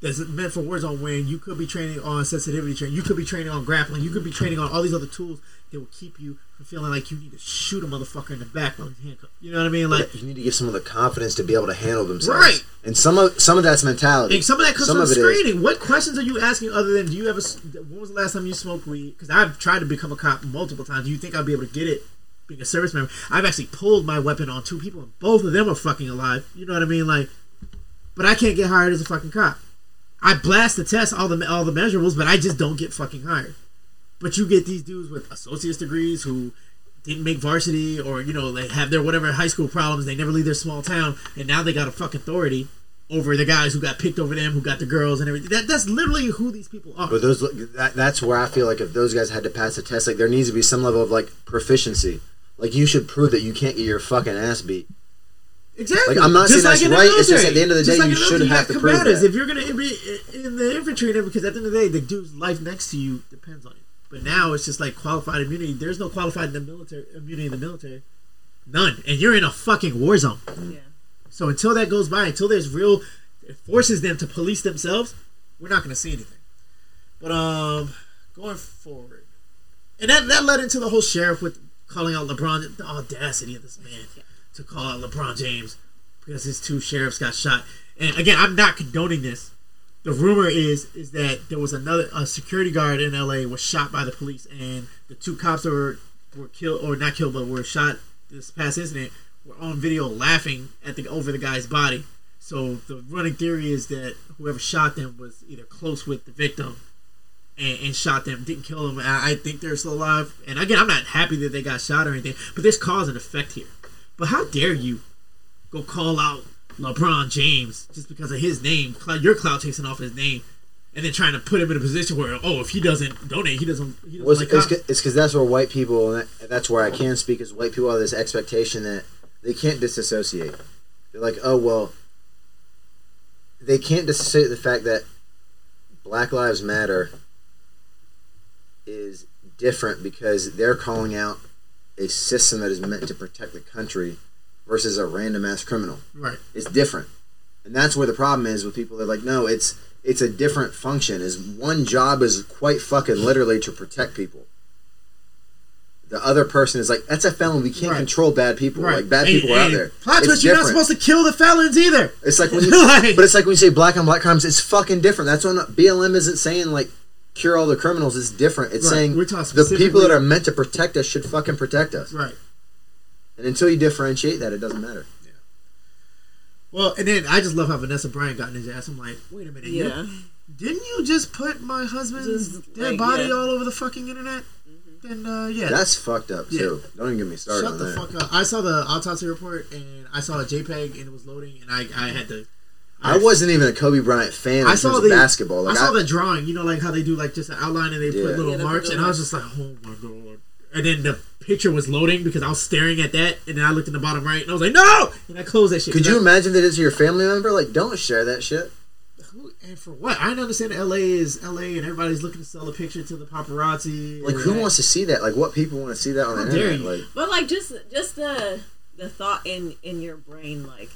that's meant for war on when you could be training on sensitivity training, you could be training on grappling, you could be training on all these other tools that will keep you from feeling like you need to shoot a motherfucker in the back while he's handcuffed. You know what I mean? Like, you need to give someone the confidence to be able to handle themselves. Right. And some of some of that's mentality. And some of that comes Some from of is- screening. What questions are you asking other than do you ever? When was the last time you smoked weed? Because I've tried to become a cop multiple times. Do you think I'll be able to get it? Being a service member, I've actually pulled my weapon on two people, and both of them are fucking alive. You know what I mean? Like, but I can't get hired as a fucking cop. I blast the test, all the all the measurables, but I just don't get fucking hired. But you get these dudes with associate's degrees who didn't make varsity, or you know they have their whatever high school problems. They never leave their small town, and now they got a fucking authority over the guys who got picked over them, who got the girls and everything. That, that's literally who these people are. But those that, that's where I feel like if those guys had to pass a test, like there needs to be some level of like proficiency. Like you should prove that you can't get your fucking ass beat. Exactly. Like, I'm not saying that's in the right, it's just at the end of the Just day, in you should military, have to prove that. If you're gonna be in the infantry, because at the end of the day, the dude's life next to you depends on. But now it's just like qualified immunity. There's no qualified in the military immunity in the military. None. And you're in a fucking war zone. Yeah. So until that goes by, until there's real it forces them to police themselves, we're not going to see anything. But um, going forward, and that that led into the whole sheriff with calling out LeBron. The audacity of this man to call out LeBron James because his two sheriffs got shot. And again, I'm not condoning this. The rumor is is that there was another a security guard in LA was shot by the police, and the two cops that were were killed or not killed, but were shot this past incident were on video laughing at the over the guy's body. So the running theory is that whoever shot them was either close with the victim and, and shot them, didn't kill them. I, I think they're still alive. And again, I'm not happy that they got shot or anything, but there's cause and effect here. But how dare you go call out LeBron James just because of his name, cloud, your cloud chasing off his name, and then trying to put him in a position where, oh, if he doesn't donate, he doesn't. He doesn't Well, like it's because that's where white people, and that, that's where I can speak, is white people have this expectation that they can't disassociate. They're like, oh, well, they can't disassociate the fact that Black Lives Matter is different because they're calling out a system that is meant to protect the country versus a random ass criminal. right. It's different, and that's where the problem is with people. They're like, no, it's it's a different function. Is one job is quite fucking literally to protect people. The other person is like, that's a felon. We can't Right. control bad people. Right. Like bad And- people are out there. Plot twist, you're not supposed to kill the felons either. It's like when you, Like- but it's like when you say black on black crimes. It's fucking different. That's when BLM isn't saying like cure all the criminals. It's different. It's Right. saying the people that are meant to protect us should fucking protect us. Right. And until you differentiate that, it doesn't matter. Yeah. Well, and then I just love how Vanessa Bryant got in his ass. I'm like, wait a minute, you- Yeah. didn't you just put my husband's Just, dead like, body yeah. all over the fucking internet? Then uh, yeah, That's fucked up too. Don't even get me started shut on the that. fuck up. I saw the autopsy report and I saw a JPEG and it was loading and I, I had to. I wasn't even a Kobe Bryant fan I saw the basketball. Like I saw I, the drawing. You know, like how they do like just an outline and they Yeah. put little Yeah, marks, and I was just like, oh my god. And then the picture was loading because I was staring at that, and then I looked in the bottom right, and I was like, no! And I closed that shit. could you And imagine that it's your family member? Like, don't share that shit. Who- And for what? I don't understand. LA is LA, and everybody's looking to sell a picture to the paparazzi. Like, who wants to see that? Like, what people want to see that on How the internet? Like, But like just just the the thought in in your brain, like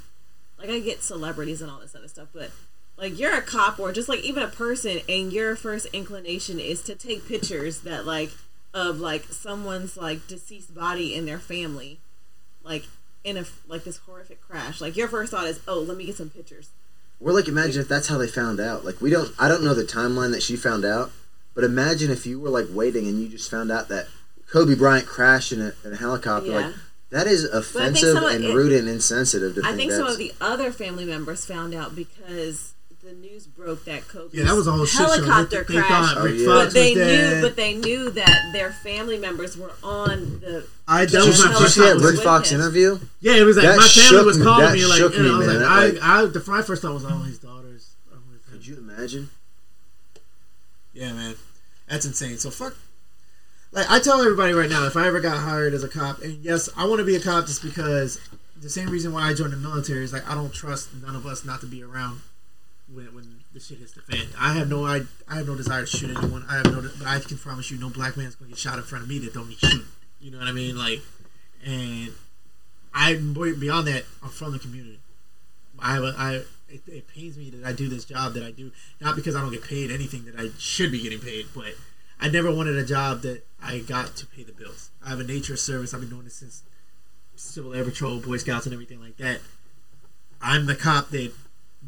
like I get celebrities and all this other stuff, but like you're a cop or just like even a person, and your first inclination is to take pictures that like of like someone's like deceased body in their family, like in a like this horrific crash. Like your first thought is, oh, let me get some pictures. we're like, imagine if that's how they found out. Like, we don't. I don't know the timeline that she found out, but imagine if you were like waiting and you just found out that Kobe Bryant crashed in a, in a helicopter. Yeah. Like, that is offensive and it- rude and insensitive to I think, think some of the other family members found out because the news broke that Kobe Yeah, that was a whole shit show. helicopter They, they crash. thought Oh, yeah. But they knew, but they knew that their family members were on the. I that Did you, was my did you first see that thought. Rick Fox him. interview? Yeah, it was like That my family was calling that me like, shook and me, I was man. like, That, I, I, the my first thought was, oh, his daughters. Oh, his Could you imagine? Yeah, man, that's insane. So fuck. Like I tell everybody right now, if I ever got hired as a cop, and yes, I want to be a cop just because the same reason why I joined the military is like I don't trust none of us not to be around when, when the shit hits the fan. I have no I, I have no desire to shoot anyone. I have no but I can promise you no black man's gonna get shot in front of me that don't need shooting. You know what I mean? Like and I beyond that, I'm from the community. I have a, I it, it pains me that I do this job that I do, not because I don't get paid anything that I should be getting paid, but I never wanted a job that I got to pay the bills. I have a nature of service. I've been doing this since Civil Air Patrol, Boy Scouts, and everything like that. I'm the cop that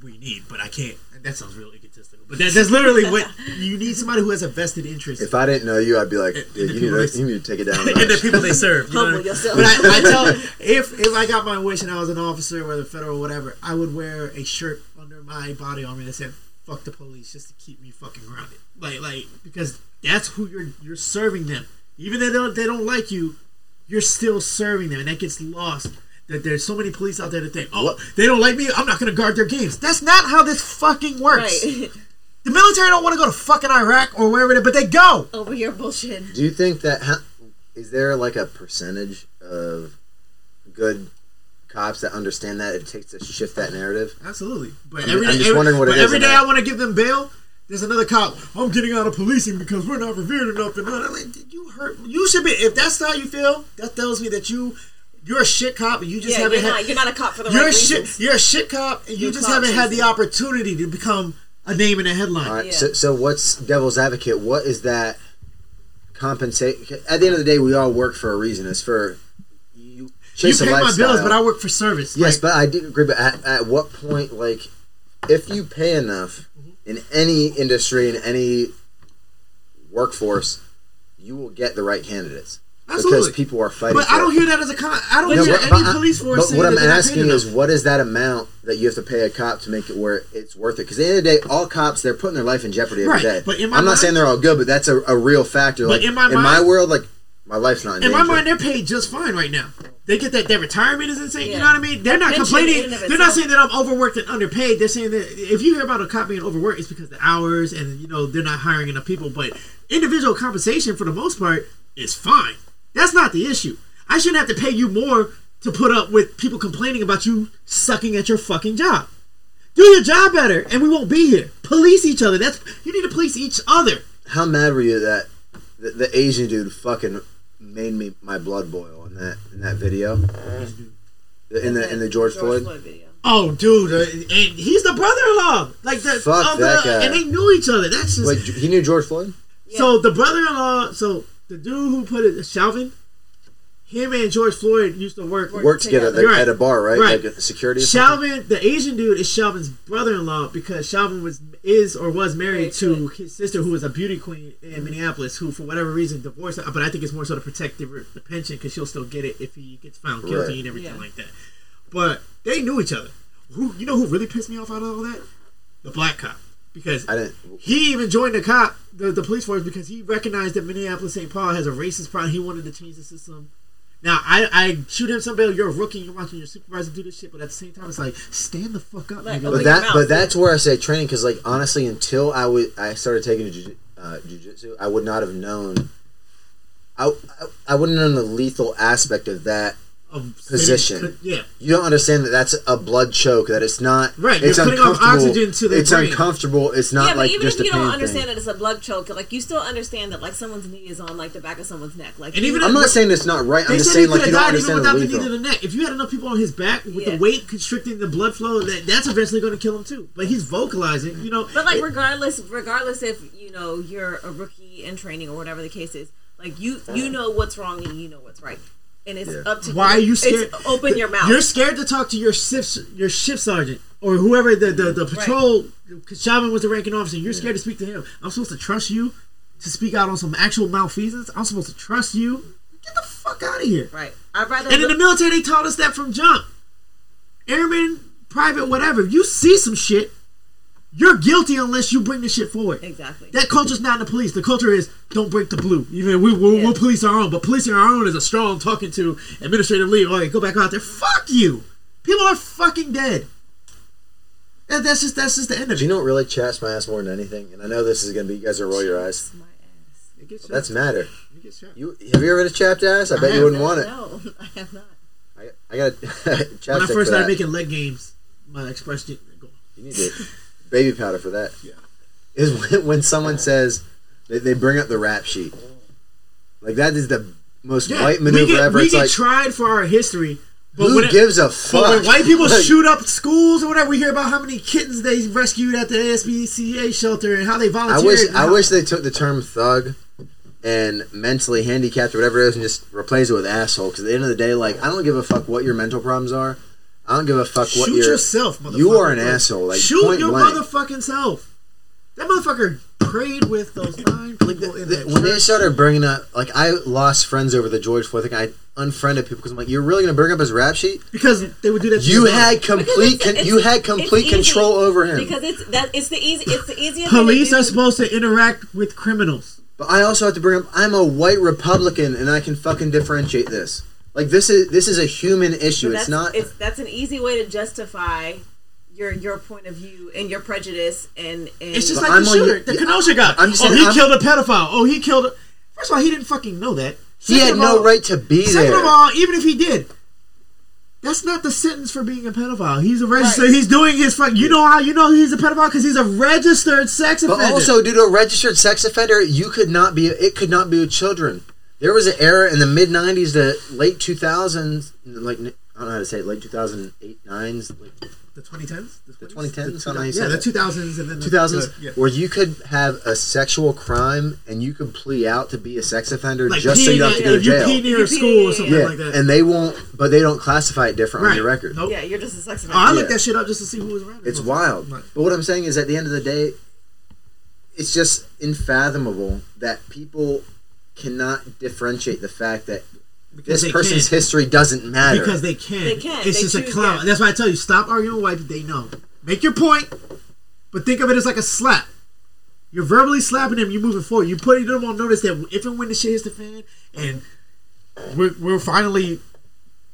we need, but I can't. That sounds really egotistical, but that, that's literally what you need. Somebody who has a vested interest If I didn't know you, I'd be like, And- and you, need to, they- you need to take it down. and the people they serve. You know Humble what yourself. But I, I tell if if I got my wish and I was an officer, whether federal or whatever, I would wear a shirt under my body armor that said "fuck the police" just to keep me fucking grounded. Like like because that's who you're you're serving them. Even though they don't, they don't like you, you're still serving them, and that gets lost. That there's so many police out there that think, oh, What- they don't like me. I'm not gonna guard their games. That's not how this fucking works. Right. The military don't want to go to fucking Iraq or wherever, they, but they go. Over your bullshit. Do you think that ha- is there like a percentage of good cops that understand that it takes to shift that narrative? Absolutely. But I'm- every I'm just every, wondering what it but is every in day that. I want to give them bail. There's another cop. I'm getting out of policing because we're not revered enough. And I'm like, you hurt. You should be. If that's how you feel, that tells me that you you're a shit cop and you just Yeah, haven't you're had. not, you're not a cop for the you're right a shit. reasons. You're a shit cop, and you You're just haven't had the opportunity to become a name in a headline. All right. Yeah. So, so what's devil's advocate? What is that compensate? At the end of the day, we all work for a reason. It's for you You pay my bills, but I work for service. Yes, Like, but I do agree. But at, at what point, like, if you pay enough mm-hmm. in any industry in any workforce, you will get the right candidates Absolutely. because people are fighting. but for I don't it. hear that as a con. I don't No, hear but- any but police force But saying what I'm that asking paid is, enough. what is that amount that you have to pay a cop to make it where it's worth it? Because at the end of the day, all cops they're putting their life in jeopardy every Right, day. but in my I'm not saying they're all good, but that's a, a real factor. But Like, in my my mind- world, like my life's not in, In my mind, they're paid just fine right now. They get that their retirement is insane. You know what I mean? They're not pension complaining. in and of They're not saying that I'm overworked and underpaid. They're saying that if you hear about a cop being overworked, it's because the hours and you know they're not hiring enough people. But individual compensation for the most part is fine. That's not the issue. I shouldn't have to pay you more to put up with people complaining about you sucking at your fucking job. Do your job better, and we won't be here. Police each other. That's you need to police each other. How mad were you that the, the Asian dude fucking made me my blood boil in that in that video in the in the George, Floyd? video. Oh, dude, uh, and he's the brother-in-law. Like the, Fuck of that the- guy. and they knew each other. That's just Wait, he knew George Floyd. so the brother-in-law. So the dude who put it, Chauvin, him and George Floyd used to work. Worked together together. at, Right. at a bar, right? Right. Like a security. or something? Shalvin, the Asian dude, is Chauvin's brother-in-law because Chauvin was is or was married Married to his sister, who was a beauty queen in Minneapolis, who for whatever reason divorced. But I think it's more so to protect the, the pension because she'll still get it if he gets found guilty Right. and everything Yeah. like that. But they knew each other. Who you know who really pissed me off out of all that? The black cop because I didn't. he even joined the cop, the, the police force, because he recognized that Minneapolis St. Paul has a racist problem. He wanted to change the system. Now, I, I shoot him some bail. You're a rookie. You're watching your supervisor do this shit, but at the same time, it's like stand the fuck up, Like, But that, but that's where I say training because, like, honestly, until I would, I started taking jiu- uh, jujitsu, I would not have known. I, I, I wouldn't have known the lethal aspect of that. Of Position. could- yeah, You don't understand that that's a blood choke. That it's not. Right, you're It's putting off oxygen to the It's brain. uncomfortable. It's not yeah, but like even just if you a pain don't understand thing. that it's a blood choke, like you still understand that like someone's knee is on like the back of someone's neck, like And even I'm not saying it's not right. I'm they just saying like you don't died even understand without the the knee to the neck. If you had enough people on his back with Yeah. the weight constricting the blood flow, that, that's eventually going to kill him too. But he's vocalizing, you know. But like regardless, regardless if you know you're a rookie in training or whatever the case is, like you you know what's wrong and you know what's right, and it's Yeah. up to you. Why are you scared? Open your mouth. You're scared to talk to your shift your shift sergeant or whoever the the, the patrol. Because Chauvin was the ranking officer. You're scared to speak to him. I'm supposed to trust you to speak out on some actual malfeasance. I'm supposed to trust you. Get the fuck out of here. right. I'd rather And in the military, they taught us that from jump. Airman, private, whatever. If you see some shit, you're guilty unless you bring the shit forward. exactly. That culture's not in the police. The culture is don't break the blue. Even we we'll, Yeah. we'll police our own, but policing our own is a strong talking to administrative leave. Okay, go back out there. Fuck you. People are fucking dead. And that's just that's just the end of Do it. you know what really chaps my ass more than anything? And I know this is gonna be you guys are roll your eyes. My ass. It gets That's matter. It gets shot. You have you ever had a chapped ass? I bet have. you wouldn't want it. No, I have not. I, I got a When I first started making leg games, my express didn't. You need to baby powder for that. Yeah. Is when, when someone says they, they bring up the rap sheet. Like that is the most Yeah, white we maneuver get, ever. we It's get like tried for our history. But who when it- gives a But fuck? when white people Like, shoot up schools or whatever, we hear about how many kittens they rescued at the ASPCA shelter and how they volunteered. I wish I wish they took the term thug and mentally handicapped or whatever it is and just replace it with asshole. Because at the end of the day, like I don't give a fuck what your mental problems are. I don't give a fuck what you shoot your yourself, motherfucker. You are an Like, asshole. Like shoot point your blank. motherfucking self. That motherfucker prayed with those nine people the, in the- that when they church. started bringing up, like I lost friends over the George Floyd thing. I unfriended people because I'm like, you're really gonna bring up his rap sheet? because they would do that. to You had complete, it's- con- it's- you had it's complete easy. control over him. because it's that it's the easy it's the easiest thing to police do. are supposed to interact with criminals. But I also have to bring up, I'm a white Republican, and I can fucking differentiate this. Like this is this is a human issue. But It's not. It's that's an easy way to justify your your point of view and your prejudice and and It's just like I'm the shooter, your- the yeah, Kenosha guy. I'm just oh, saying, he I'm- killed a pedophile. Oh, he killed. A... First of all, he didn't fucking know that. he had no all- right to be Second there. of all, even if he did, that's not the sentence for being a pedophile. He's a registered. Right. He's doing his fuck. You know how you know he's a pedophile because he's a registered sex offender. But offender. also, due to a registered sex offender, you could not be. It could not be with children. There was an era in the mid '90s to late 2000s, like I don't know how to say it, late 2008, nines, like the 2010s, The 2010s, the something like yeah, that. the 2000s and then the 2000s, the- yeah. where you could have a sexual crime and you could plea out to be a sex offender Like just so you don't have to go to if you jail. pee near a school or something yeah, like that. and they won't, but they don't classify it different on your record. Nope. yeah, you're just a sex Oh, I offender. looked Yeah. that shit up just to see who was around. It's wild. Like, But what I'm saying is, at the end of the day, it's just unfathomable that people cannot differentiate the fact that because this person's can. history doesn't matter. because they can. They can. It's They just a choose, clown. yeah. That's why I tell you, stop arguing with white. They know. Make your point, but think of it as like a slap. You're verbally slapping them. You're moving forward. You're putting them on notice that if and when the shit hits the fan, and we're, we're finally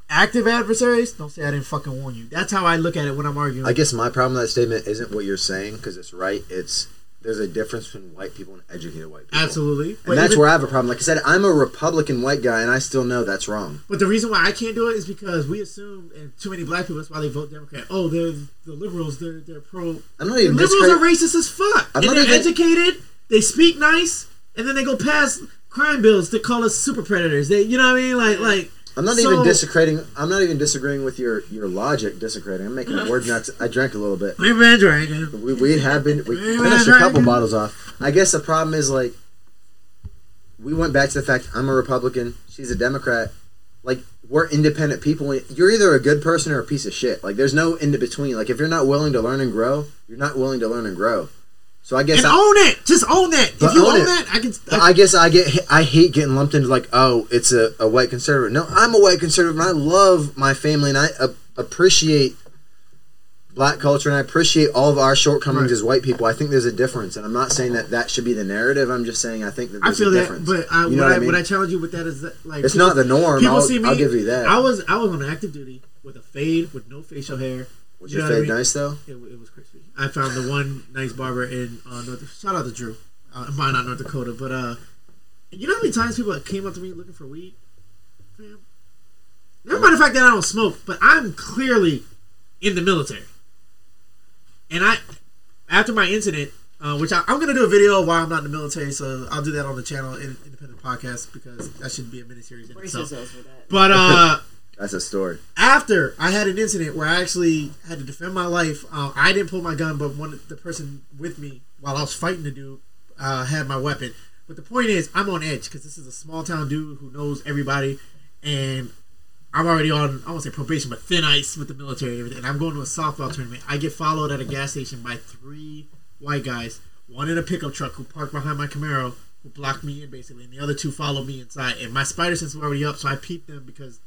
active adversaries. Don't say I didn't fucking warn you. That's how I look at it when I'm arguing. I guess my problem with that statement isn't what you're saying because it's right. It's there's a difference between white people and educated white people. Absolutely. And that's where I have a problem. Like I said, I'm a Republican white guy, and I still know that's wrong. But the reason why I can't do it is because we assume, and too many black people, that's why they vote Democrat. Oh, they're the liberals. They're they're pro. I'm not The even liberals are racist as fuck. I'm and not they're even- educated. They speak nice, and then they go past crime bills to call us super predators. They, you know what I mean? Like like. I'm not So- even disagreeing. I'm not even disagreeing with your your logic. Disagreeing. I'm making word nuts. I drank a little bit. We've been drinking. We, we have been. We We've finished a couple bottles off. I guess the problem is like we went back to the fact I'm a Republican. She's a Democrat. Like we're independent people. You're either a good person or a piece of shit. Like there's no in between. Like if you're not willing to learn and grow, you're not willing to learn and grow. So I guess And I, own it. Just own that. If you own own, it. that, I can. But I guess I get I hate getting lumped into like oh it's a, a white conservative. No, I'm a white conservative and I love my family and I uh, appreciate black culture and I appreciate all of our shortcomings Right. as white people. I think there's a difference and I'm not saying that that should be the narrative. I'm just saying I think that I feel a that, difference. but I, you know what I, I mean? what I challenge you with that is that like it's people- not the norm. People I'll, see me. I'll give you that. I was I was on active duty with a fade with no facial hair. Was you your know what I mean? nice though? It, it was crispy. I found the one nice barber in uh, North. Shout out to Drew. Uh, mine not North Dakota, but uh, you know how many times people came up to me looking for weed, fam. Never mind the fact that I don't smoke, but I'm clearly in the military, and I after my incident, uh, which I, I'm gonna do a video while I'm not in the military, so I'll do that on the channel, in, independent podcast, because that should be a miniseries in Brace itself. for that. But uh. That's a story. after I had an incident where I actually had to defend my life, uh, I didn't pull my gun, but one the person with me while I was fighting the dude uh, had my weapon. But the point is, I'm on edge because this is a small town dude who knows everybody, and I'm already on I won't say probation, but thin ice with the military and everything. And I'm going to a softball tournament. I get followed at a gas station by three white guys, one in a pickup truck who parked behind my Camaro, who blocked me in basically, and the other two followed me inside. And my spider sense was already up, so I peeped them because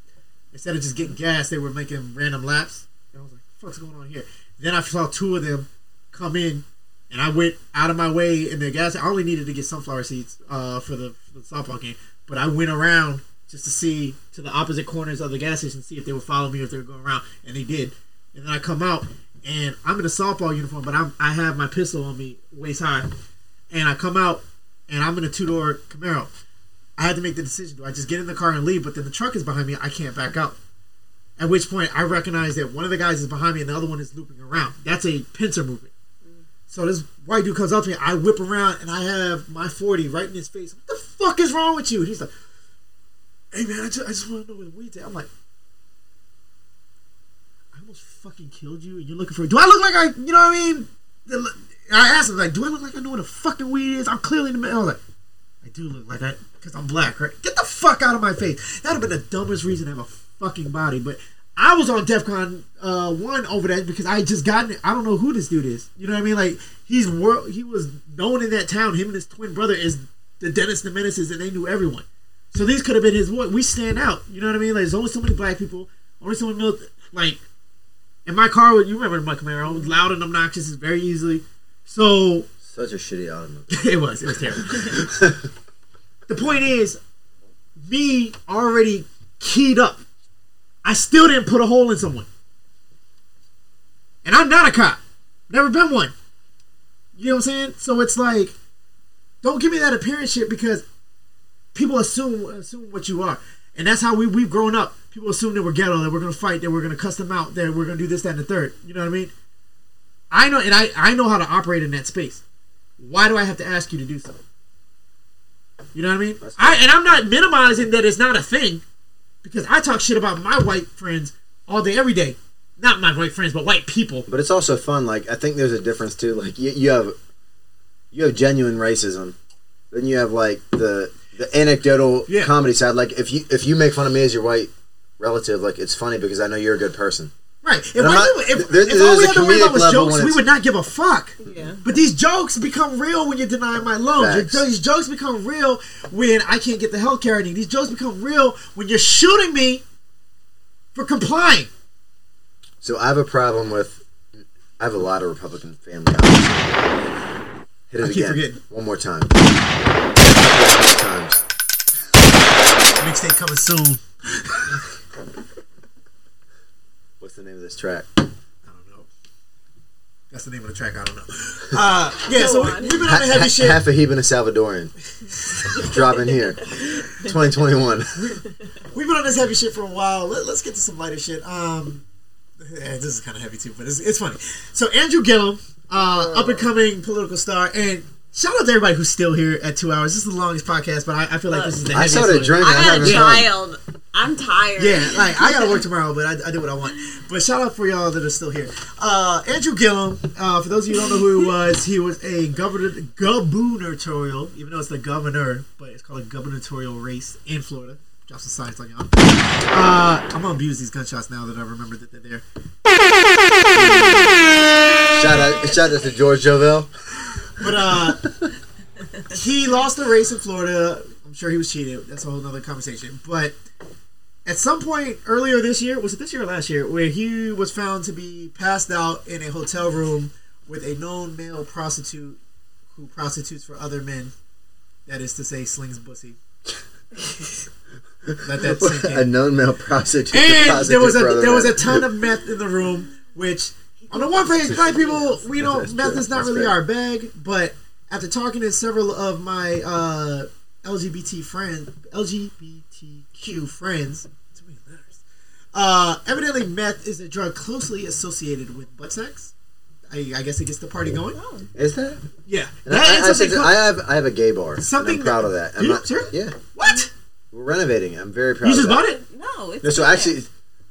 instead of just getting gas, they were making random laps. And I was like, "What's going on here?" Then I saw two of them come in, and I went out of my way in the gas. I only needed to get sunflower seeds uh, for, the, for the softball game, but I went around just to see to the opposite corners of the gas station, see if they would follow me or if they were going around, and they did. And then I come out, and I'm in a softball uniform, but I'm, I have my pistol on me waist high, and I come out, and I'm in a two door Camaro. I had to make the decision: do I just get in the car and leave? But then the truck is behind me; I can't back out. At which point, I recognize that one of the guys is behind me and the other one is looping around. That's a pincer movement. So this white dude comes up to me. I whip around and I have my forty right in his face. What the fuck is wrong with you? And he's like, "Hey man, I just, I just want to know where the weed's at." I'm like, "I almost fucking killed you, and you're looking for. Do I look like I? You know what I mean?" I asked him like, "Do I look like I know where the fucking weed is?" I'm clearly in the middle. I was like, "I do look like that because I'm black, right? Get the fuck out of my face." That'd have been the dumbest reason to have a fucking body, but. I was on DefCon uh, one over that because I just gotten it. I don't know who this dude is. You know what I mean? Like he's world. He was known in that town. Him and his twin brother is the Dennis the Menaces, and they knew everyone. So these could have been his. What we stand out. You know what I mean? Like there's only so many black people. Only so many mil- like. In my car, you remember my Camaro? It was loud and obnoxious. Very easily. So Such a shitty automobile. it was. It was terrible. the point is, me already keyed up. I still didn't put a hole in someone. And I'm not a cop. Never been one. You know what I'm saying? So it's like, don't give me that appearance shit because people assume assume what you are. And that's how we, we've grown up. People assume that we're ghetto, that we're to fight, that we're to cuss them out, that we're to do this, that, and the third. You know what I mean? I know, and I, I know how to operate in that space. Why do I have to ask you to do so? You know what I mean? I and I'm not minimizing that it's not a thing, because I talk shit about my white friends all day, every day. Not my white friends, but white people. But it's also fun. Like I think there's a difference too. Like you, you have you have genuine racism, then you have like the the anecdotal Yeah. comedy side. Like if you if you make fun of me as your white relative, like it's funny because I know you're a good person. Right. If, And I'm white not- people- if, there- if all we had to worry comedic about was jokes, we would not give a fuck. Yeah. But these jokes become real when you're denying my loans. Facts. These jokes become real when I can't get the health care I need. These jokes become real when you're shooting me for complying. So I have a problem with. I have a lot of Republican family. Obviously. Hit it I keep again. forgetting. One more time. One more. Mixtape coming soon. What's the name of this track? I don't know. That's the name of the track. I don't know. Uh, yeah, so we, we've been on Ha- the heavy ha- shit. half a heap and a Salvadorian. dropping here. 2021. We've been on this heavy shit for a while. Let, us get to some lighter shit. Um, yeah, this is kind of heavy too, but it's, it's funny. So Andrew Gillum, uh, up and coming political star, and shout out to everybody who's still here at two hours. This is the longest podcast, but I, I feel like this is the I heaviest. started one. drinking. I I'm got a having fun. child. I'm tired. Yeah, like I gotta work tomorrow, but I, I do what I want. But shout out for y'all that are still here. Uh, Andrew Gillum. Uh, for those of you who don't know who he was, he was a governor, gubernatorial, even though it's the governor, but it's called a gubernatorial race in Florida. Drop some science on y'all. Uh, I'm gonna abuse these gunshots now that I remember that they're there. Shout out, shout out to George Jovel. But uh, he lost the race in Florida. I'm sure he was cheated. That's a whole other conversation. But at some point earlier this year, was it this year or last year, where he was found to be passed out in a hotel room with a known male prostitute who prostitutes for other men. That is to say, slings pussy. Let that sink in. a known male prostitute. And there was a there was a ton of meth in the room, which on the one page, black people, we know That's meth true. is not That's really fair. our bag. But after talking to several of my uh, LGBT friends, LGBTQ friends, too many letters. Uh, evidently, meth is a drug closely associated with butt sex. I, I guess it gets the party going. Is that? Yeah, that I, is I, something said- clo- I have I have a gay bar. Something I'm proud that- of that. I'm you? not, Sure? Yeah, what? we're renovating. it. I'm very proud. You of just bought it? No, it's No, so actually,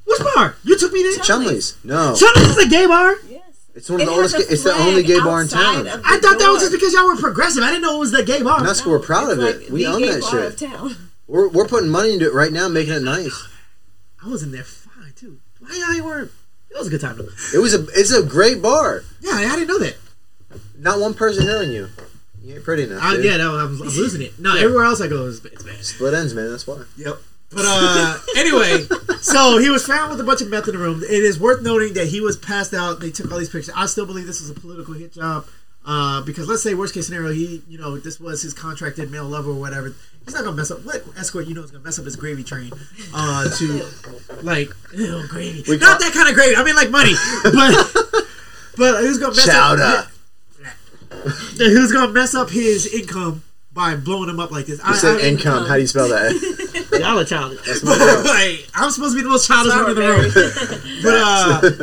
Which bar? You took me there. Chumley's. No, Chumley's is a gay bar. Yes. it's one of It the oldest. ga- It's the only gay bar in town. I the thought that was just because y'all were progressive. I didn't know it was the gay bar. That's we're proud It's of it. we own that shit. Of town. We're, we're putting money into it right now, making it nice. I was in there fine too. Why y'all weren't? It was a good time though. It was a it's a great bar. Yeah, I didn't know that. Not one person hearing you. You ain't pretty enough. I, yeah, no, I'm, I'm losing it. No, everywhere else I go is it's bad. Split ends, man. That's why. Yep. But uh, anyway, so he was found with a bunch of meth in the room. It is worth noting that he was passed out. They took all these pictures. I still believe this was a political hit job. Uh, because let's say worst case scenario, he, you know, this was his contracted male lover or whatever. He's not gonna mess up. What escort you know is gonna mess up his gravy train? Uh, to like, ew, gravy. We not that kind of gravy. I mean, like money. But but who's gonna mess Chowder. up? Who's gonna mess up his income by blowing him up like this? You said income. How do you spell that? Y'all are childish. That's my girl. like, I'm supposed to be the most childish one in the room.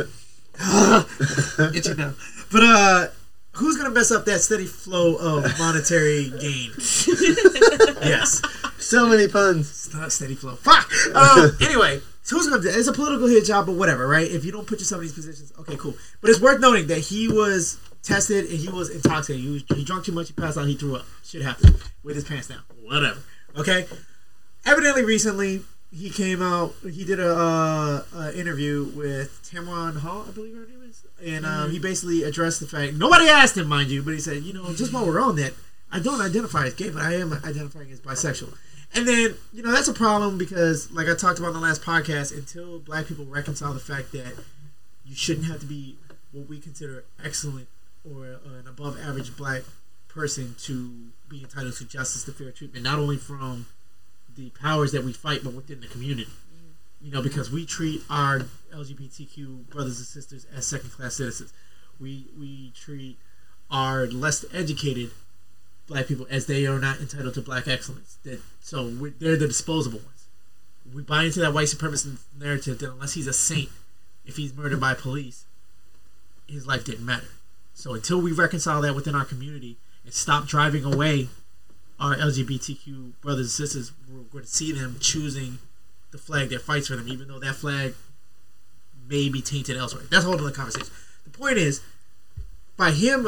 But uh, itchy now. But uh, who's gonna mess up that steady flow of monetary gain? yes, So many puns. it's not steady flow. Fuck. Um, anyway, so who's gonna? do It's a political hit job, but whatever, right? If you don't put yourself in these positions, okay, cool. But it's worth noting that he was tested and he was intoxicated. He, was, he drunk too much. He passed out. He threw up. Shit happened with his pants down. Whatever. Okay. Evidently, recently he came out. He did a, uh, uh interview with Tamron Hall, I believe her name is, and um, he basically addressed the fact. Nobody asked him, mind you, but he said, you know, just while we're on that, I don't identify as gay, but I am identifying as bisexual. And then, you know, that's a problem because, like I talked about in the last podcast, until black people reconcile the fact that you shouldn't have to be what we consider excellent or an above average black person to be entitled to justice to fair treatment, not only from the powers that we fight, but within the community. You know, because we treat our LGBTQ brothers and sisters as second class citizens. We we treat our less educated black people as they are not entitled to black excellence. That so they're the disposable ones. We buy into that white supremacist narrative that unless he's a saint, if he's murdered by police, his life didn't matter. So until we reconcile that within our community and stop driving away our LGBTQ brothers and sisters, we're going to see them choosing the flag that fights for them, even though that flag may be tainted elsewhere. That's a whole other conversation. The point is, by him,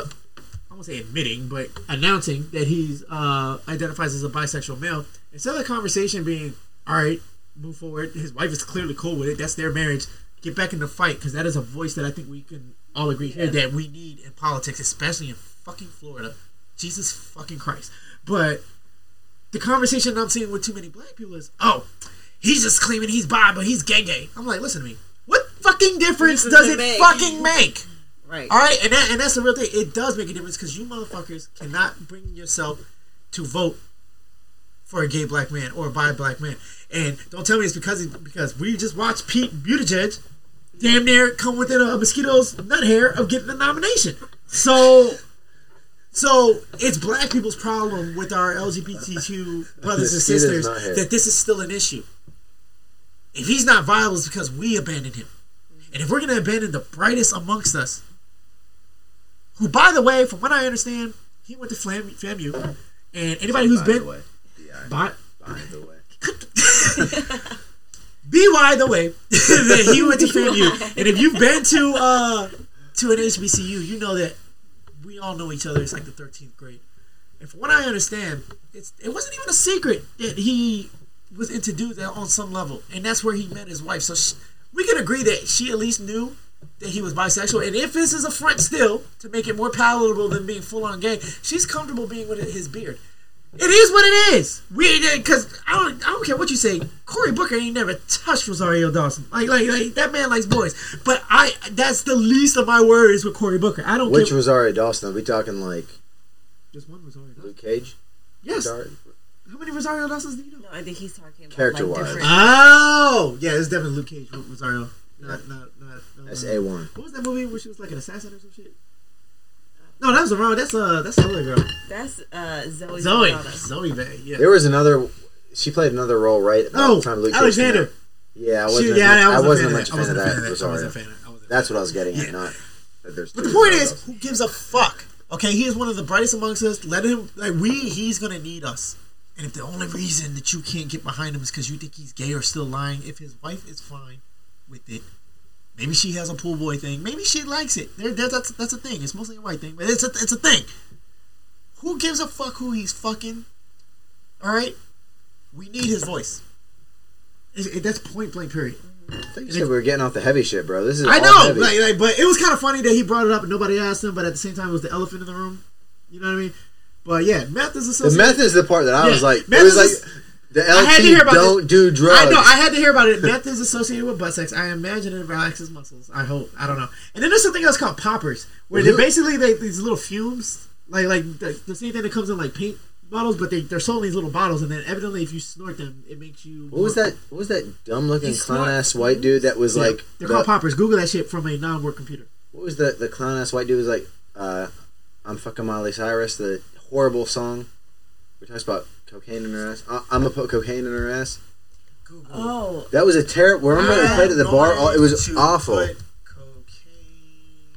I won't say admitting, but announcing that he's uh, identifies as a bisexual male, instead of the conversation being, all right, move forward. His wife is clearly cool with it. That's their marriage. Get back in the fight because that is a voice that I think we can all agree here that we need in politics, especially in fucking Florida. Jesus fucking Christ. But the conversation I'm seeing with too many black people is, oh, he's just claiming he's bi, but he's gay gay. I'm like, listen to me. What fucking difference does it it make? fucking make? Right. All right, and that, and that's the real thing. It does make a difference because you motherfuckers cannot bring yourself to vote for a gay black man or a bi black man. And don't tell me it's because because we just watched Pete Buttigieg damn near come within a, mosquito's nut hair of getting the nomination. So. So it's black people's problem with our LGBTQ brothers and sisters that this is still an issue. If he's not viable, it's because we abandoned him. And if we're going to abandon the brightest amongst us, who, by the way, from what I understand, he went to Flam- FAMU, and anybody who's By been the way. Yeah, by, by the way. by the way, that he went to FAMU, and if you've been to uh, to an HBCU, you know that we all know each other. It's like the thirteenth grade, and from what I understand, it's it wasn't even a secret that he was into dudes on some level, and that's where he met his wife. So sh we can agree that she at least knew that he was bisexual, and if this is a front still to make it more palatable than being full on gay, she's comfortable being with his beard. It is what it is. We because I don't I don't care what you say. Cory Booker ain't never touched Rosario Dawson. Like like, like that man likes boys. But I that's the least of my worries with Cory Booker. I don't Which care. Rosario Dawson? Are we talking like just one Rosario Dawson. Luke Cage? Yes. Sorry. How many Rosario Dawsons do you know? No, I think he's talking about Character-wise. like different. Oh yeah, it's definitely Luke Cage. Rosario. Not not not. not That's uh, A1. What was that movie where she was like an assassin or some shit? No, that was the wrong. That's uh, that's the other girl. That's uh, Zoe. Zoe. Saldana. Zoe Bay. Yeah. There was another. She played another role right about Oh, the time Luke Cage Alexander. came out. Yeah, I wasn't. yeah, I I wasn't, wasn't, much a a fan of that. I wasn't a fan of that. I wasn't That's what I was getting Yeah. at. Not. But the point is, who gives a fuck? Okay, he is one of the brightest amongst us. Let him like we. He's gonna need us. And if the only reason that you can't get behind him is because you think he's gay or still lying, if his wife is fine with it, maybe she has a pool boy thing. Maybe she likes it. There, there, that's that's a thing. It's mostly a white thing, but it's a it's a thing. Who gives a fuck who he's fucking? All right, we need his voice. It, it- that's point blank. Period. I think you said we were getting off the heavy shit, bro. This is I know, like, like, but it was kind of funny that he brought it up and nobody asked him. But at the same time, it was the elephant in the room. You know what I mean? But yeah, meth is the meth is the part that I Yeah, was like. meth It was is- like the I had to hear LT about don't do drugs. I know. I had to hear about it. Meth is associated with butt sex. I imagine it relaxes muscles. I hope. I don't know. And then there's something else called poppers, where they're basically they, these little fumes, like like the, the same thing that comes in like paint bottles, but they they're sold in these little bottles, and then evidently if you snort them, it makes you. What was that? What was that dumb looking clown ass white dude that was Yeah, like? they're the- called poppers. Google that shit from a non-work computer. What was the the clown ass white dude was like? Uh, I'm fucking Miley Cyrus. The horrible song. We talks about cocaine in her ass. I, I'm gonna put cocaine in her ass. Google. Oh, That was a terrible. Remember they played at the ah, bar. Oh, It was awful. put Cocaine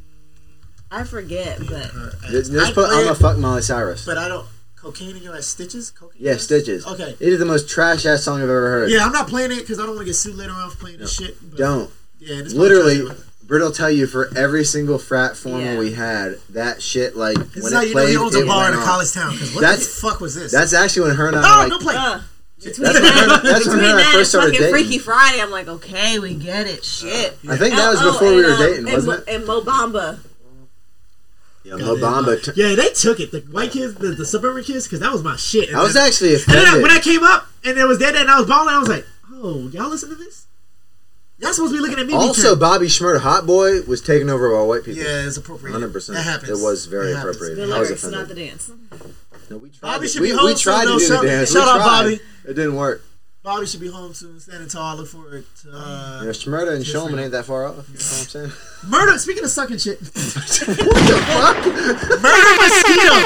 I forget, but Just, I just put I'm play- a fuck Molly Cyrus. But I don't. Cocaine in your ass, stitches. Cocaine. Yeah, ass? Stitches. Okay. It is the most trash ass song I've ever heard. Yeah, I'm not playing it because I don't want to get sued later on for playing this shit. But Don't. Yeah, Literally, podcast- Britt will tell you for every single frat formal Yeah. we had, that shit like This when is how it you know played, he owns it a bar went in a off. college town. 'cause what That's- the fuck was this? That's actually when her and I oh, like, don't play. uh, between That's when her, that's when between her and I that first started fucking dating. Freaky Friday, I'm like, okay, we get it. Shit. I think that was Oh, before and, we were um, dating, and wasn't Mo- it? And Mo Bamba. Yeah, Mo Bamba. t- Yeah, they took it. The white kids, the, the suburban kids, because that was my shit. And I was then- actually And then I- when I came up and it was dead and I was balling, I was like, oh, y'all listen to this? Y'all supposed to be looking at me. Also, because- Bobby Shmurda, Hot Boy, was taken over by white people. yeah, it's appropriate. 100%. That happens. It was very It appropriate. The I was lyrics, offended. not the dance. No, we tried. Bobby it. should we, be home we tried soon, to do though. the dance. Shout we out, tried. Bobby. It didn't work. Bobby should be home soon, standing tall. Look forward to uh, You know, Shmurda and Just Shulman ain't that far off. You know what I'm saying? murder. Speaking of sucking shit, what the fuck? murder mosquitoes.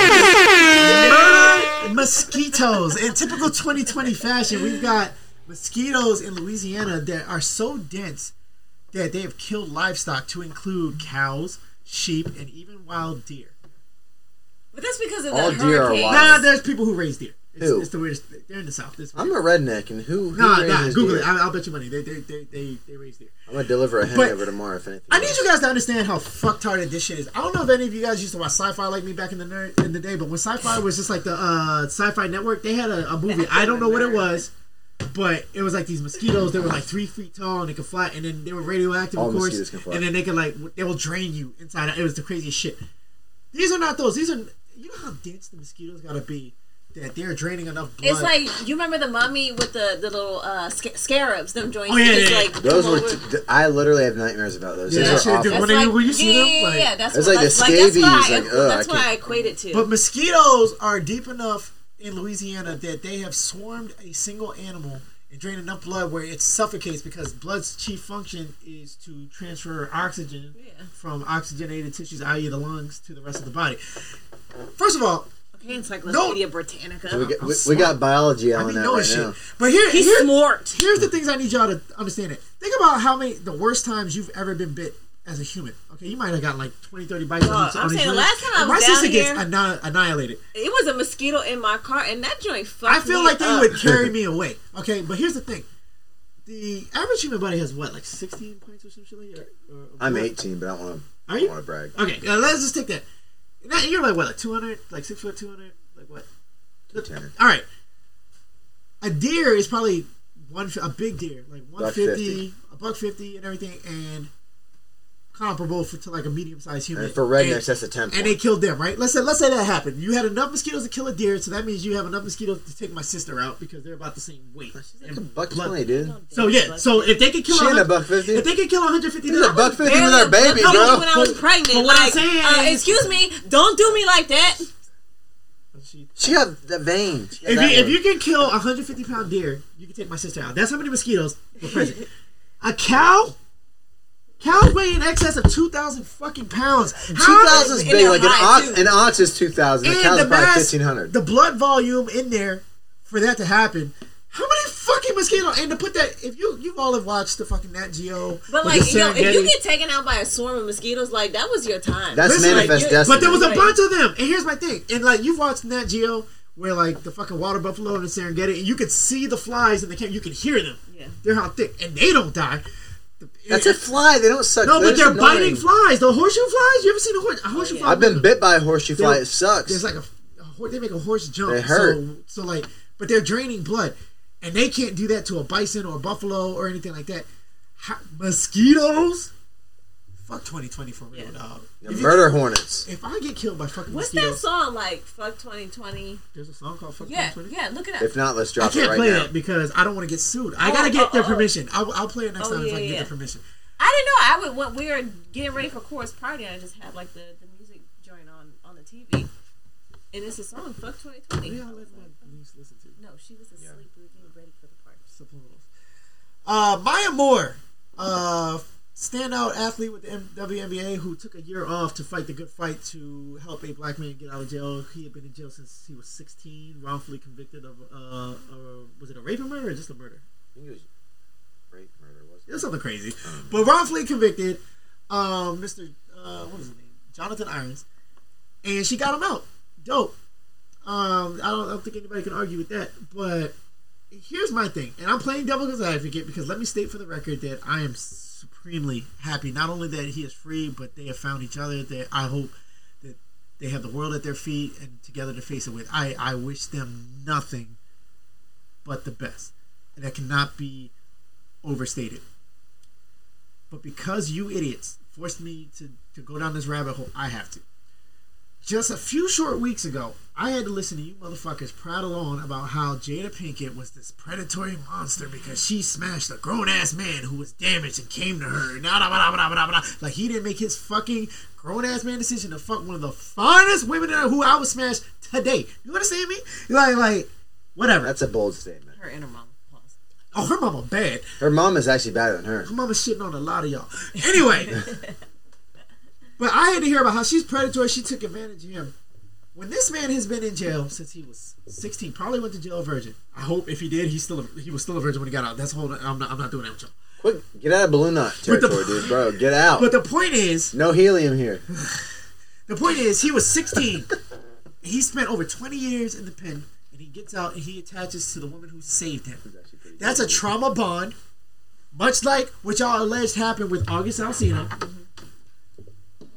murder mosquitoes. In typical 2020 fashion, we've got mosquitoes in Louisiana that are so dense that they have killed livestock to include cows, sheep, and even wild deer. But that's because of the All deer are hurricane. wild. Nah, there's people who raise deer. It's, Who? it's the weirdest. They're in the south. It's I'm a redneck, and who? who Nah, nah. raises Google deer? it. I, I'll bet you money. They, they, they, they, they raise deer. I'm gonna deliver a hen But- over tomorrow. If anything. I need you guys to understand how fucktarded this shit is. I don't know if any of you guys used to watch sci-fi like me back in the ner- in the day, but when sci-fi was just like the uh, sci-fi network, they had a, a movie. I don't know what it was, but it was like these mosquitoes. They were like three feet tall and they could fly, and then they were radioactive, All of course. mosquitoes can fly. And then they could like they will drain you inside. It was the craziest shit. These are not those. These are you know how dense the mosquitoes gotta be that they're draining enough blood. It's like you remember the mummy with the, the little uh, sca- scarabs, them joints. Oh, yeah, yeah, yeah. like Those come were. over. T- I literally have nightmares about those. Yeah, Those that are awful. dude, when they- like, when you see yeah, them, yeah, like- yeah, that's It's what, like the that's, like, that's scabies, why, I, like, ugh, that's I why I can't- equate it to. But mosquitoes are deep enough in Louisiana that they have swarmed a single animal and drained enough blood where it suffocates because blood's chief function is to transfer oxygen Yeah. from oxygenated tissues, i.e., the lungs, to the rest of the body. First of all, okay, Encyclopedia Britannica. We got, I'm we, we got biology I on mean, that knowing right shit. now. But here, He's here- smart. here's the things I need y'all to understand it. Think about how many, the worst times you've ever been bit as a human. Okay, you might have gotten like 20, 30 bites Uh, on each I'm on saying the leg. last time I And was My down sister here- gets anni- annihilated. It was a mosquito in my car, and that joint fucked I feel me like they up. would carry me away. Okay, but here's the thing: the average human body has what, like 16 points or some shit like that? Or, or I'm more? 18, but I don't want to. Are you? don't want to brag. Okay, uh, let's just take that. Now, You're like what, like 200, like six foot 200, like what? Ten. All right. A deer is probably one a big deer, like 150, a buck 50 and everything, and comparable for, to like a medium sized human. And for rednecks, And- that's a 10 and they killed them, right? Let's say let's say that happened. You had enough mosquitoes to kill a deer, so that means you have enough mosquitoes to take my sister out because they're about the same weight. Like a buck blood- twenty, dude. So yeah, so if they could kill She ain't a buck fifty. if they could kill 150 She's a buck fifty with Barely her baby, bro. When I was pregnant, but what I'm saying uh, excuse me, don't do me like that. She got that vein. She got If that you, if you can kill a 150 pound deer, you can take my sister out. That's how many mosquitoes were present. a cow, cows weigh in excess of 2,000 fucking pounds. Two thousand is big. Like an high, ox, an ox is two thousand. A And cow's the probably fifteen hundred. the blood volume in there for that to happen. How many fucking mosquitoes? And to put that, if you you all have watched the fucking Nat Geo, But like, the yo, if you get taken out by a swarm of mosquitoes, like that was your time. That's Listen, manifest like, destiny. But there was a bunch of them. And here's my thing. And like you've watched Nat Geo where like the fucking water buffalo and the Serengeti, and you could see the flies in the camp. You can hear them. Yeah. They're how thick, and they don't die. That's a fly. They don't suck. No, but they're annoying. biting flies. The horseshoe flies. You ever seen a, horse, a horseshoe fly? I've been bit by a horseshoe fly. It sucks. There's like a, a they make a horse jump. They hurt. So, so like, but they're draining blood, and they can't do that to a bison or a buffalo or anything like that. How, mosquitoes. Fuck 2020 for real, Yeah. dog. Yeah, If, you- murder hornets. if I get killed by fucking What's mosquitoes, that song like? Fuck 2020. there's a song called Fuck Yeah, 2020. yeah. Look it up. If not, let's drop it right now. I can't play now. that because I don't want to get sued. I Oh, gotta get oh, their oh. permission. I'll, I'll play it next Oh, time if I can yeah, get yeah. their permission. I didn't know. I would when we were getting ready for chorus party. And I just had like the, the music joint on on the TV, and it's a song. Fuck 2020. Yeah, I'll let my niece listen to it. No, she was asleep. We were getting ready for the party. Subliminals. Uh, Maya Moore, uh, standout athlete with the M- WNBA who took a year off to fight the good fight to help a black man get out of jail. He had been in jail since he was 16, wrongfully convicted of, uh, uh was it a rape or murder or just a murder? I think it was rape, murder, wasn't It was something crazy. But wrongfully convicted, um, Mr. Uh, what is his name? Jonathan Irons, and she got him out. Dope. Um, I don't, I don't think anybody can argue with that. But here's my thing, and I'm playing devil's advocate because let me state for the record that I am supremely happy. Not only that he is free, but they have found each other. That I hope that they have the world at their feet and together to face it with. I I wish them nothing but the best, and that cannot be overstated. But because you idiots forced me to, to go down this rabbit hole, I have to. Just a few short weeks ago, I had to listen to you motherfuckers prattle on about how Jada Pinkett was this predatory monster because she smashed a grown ass man who was damaged and came to her. Nah, nah, nah, nah, nah, nah, Like he didn't make his fucking grown ass man decision to fuck one of the finest women who I would smash today. You understand me? Like, like, whatever. That's a bold statement. Her inner mom. Oh, her mama bad. Her mom is actually better than her. Her mama's shitting on a lot of y'all. Anyway, but I had to hear about how she's predatory. She took advantage of him. When this man has been in jail since he was 16, probably went to jail virgin. I hope if he did, he's still a, he was still a virgin when he got out. That's whole. I'm not. I'm not doing that with y'all. Quick, get out of balloon knot With the- territory, dude, bro. Get out. But the point is, No helium here. the point is, he was 16. he spent over 20 years in the pen, and he gets out and he attaches to the woman who saved him. That's a trauma bond, much like what y'all alleged happened with August Alsina.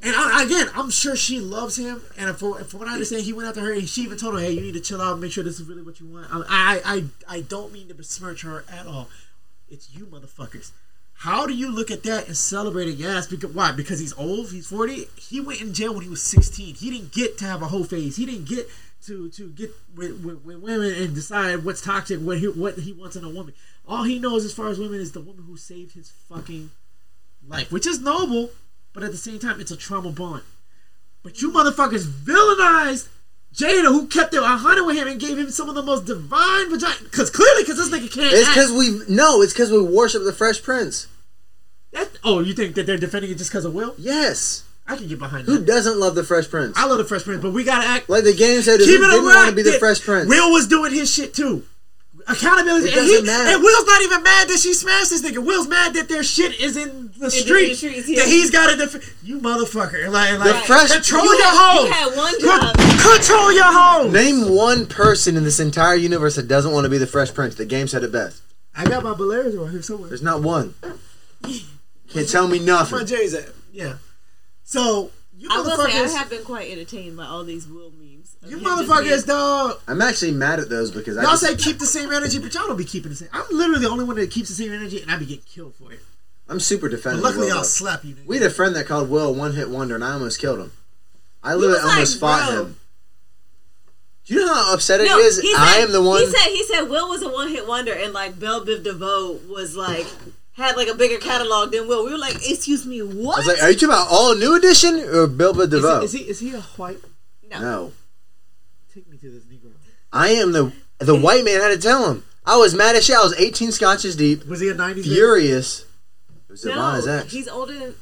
And I, again, I'm sure she loves him. And from, from what I understand, he went after her and she even told her, "Hey, you need to chill out. Make sure this is really what you want." I, I, I, I don't mean to besmirch her at all. It's you, motherfuckers. How do you look at that and celebrate it? Yes, because why? Because he's old. He's 40. He went in jail when he was 16. He didn't get to have a whole phase. He didn't get to to get with, with, with women and decide what's toxic, what he what he wants in a woman. All he knows as far as women is the woman who saved his fucking life, which is noble, but at the same time, it's a trauma bond. But you motherfuckers villainized Jada, who kept it 100 with him and gave him some of the most divine vagina. Because clearly, because this nigga can't. It's because we no. It's because we worship the Fresh Prince. That, oh, you think that they're defending it just because of Will? Yes. I can get behind that. Who that. doesn't love the Fresh Prince? I love the Fresh Prince, but we gotta act. Like the game said, who keep it didn't want to be the Fresh Prince? Will was doing his shit too. Accountability. It and, he, doesn't matter. and Will's not even mad that she smashed this nigga. Will's mad that their shit is in the street. streets, yeah. That he's got to defend. You motherfucker. Like, like Fresh- control You your had- home. you had one job. Control your home. Name one person in this entire universe that doesn't want to be the Fresh Prince. The game said it best. I got my Balearics right here somewhere. There's not one. Can't tell me nothing. My nothing. J's at. Yeah. So you I will say, I have been quite entertained by all these Will memes. of you motherfuckers, being- dog. I'm actually mad at those because I Y'all just, say keep the same energy, but y'all don't be keeping the same. I'm literally the only one that keeps the same energy, and I be getting killed for it. I'm super But luckily, Will, I'll though. slap you. nigga. We had a friend that called Will a one hit wonder, and I almost killed him. I literally was like, almost fought bro. him. Do you know how upsetting No, it is? said, I am the one. He said he said Will was a one hit wonder, and like Bell Biv DeVoe was like had like a bigger catalog than Will. We were like, excuse me, what? I was like, "Are you talking about all new edition or Bilba Is DeVoe?" he, is he is he a white? no. no, Take me to this Negro. I am the the white man. had to tell him. I was mad as shit. I was 18 scotches deep, Was he a '90s? baby? furious. It was Savon No, his ex. he's older than.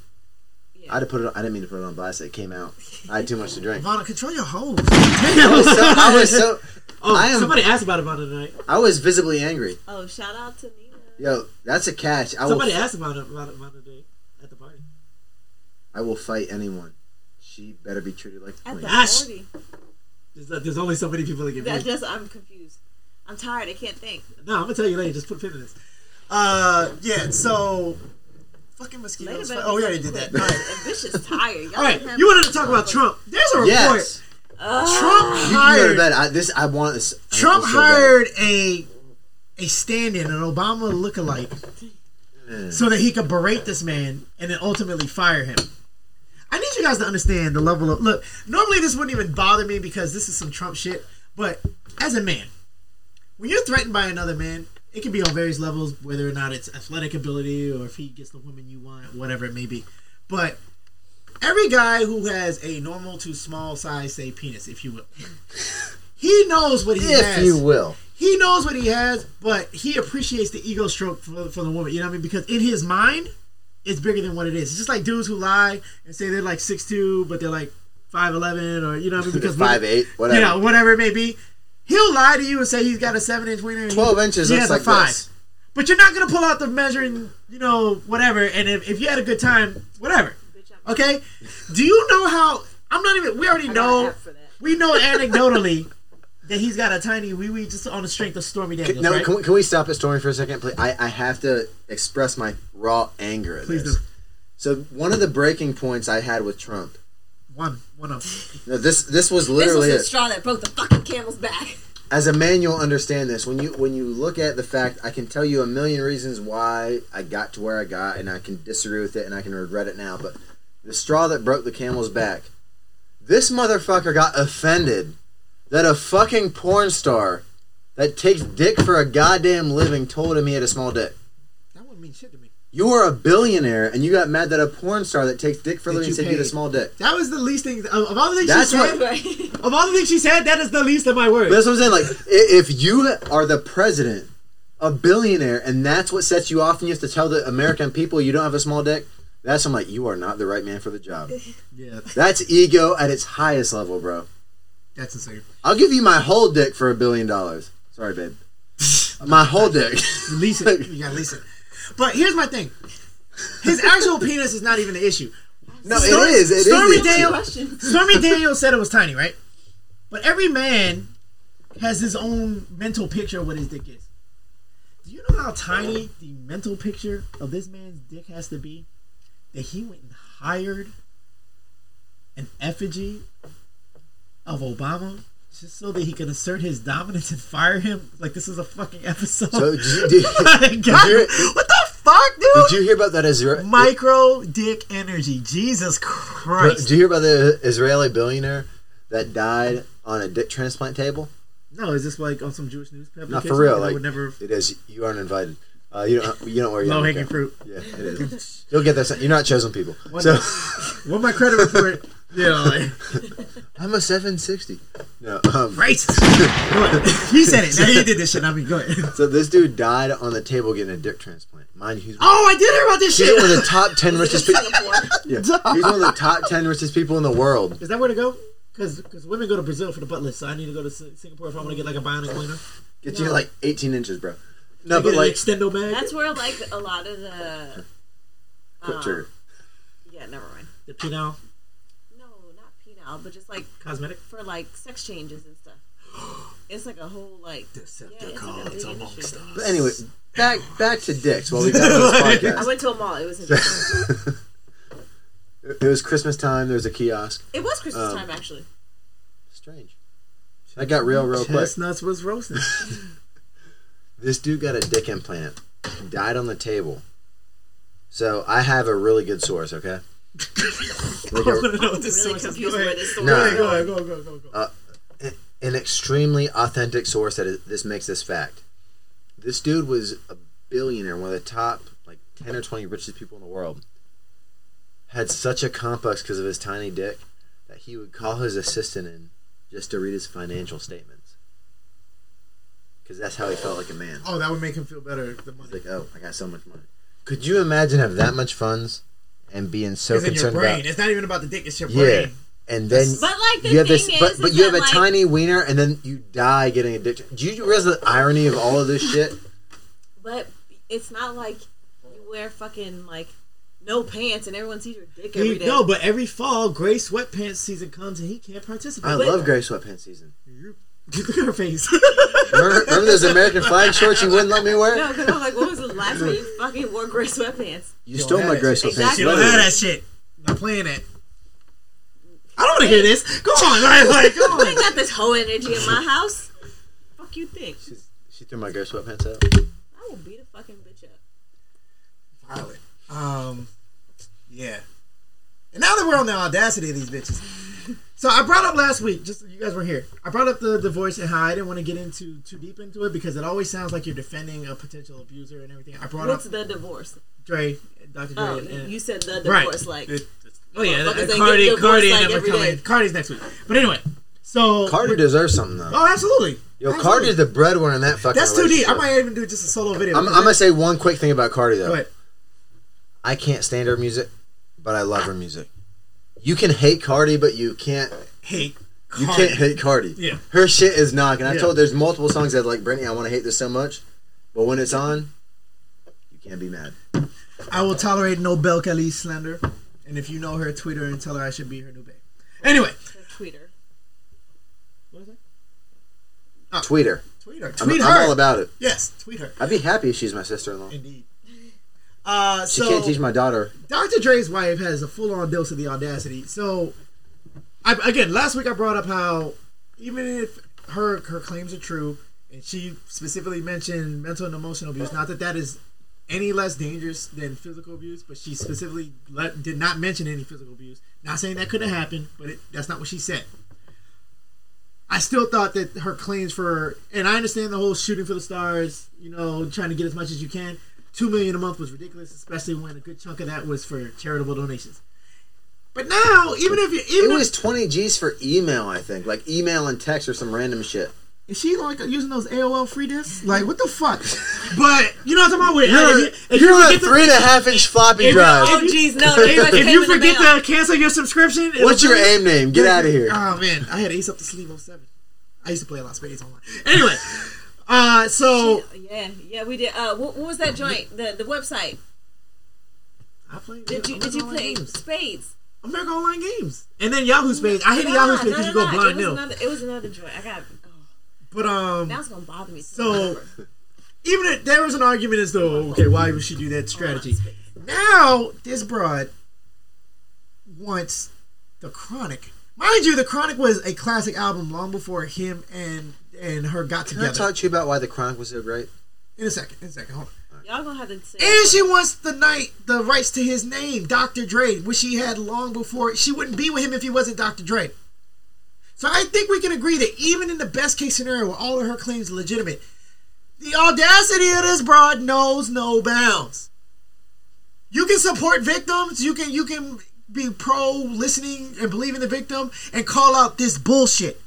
I had to put it. On, I didn't mean to put it on blast. It came out. I had too much to drink. Ivana, control your hose. I was so. I was, so, oh, I am- somebody asked about Ivana tonight. I was visibly angry. Oh, shout out to Nina. Yo, that's a catch. I will. Somebody asked about it about Ivana today at the party. I will fight anyone. She better be treated like a At queen. the Ash. party. There's, uh, there's only so many people that can. That paid. just I'm confused. I'm tired. I can't think. No, I'm gonna tell you later. Just put a pin in this. Uh, yeah. So, fucking mosquitoes. better Oh, be we already did that. All quick. Ambitious tired. Y'all All right. have- You wanted to talk about Trump. There's a report. Yes. Ugh. Trump You can go to hired. bed. I, this I want this. Trump want this so bad. hired a a stand-in, an Obama lookalike, so that he could berate this man and then ultimately fire him. I need you guys to understand the level of look. Normally, this wouldn't even bother me because this is some Trump shit. But as a man, when you're threatened by another man, it can be on various levels, whether or not it's athletic ability or if he gets the woman you want, whatever it may be. But every guy who has a normal to small size, say penis, if you will, he knows what he has If you will. he knows what he has, but he appreciates the ego stroke for, for the woman. You know what I mean? Because in his mind, it's bigger than what it is. It's just like dudes who lie and say they're like six two, but they're like five eleven, or you know what I mean? Because Five eight, whatever. you know, whatever it may be. He'll lie to you and say he's got a seven inch wiener. and he- Twelve inches he looks has a like this. But you're not gonna pull out the measuring, you know, whatever. And if, if you had a good time, whatever. Okay? Do you know how I'm not even. We already I got an know. app for that. We know anecdotally that he's got a tiny wee wee just on the strength of Stormy Daniels. no, right? can, we, can we stop at Stormy for a second, please? I, I have to express my raw anger at Please this. do. So one of the breaking points I had with Trump. One, one of. No, this this was This was literally the straw that broke the fucking camel's back. as a man you'll understand this when you when you look at the fact i can tell you a million reasons why i got to where i got and i can disagree with it and i can regret it now but the straw that broke the camel's back this motherfucker got offended that a fucking porn star that takes dick for a goddamn living told him he had a small dick That wouldn't mean shit to me. you are a billionaire and you got mad that a porn star that takes dick for a That living you said you had a small dick That was the least thing. Of, of all the things That's she said, what- of all the things she said, that is the least of my words. But that's what I'm saying. Like, if you are the president, a billionaire, and that's what sets you off, and you have to tell the American people you don't have a small dick, that's I'm like, you are not the right man for the job. yeah, That's ego at its highest level, bro. That's insane. I'll give you my whole dick for a billion dollars. Sorry, babe. My whole dick. Release it. You gotta release it. But here's my thing. His actual penis is not even the issue. no, Stormy- it is. It is. Stormy the issue. Daniels- Question. Stormy Daniels said it was tiny, right? But every man has his own mental picture of what his dick is. Do you know how tiny the mental picture of this man's dick has to be? That he went and hired an effigy of Obama just so that he can assert his dominance and fire him? Like this is a fucking episode. So, did you, did, God, you- what the fuck, dude? did you hear about that Israel? Micro dick energy. Jesus Did Christ. you hear about the Israeli billionaire that died on a dick transplant table? No, is this like on some Jewish news publication? Not for real. I Like would never it is. You aren't invited. Uh, you don't. You don't wear low hanging fruit. Yeah, it is. You'll get there. You're not chosen people. What So What my credit report? You know, like, I'm a 760. No. Um, racist. He said it. Now he did this shit. I mean, go ahead. so this dude died on the table getting a dick transplant. Mind you, he's, Oh, I did hear about this he's shit. one of the top 10 richest people. Yeah, he's one of the top 10 richest people in the world. Is that where to go? Because women go to Brazil for the butt lift, so I need to go to Singapore if I want to get like a bionic wiener. Get you like 18 inches, bro. No, but like an extendo bag. That's where like a lot of the quick um, trigger. yeah, never mind. the penile No, not but just like cosmetic. for like sex changes and stuff. It's like a whole like yeah, it's like a big industry. But anyway, back back to dicks while we got on this I went to a mall. It was interesting. It was Christmas time. There was a kiosk. it was Christmas Um, time actually. Strange. I got real, real quick. Chestnuts was roasting. This dude got a dick implant. Died on the table. So I have a really good source, okay? Like I a- want to know what this Really source confused Go where this story No. is Go ahead, go, go, go, go. Uh, an extremely authentic source that is, this makes this fact. This dude was a billionaire, one of the top like ten or twenty richest people in the world. Had such a complex because of his tiny dick that he would call his assistant in just to read his financial statements. Because that's how he felt like a man. Oh, that would make him feel better. The He's money. like, oh, I got so much money. Could you imagine have that much funds and being so It's in your concerned brain. about it's not even about the dick. It's your yeah, brain. and then But like the you have thing this, is, but is but you have that, a like, tiny wiener, and then you die getting addicted. Do you realize the irony of all of this shit? But it's not like you wear fucking like no pants and everyone sees your dick every He, day. no, but every fall, gray sweatpants season comes and he can't participate. I love gray sweatpants season. Look at her face. Remember, remember those American flag shorts you wouldn't let me wear? No, because I'm like, when was the last time you fucking wore gray sweatpants? You stole my gray sweatpants. Exactly. you don't literally. have that shit. I'm playing it. I don't want to hear this. Go on, right? Like, go I ain't got this whole energy in my house. Fuck you think? She's- She threw my gray sweatpants out. I will beat a fucking bitch up. Violent. Um, yeah. And now that we're on the audacity of these bitches. So I brought up last week, just so you guys weren't here. I brought up the divorce and how I didn't want to get into too deep into it because it always sounds like you're defending a potential abuser and everything. I brought What's up the divorce? Dre, Dr. Dre, Oh, and, you said the Right. divorce, like It- oh yeah, Motherfuckers and ain't Cardi, getting Cardi, divorced, and like, them coming. Cardi's next week. But anyway, so Cardi deserves something though. Oh, absolutely. Yo, Absolutely. Cardi's the breadwinner in that fucking. That's too deep. I might even do just a solo video. I'm, I'm gonna say one quick thing about Cardi though. Go ahead. I can't stand her music, but I love her music. You can hate Cardi, but you can't Hate. You can't hate Cardi. Yeah. Her shit is knocking. I Yeah. told there's multiple songs that like Brittany, I want to hate this so much, but when it's on, you can't be mad. I will tolerate no Belcalis slander. And if you know her, tweet her and tell her I should be her new babe. Anyway, Tweeter. what is it? Tweet her. Tweet her. I'm, Tweet I'm all about it. yes, tweet her. I'd be happy if she's my sister-in-law. Indeed. Uh, She so can't teach my daughter. Dr. Dre's wife has a full on dose of the audacity. So, I, again, last week I brought up how even if her her claims are true, and she specifically mentioned mental and emotional abuse, not that that is any less dangerous than physical abuse, but she specifically let, did not mention any physical abuse. Not saying that couldn't happen, but it, that's not what she said. I still thought that her claims for, and I understand the whole shooting for the stars, you know, trying to get as much as you can. Two million a month was ridiculous, especially when a good chunk of that was for charitable donations. But now, even if you, It even It was if, 20 G's for email, I think. Like email and text or some random shit. is she like using those AOL free discs? Like what the fuck? but you know what I'm talking about? With, You're, if you, if you're you on a forget to- three and a half inch floppy if- drive. Oh, jeez, no. if, if you forget to cancel your subscription, What's your be- aim name? Get out of here. Oh man, I had Ace Up the Sleeve 07. I used to play a lot of spades online. Anyway, uh, so Yeah, yeah, we did. Uh, what, what was that joint? The the website. I played. Did you did you play games. spades? America Online Games, and then Yahoo Spades. I hated Nah, Yahoo Spades because you go blind it was nil. Another, it was another joint. I got. Oh, But um, now it's gonna bother me. to So- even if there was an argument as though, okay, why would she do that strategy? Now this broad wants the Chronic. Mind you, the Chronic was a classic album long before him and and her got together. Can I together. talk to you about why the Chronic was so great? in a second, in a second, hold on. y'all gonna have to say. And she wants the night the rights to his name, Dr. Dre, which she had long before. She wouldn't be with him if he wasn't Dr. Dre. So I think we can agree that even in the best case scenario, where all of her claims are legitimate, the audacity of this broad knows no bounds. You can support victims. You can you can be pro listening and believe in the victim and call out this bullshit.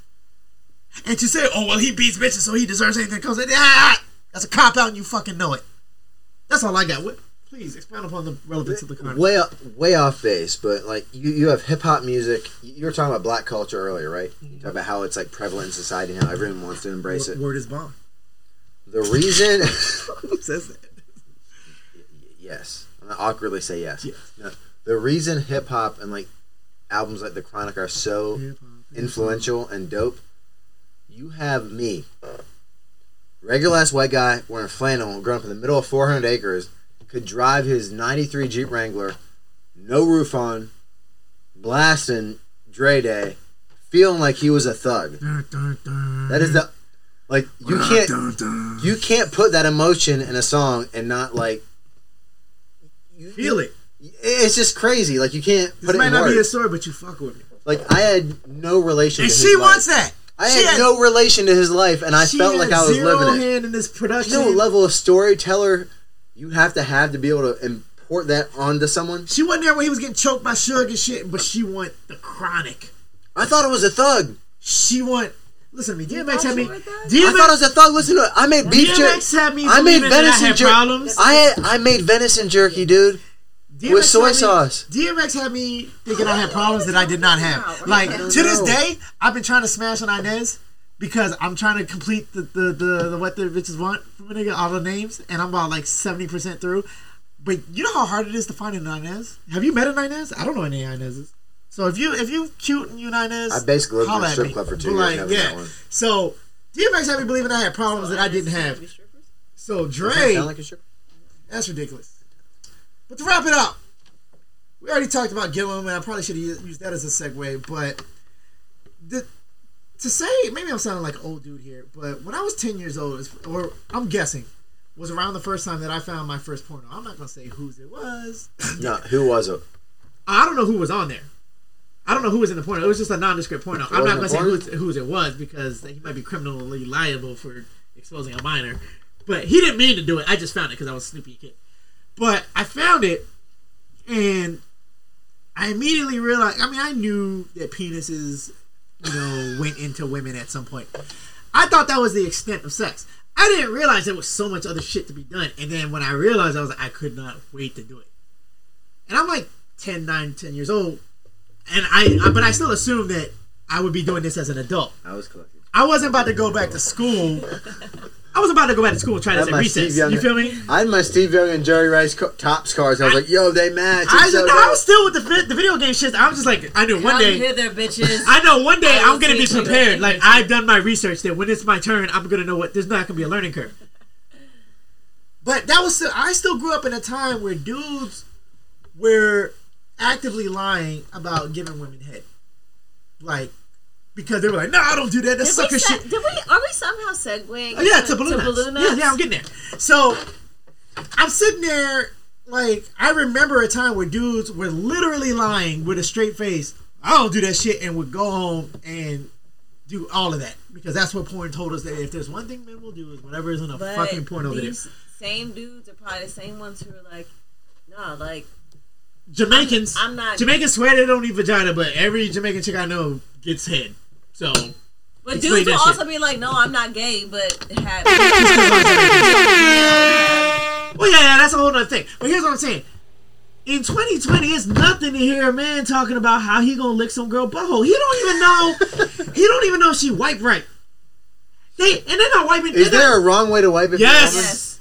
And to say, oh well, he beats bitches, so he deserves anything that comes. Ah, that's a cop out, and you fucking know it. That's all I got. What, please expound upon the relevance of the. Way way off base, but like you, you have hip hop music. You were talking about black culture earlier, right? You talk about how it's like prevalent in society now. everyone wants to embrace it. Word is bond. The reason, Who says that? yes, I'm gonna awkwardly say yes. Yes. No, the reason hip hop and like albums like The Chronic are so influential and dope. You have me, regular ass white guy wearing flannel, growing up in the middle of 400 acres, could drive his '93 Jeep Wrangler, no roof on, blasting Dre Day, feeling like he was a thug. That is the like you can't you can't put that emotion in a song and not like you, feel it. It's just crazy. Like you can't This put it might in not be a story, but you fuck with me. Like I had no relation. And she wants that. I She had, no relation to his life, and I felt like I was zero living it. hand in this production. You know what level of storyteller you have to have to be able to import that onto someone? She wasn't there when he was getting choked by Suge and shit, but she want the chronic. I thought it was a thug. She want. Listen to me. DMX thought had me. you were? I thought it was a thug. Listen to it. I made beef jerky. DMX had me. I made venison jerky. I had, I made venison jerky, dude. DMX with soy had me- sauce. DMX had me thinking I had problems that I did not have. Like to this day, I've been trying to smash on Inez because I'm trying to complete the the, the, the what the bitches want from a nigga, all the names, and I'm about like seventy percent through. But you know how hard it is to find an Inez. Have you met an Inez? I don't know any Inez's. So if you if you cute and you an Inez, I basically lived in a at strip me. club for two But, years. yeah. met one. So DMX had me believing I had problems that I didn't have. So Does that Dre, sound like a strip? that's ridiculous. But to wrap it up, we already talked about Gillum, and I probably should have used that as a segue. But the, to say, maybe I'm sounding like an old dude here, but when I was 10 years old, or I'm guessing, was around the first time that I found my first porno. I'm not gonna say whose it was. No, who was it? I don't know who was on there. I don't know who was in the porno. It was just a nondescript porno. I'm not gonna say whose, whose it was because he might be criminally liable for exposing a minor. But he didn't mean to do it. I just found it because I was a Snoopy kid. But I found it, and I immediately realized. I mean, I knew that penises, you know, went into women at some point. I thought that was the extent of sex. I didn't realize there was so much other shit to be done. And then when I realized, I was like, I could not wait to do it. And I'm like 10, 9, 10 years old. And I, I but I still assumed that I would be doing this as an adult. I was collecting. I wasn't about to go back to school. I was about to go back to school and try I this had at recess. Steve Young- You feel me? I had my Steve Young and Jerry Rice co- tops cards. I was like, yo, they match. I, so no, I was still with the vi- the video game shit. I was just like, I knew one Come day. hither, bitches. I know one day I I'm gonna be prepared. Like I've done my research that when it's my turn, I'm gonna know what. There's not gonna be a learning curve. But that was still, I still grew up in a time where dudes were actively lying about giving women head, like because they were like, "No, I don't do that. That's sucker we, shit." did we? Are we somehow segueing? Oh, yeah, to balloon, to balloon nuts. Yeah, yeah, I'm getting there. So I'm sitting there, like I remember a time where dudes were literally lying with a straight face. I don't do that shit, and would go home and do all of that because that's what porn told us that if there's one thing men will do is whatever is in a But fucking porno video. these same dudes are probably the same ones who are like, nah, like Jamaicans, I'm not- Jamaicans swear they don't need vagina, but every Jamaican chick I know gets head. So But dudes will also shit. be like, no, I'm not gay, but have. Well, yeah, yeah, that's a whole other thing. But here's what I'm saying. In 2020, it's nothing to hear a man talking about how he gonna lick some girl butthole. He don't even know. he don't even know if she wiped right. They and they're not wiping. Is there not- a wrong way to wipe it? Yes. yes.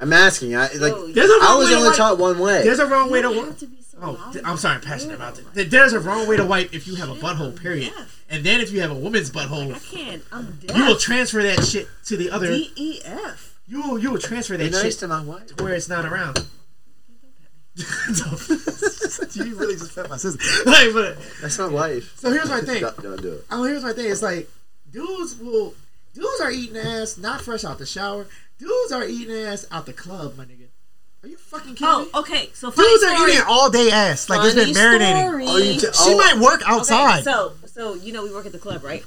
I'm asking. I like. Oh, There's a wrong I was way to only wipe. taught one way. There's a wrong way to wipe. have to be so Oh, th- I'm sorry, I'm passionate about it. There's a wrong way to wipe if you have a butthole. Period. And then if you have a woman's butthole, I can't. I'm you will transfer that shit to the other. D E F. You will, you will transfer Be that nice shit to my wife. where it's not around. you really just pet my sister. like, but That's my wife. So here's my thing. Don't, don't do it. Oh, here's my thing. It's like dudes will dudes are eating ass not fresh out the shower. Dudes are eating ass out the club, my nigga. Are you fucking kidding me? Oh, me? okay. So funny Dudes are eating all day ass like it's been Funny marinating. story. Oh, you t- She oh, might work outside. Okay, so so you know we work at the club, right?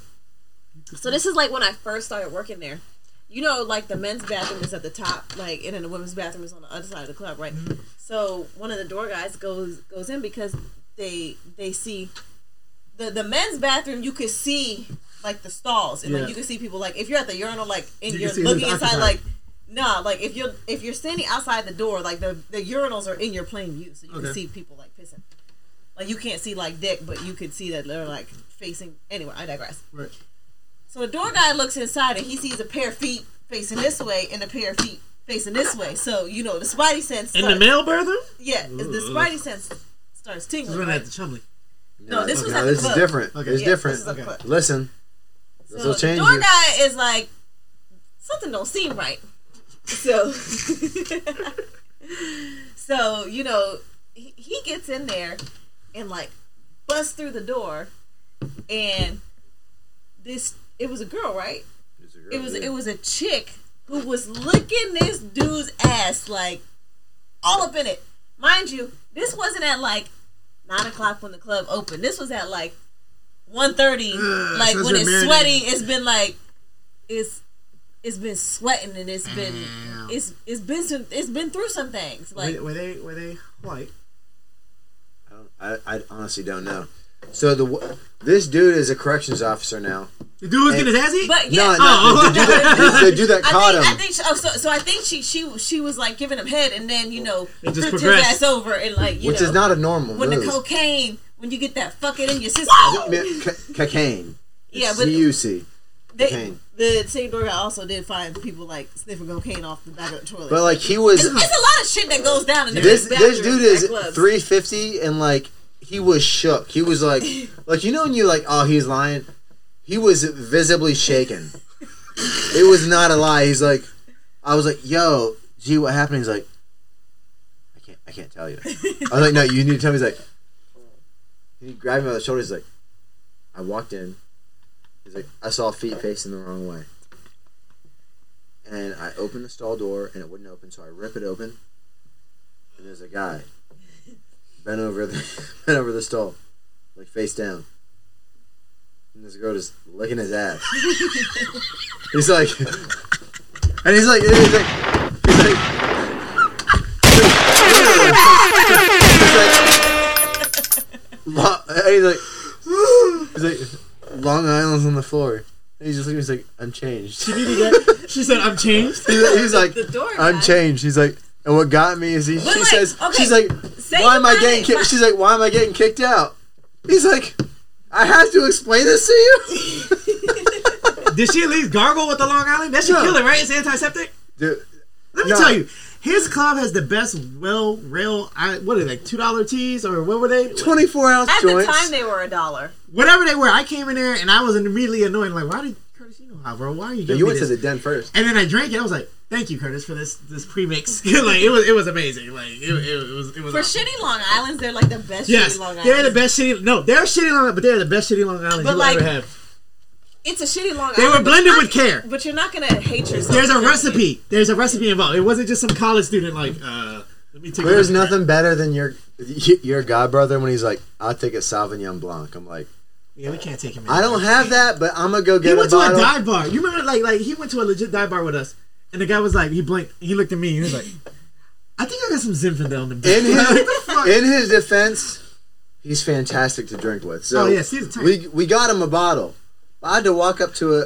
So this is like when I first started working there. You know, like the men's bathroom is at the top, like, and then the women's bathroom is on the other side of the club, right? Mm-hmm. So one of the door guys goes goes in because they they see the the men's bathroom. You could see like the stalls, and Yeah. like you can see people like if you're at the urinal, like and You you can are see who's looking inside, occupied. like. Nah, like if you're if you're standing outside the door, like the the urinals are in your plain view, so you Okay. can see people like pissing. Like you can't see like dick, but you could see that they're like facing. Anyway, I digress. Right. So the door guy looks inside and he sees a pair of feet facing this way and a pair of feet facing this way. So you know the spidey sense. in the male bathroom, yeah, the spidey sense starts this tingling. was Right? at the Chumley. No, this was no, at the this is different. Okay. It's Yeah, different. this is at Okay. club. Listen, this So will the door you. guy is like, something don't seem right. So, so you know, he, he gets in there and like busts through the door, and this it was a girl, right? It was it was a chick who was licking this dude's ass like all up in it. Mind you, this wasn't at like nine o'clock when the club opened. This was at like 1.30, Ugh, like when it's sweaty. It's been like it's it's been sweating and it's been Damn. it's it's been some it's been through some things. Like were, were they were they white? I, don't- I, I honestly don't know. So the this dude is a corrections officer now. The dude was getting his ass eat. but yeah. No, no, Oh. the, dude that, the, the dude that I caught think, I him. think she, oh, so, so I think she she she was like giving him head and then you know It just his ass over and like you which know is not a normal when the cocaine when you get that fucking in your system. I mean, cocaine. Yeah, but C-U-C. they, cocaine. The same door guy also did find people like sniffing cocaine off the back of the toilet. But like he was it's, it's a lot of shit that goes down in the this this dude is 350 and like he was shook. He was like like you know when you like oh he's lying. He was visibly shaken. it was not a lie. He's like I was like yo gee what happened? He's like I can't I can't tell you. I was like no you need to tell me. He's like he grabbed me by the shoulder. He's like I walked in. He's like I saw feet facing the wrong way. And I opened the stall door and it wouldn't open, so I rip it open. And there's a guy bent over the bent over the stall, like face down. And this girl just licking his ass. he's like, and he's like, he's like, he's like, he's like, Lo- and he's like, he's like, Long Island's on the floor. And he's just looking. He's like, I'm changed. She needed that. She said, "I'm changed." He's, he's like, the door. I'm changed. He's like, and what got me is he. She like, says, okay, she's like, say why am I getting find it- kicked? She's like, why am I getting kicked out? He's like, I have to explain this to you. Did she at least gargle with the Long Island? That should No. kill it, right? It's antiseptic. Dude, Let me No. tell you, his club has the best well rail. What are they? Two dollar tees or what were they? 24 ounce At joints. the time, they were a dollar. Whatever they were. I came in there and I was immediately annoyed. Like, why did Curtis? You know how, bro? Why are you? No, Giving you me went to the den first. And then I drank it. I was like, "Thank you, Curtis, for this this premix." like it was it was amazing. Like it, it, it was it was For awesome. shitty Long Islands, they're like the best Yes, shitty Long they're the best shitty. No, they're shitty Long, but they're the best shitty Long Island But you'll like- ever have. It's a shitty Long Island. They were blended with not- care. But you're not gonna hate yourself. There's a recipe. There's a recipe involved. It wasn't just some college student like, uh, let me take. There's nothing better than your your godbrother when he's like, I'll take a Sauvignon Blanc. I'm like, Yeah, we can't take him. in. I don't have that, but I'm gonna go get a He went to a bottle. dive bar. You remember, like, like he went to a legit dive bar with us, and the guy was like, he blinked, he looked at me, and he was like, "I think I got some Zinfandel in the back." in his fuck? in his defense, he's fantastic to drink with. So Oh, yeah, Steve's a tank. we we got him a bottle. I had to walk up to a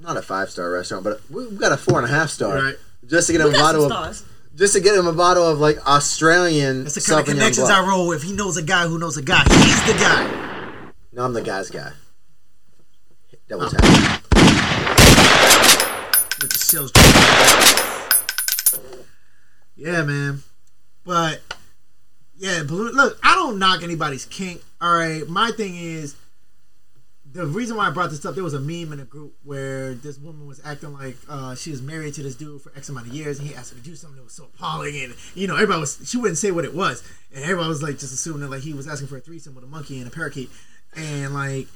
not a five star restaurant, but we we got a four and a half star Right. just to get him We a got some bottle of stars. just to get him a bottle of like Australian That's the kind of connections Blanc. I roll with. He knows a guy who knows a guy. He's the guy. No, I'm the guy's guy. Double Oh. tap. With the sales. Yeah, man. But yeah, balloon. Look, I don't knock anybody's kink. All right, my thing is the reason why I brought this up. There was a meme in a group where this woman was acting like uh, she was married to this dude for X amount of years, and he asked her to do something that was so appalling, and you know everybody was she wouldn't say what it was, and everybody was like just assuming that like he was asking for a threesome with a monkey and a parakeet, and like.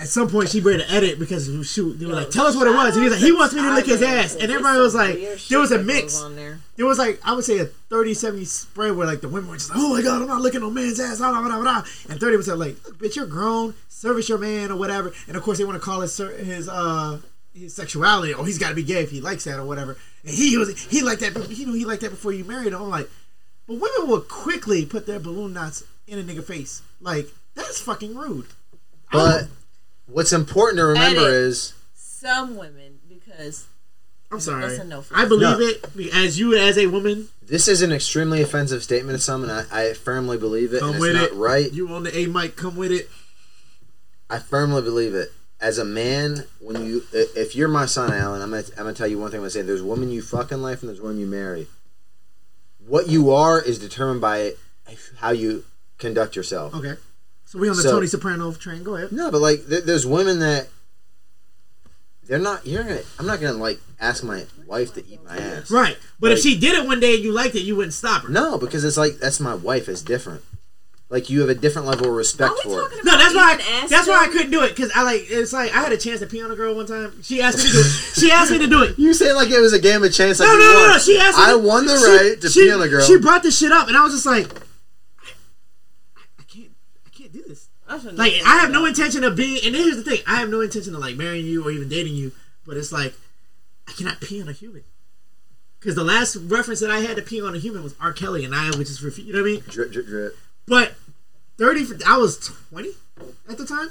At some point, she made an edit because shoot, they were like, "Tell us what it was." And he was like, "He wants me to lick his ass," and everybody was like, "There was a mix." on there. Was like I would say a 30 70 spread where like the women were just like, oh my god, I'm not looking no man's ass, blah, blah, blah, blah. and 30 percent like, look, bitch, you're grown, service your man or whatever. And of course they want to call his his uh his sexuality, oh he's got to be gay if he likes that or whatever. And he was he liked that, you know, he liked that before you married him. I'm like, but women will quickly put their balloon knots in a nigga face, like that's fucking rude. But what's important to remember Edit. is Some women, because I'm sorry, That's a no for I us. believe No. it as you as a woman. this is an extremely offensive statement to some, and I, I firmly believe it. Come and it's with not it, right. You on the A mic, come with it. I firmly believe it. As a man, when you i- if you're my son, Alan, I'm gonna I'm gonna tell you one thing. I'm gonna say there's women you fuck in life and there's women you marry. What you are is determined by how you conduct yourself. Okay, so we on the So- Tony Soprano train. Go ahead. No, but like there, there's women that they're not. You're gonna. I'm not gonna like ask my wife to eat my ass. Right. But if she did it one day and you liked it, you wouldn't stop her. No, because it's like that's my wife. It's different. Like you have a different level of are respect we for it. about No, that's why. eating ass that's why I couldn't do it because I like. It's like I had a chance to pee on a girl one time. She asked me to do it. She asked me to do it. You say like it was a game of chance. Like No, you no, no, no. She asked me. I to- won the she- right to she, pee on a girl. She brought this shit up, and I was just like, I, I can't. I can't do this. I shouldn't Like I have that. no intention of being. And here's the thing: I have no intention of like marrying you or even dating you. But it's like I cannot pee on a human. Because the last reference that I had to pee on a human was R. Kelly, and I which is refu- you know what I mean. drip, drip, drip. But thirty, I was twenty at the time.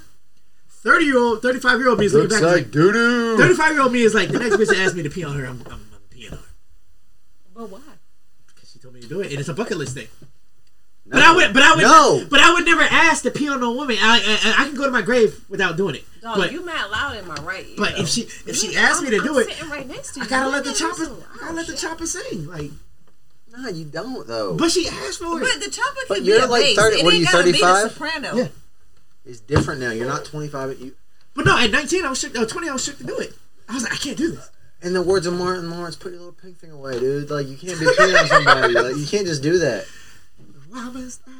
Thirty year old, thirty five year old me is looking Looks back like like doo doo. thirty five year old me is like the next bitch that asked me to pee on her, I'm, I'm, I'm peeing on her But why? because she told me to do it, and it's a bucket list thing. But I would, but I would, No. but I would never ask to pee on no woman. I, I, I can go to my grave without doing it. Dog, but you mad loud in my right ear. but though. if she if she You- asked me to I'm- do it, right next to you. I gotta You let the chopper, so I gotta loud, let the chopper sing. Like, No, you don't though. but she asked for it. But the chopper But can you're be a like bass. 30 It what are you, gotta be the 35? soprano. Yeah. it's different now. You're not 25. You, But no, at nineteen I was shook. Uh, Twenty I was shook to do it. I was like, I can't do this. in the words of Martin Lawrence, put your little pink thing away, dude. Like you can't be peeing on somebody. Like you can't just do that. Why was I?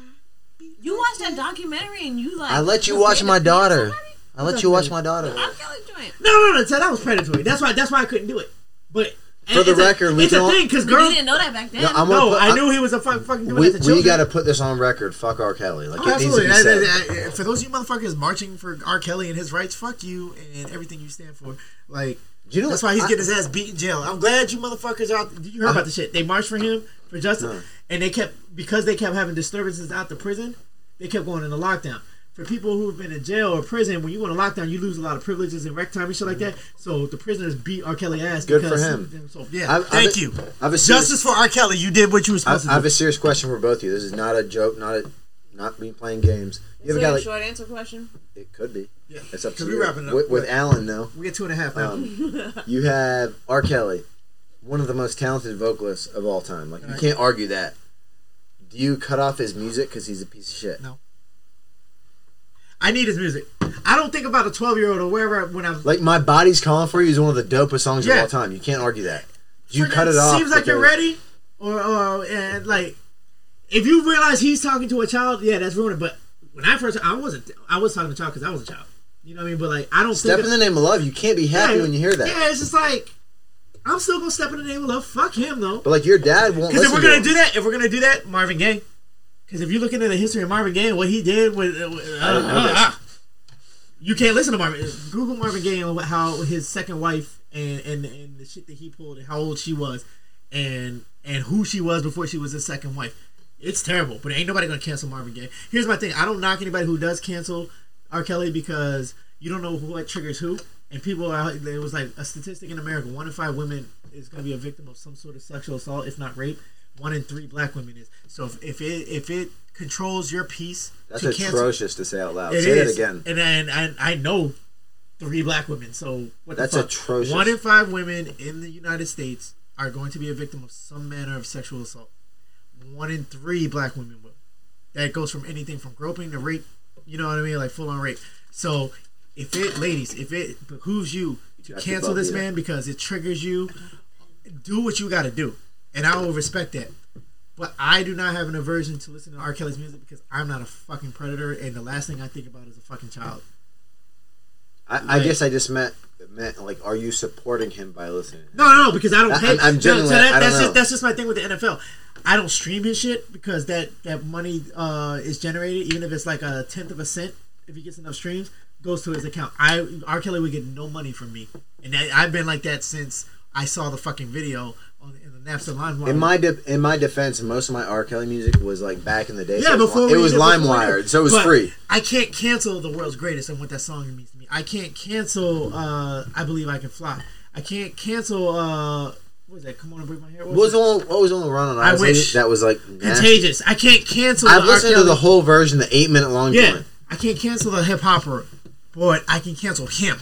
You watched that documentary and you like. I let you watch my to pee on daughter. I let you watch my daughter. R. Kelly joint. No, no, no. So that was predatory. That's why. That's why I couldn't do it. But For the it's a- record, we it's a don't- thing because But you girls. didn't know that back then. No, I'm No, gonna put- I I- knew he was a fuck, fucking doing We, it to children. we got to put this on record. Fuck R. Kelly. Like Oh, it needs to absolutely. be That- said. that- that- for those of you motherfuckers marching for R. Kelly and his rights, fuck you and everything you stand for. Like, Do you know that's why he's I- getting his ass beat in jail. I'm glad you motherfuckers are out. Did you hear about the shit? They marched for him for justice, No. And they kept because they kept having disturbances out the prison. They kept going into lockdown. For people who've been in jail or prison, when you go into lockdown, you lose a lot of privileges and rec time and shit like that. So the prisoners beat R. Kelly ass. Good for him. So, yeah, I've- Thank I've- you. I have a serious, Justice for R. Kelly. You did what you were I, supposed I have to a serious question for both of you. This is not a joke. Not a. not me playing games. You Is have a there guy a like short answer question? it could be. Yeah. It's up to you. wrapping up. With, with But- Alan, no. We get two and a half. Um, you have R. Kelly, one of the most talented vocalists of all time. Like you can't argue that. Do you cut off his music because he's a piece of shit? No. I need his music. I don't think about a twelve year old or wherever when I'm. Like my body's calling for you is one of the dopest songs Yeah. of all time. You can't argue that. Do you cut it off? Seems like you're because- ready, or or and like, if you realize he's talking to a child, yeah, that's ruining. But when I first, I wasn't. I was talking to a child because I was a child. You know what I mean? But like, I don't Step think in the name of love. You can't be happy when you hear that. Yeah, it's just like I'm still gonna step in the name of love. Fuck him though. But like your dad won't Because if we're to gonna do that, if we're gonna do that, Marvin Gaye. Because if you look into the history of Marvin Gaye what he did with, uh, I didn't know uh, uh, you can't listen to Marvin. Google Marvin Gaye and how his second wife and, and and the shit that he pulled, and how old she was, and and who she was before she was his second wife. It's terrible, but ain't nobody gonna cancel Marvin Gaye. Here's my thing: I don't knock anybody who does cancel R. Kelly because you don't know what triggers who. And people are there was like a statistic in America: one in five women is gonna be a victim of some sort of sexual assault, if not rape. One in three black women is. So if, if it if it controls your peace That's to cancel, atrocious to say out loud. it say is. that again. And and, and I know three black women. So what That's atrocious. One in five women in the United States are going to be a victim of some manner of sexual assault. One in three black women will. That goes from anything from groping to rape. You know what I mean? Like full on rape. So if it, ladies, if it behooves you to Got cancel this man because it triggers you, do what you got to do, and I will respect that. But I do not have an aversion to listen to R. Kelly's music because I'm not a fucking predator, and the last thing I think about is a fucking child. I, I guess I just meant meant like, are you supporting him by listening? No, no, no, because I don't I- pay. I'm- I'm no, genuinely- so that, I don't that's know. just that's just my thing with the NFL. I don't stream his shit because that that money uh, is generated, even if it's like a tenth of a cent, if he gets enough streams, goes to his account. I R. Kelly would get no money from me, and I, I've been like that since I saw the fucking video on in the Napster line. In my de- in my defense, most of my R. Kelly music was like back in the day. Yeah, so it was, before it was we LimeWire, so it was But free. I can't cancel the world's greatest and what that song means to me. I can't cancel. uh I believe I can fly. I can't cancel. uh What was that? Come on and break my hair. What was the one? What was the one Ron and I wish. that was like nasty? Contagious. I can't cancel. I've the listened to the whole version, the eight minute long Yeah. I can't cancel the hip hopper, but I can cancel him.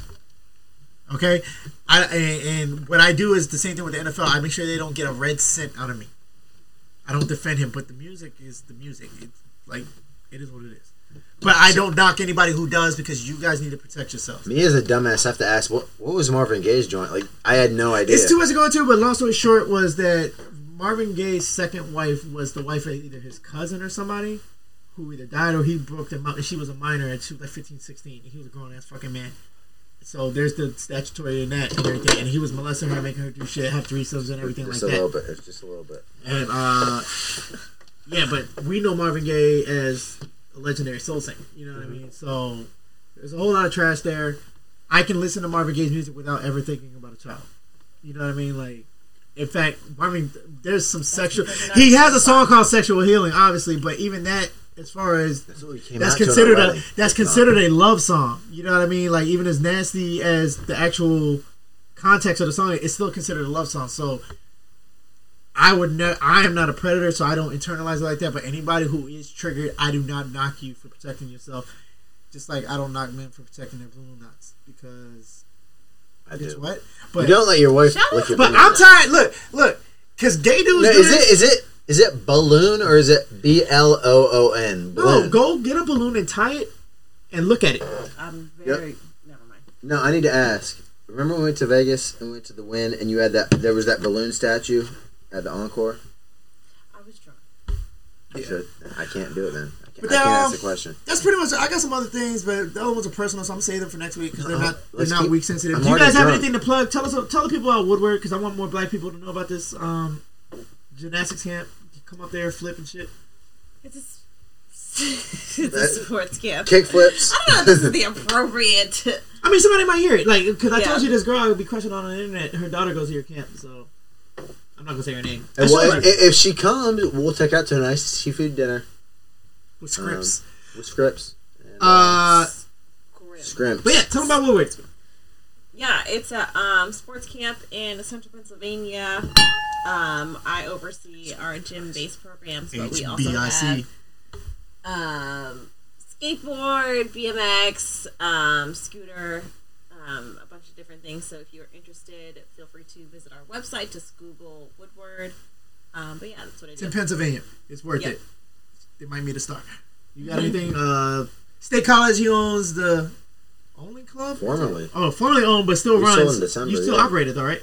Okay, I and, and what I do is the same thing with the NFL. I make sure they don't get a red cent out of me. I don't defend him, but the music is the music. It's like it is what it is. But I don't knock anybody who does because you guys need to protect yourselves. Me as a dumbass I have to ask what what was Marvin Gaye's joint? Like I had no idea. It's too much to go into, but long story short was that Marvin Gaye's second wife was the wife of either his cousin or somebody who either died or he broke them up, and she was a minor and she was like 15, 16, and he was a grown ass fucking man. So there's the statutory in that and everything, and he was molesting her, making her do shit, have threesomes and everything just like that. Just a little bit. It's just a little bit. And uh, yeah, but we know Marvin Gaye as a legendary soul singer. You know what I mean? So there's a whole lot of trash there. I can listen to Marvin Gaye's music without ever thinking about a child. You know what I mean? Like, in fact, Marvin, there's some sexual. because you're not He has a a song called "Sexual Healing," obviously, but even that, as far as That's what we came that's out to in our considered a that's considered a love song. You know what I mean? Like even as nasty as the actual context of the song, it's still considered a love song. So I would ne- I am not a predator, so I don't internalize it like that. But anybody who is triggered, I do not knock you for protecting yourself. Just like I don't knock men for protecting their balloon knots because I it's do. what. You But don't let your wife Shut lick your but. I'm tired. Look, look, because gay dudes. No, is it is it is it balloon or is it B L O O N? No, go get a balloon and tie it and look at it. I'm very. Never mind. No, I need to ask. Remember when we went to Vegas and we went to the Wynn and you had that there was that balloon statue at the Encore? I was drunk. I should. I can't do it then. I can't, But I can't then, ask the question. That's pretty much. It. I got some other things, but the other ones are personal, so I'm saving them for next week because they're Uh, not they're not keep- week sensitive. I'm Do you already guys have drunk. anything to plug? Tell us, tell the people about Woodward because I want more black people to know about this um, gymnastics camp. Come up there, flip and shit. It's a, s- it's a sports camp. Kick flips. I don't know if this is the appropriate. I mean, somebody might hear it, like because I Yeah. told you this girl I would be crushing on on the internet. Her daughter goes to your camp, so I'm not gonna say her name. I And showed well, her i- if she comes, we'll take her out to a nice seafood dinner with scripts. with scripts. And, uh, Grim. scrimps. but yeah, tell them about Woodward. Yeah, it's a um, sports camp in central Pennsylvania. Um, I oversee our gym based programs, but we also have um, skateboard, BMX, um, scooter, um, a bunch of different things. So if you're interested, feel free to visit our website. Just Google Woodward. Um, but yeah, that's what I It's in. Pennsylvania. It's worth Yep. it. They might meet a star. You got anything? Uh, State College. He owns the only club. Formerly. Oh, formerly owned, but still We sold runs. in December, you still yeah. operate it though, right?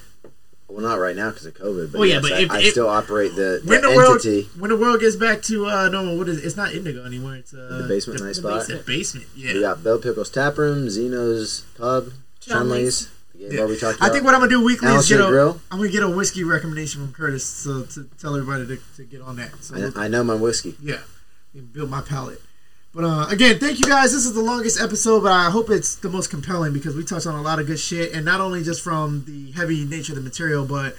Well, not right now because of COVID. But Oh, yeah, yes, but I, if- I if- still operate the, the When the world when the world gets back to uh, normal, what is it? It's not Indigo anymore. It's uh, The basement, nice spot. The basement. Yeah. We got Bill Pickle's Tap Room, Zeno's Pub, Chumley's, the Yeah. we talked I think what I'm gonna do weekly is get a. Grill. I'm gonna get a whiskey recommendation from Curtis, so to tell everybody to, to get on that. So we'll- I, I know my whiskey. yeah, and build my palate. But uh, again, thank you guys. This is the longest episode, but I hope it's the most compelling because we touched on a lot of good shit, and not only just from the heavy nature of the material, but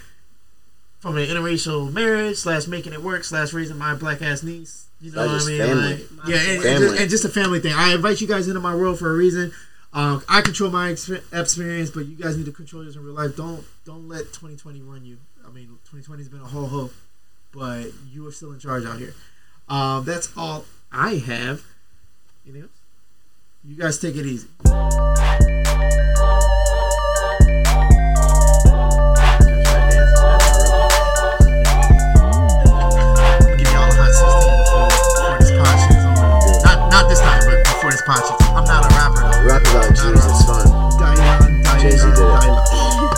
from an interracial marriage slash making it work slash raising my black ass niece. You know what I mean? family. Like, yeah, and, and, just, and just a family thing. I invite you guys into my world for a reason. Um, I control my exper- experience, but you guys need to control yours in real life. Don't don't let 2020 run you. I mean, 2020 has been a whole ho, but you are still in charge out here. Um, that's all I have. Anything else? You guys take it easy. not this time, but before this. I'm not a rapper though. Rap about Jews, it's fun. Jay Z did it.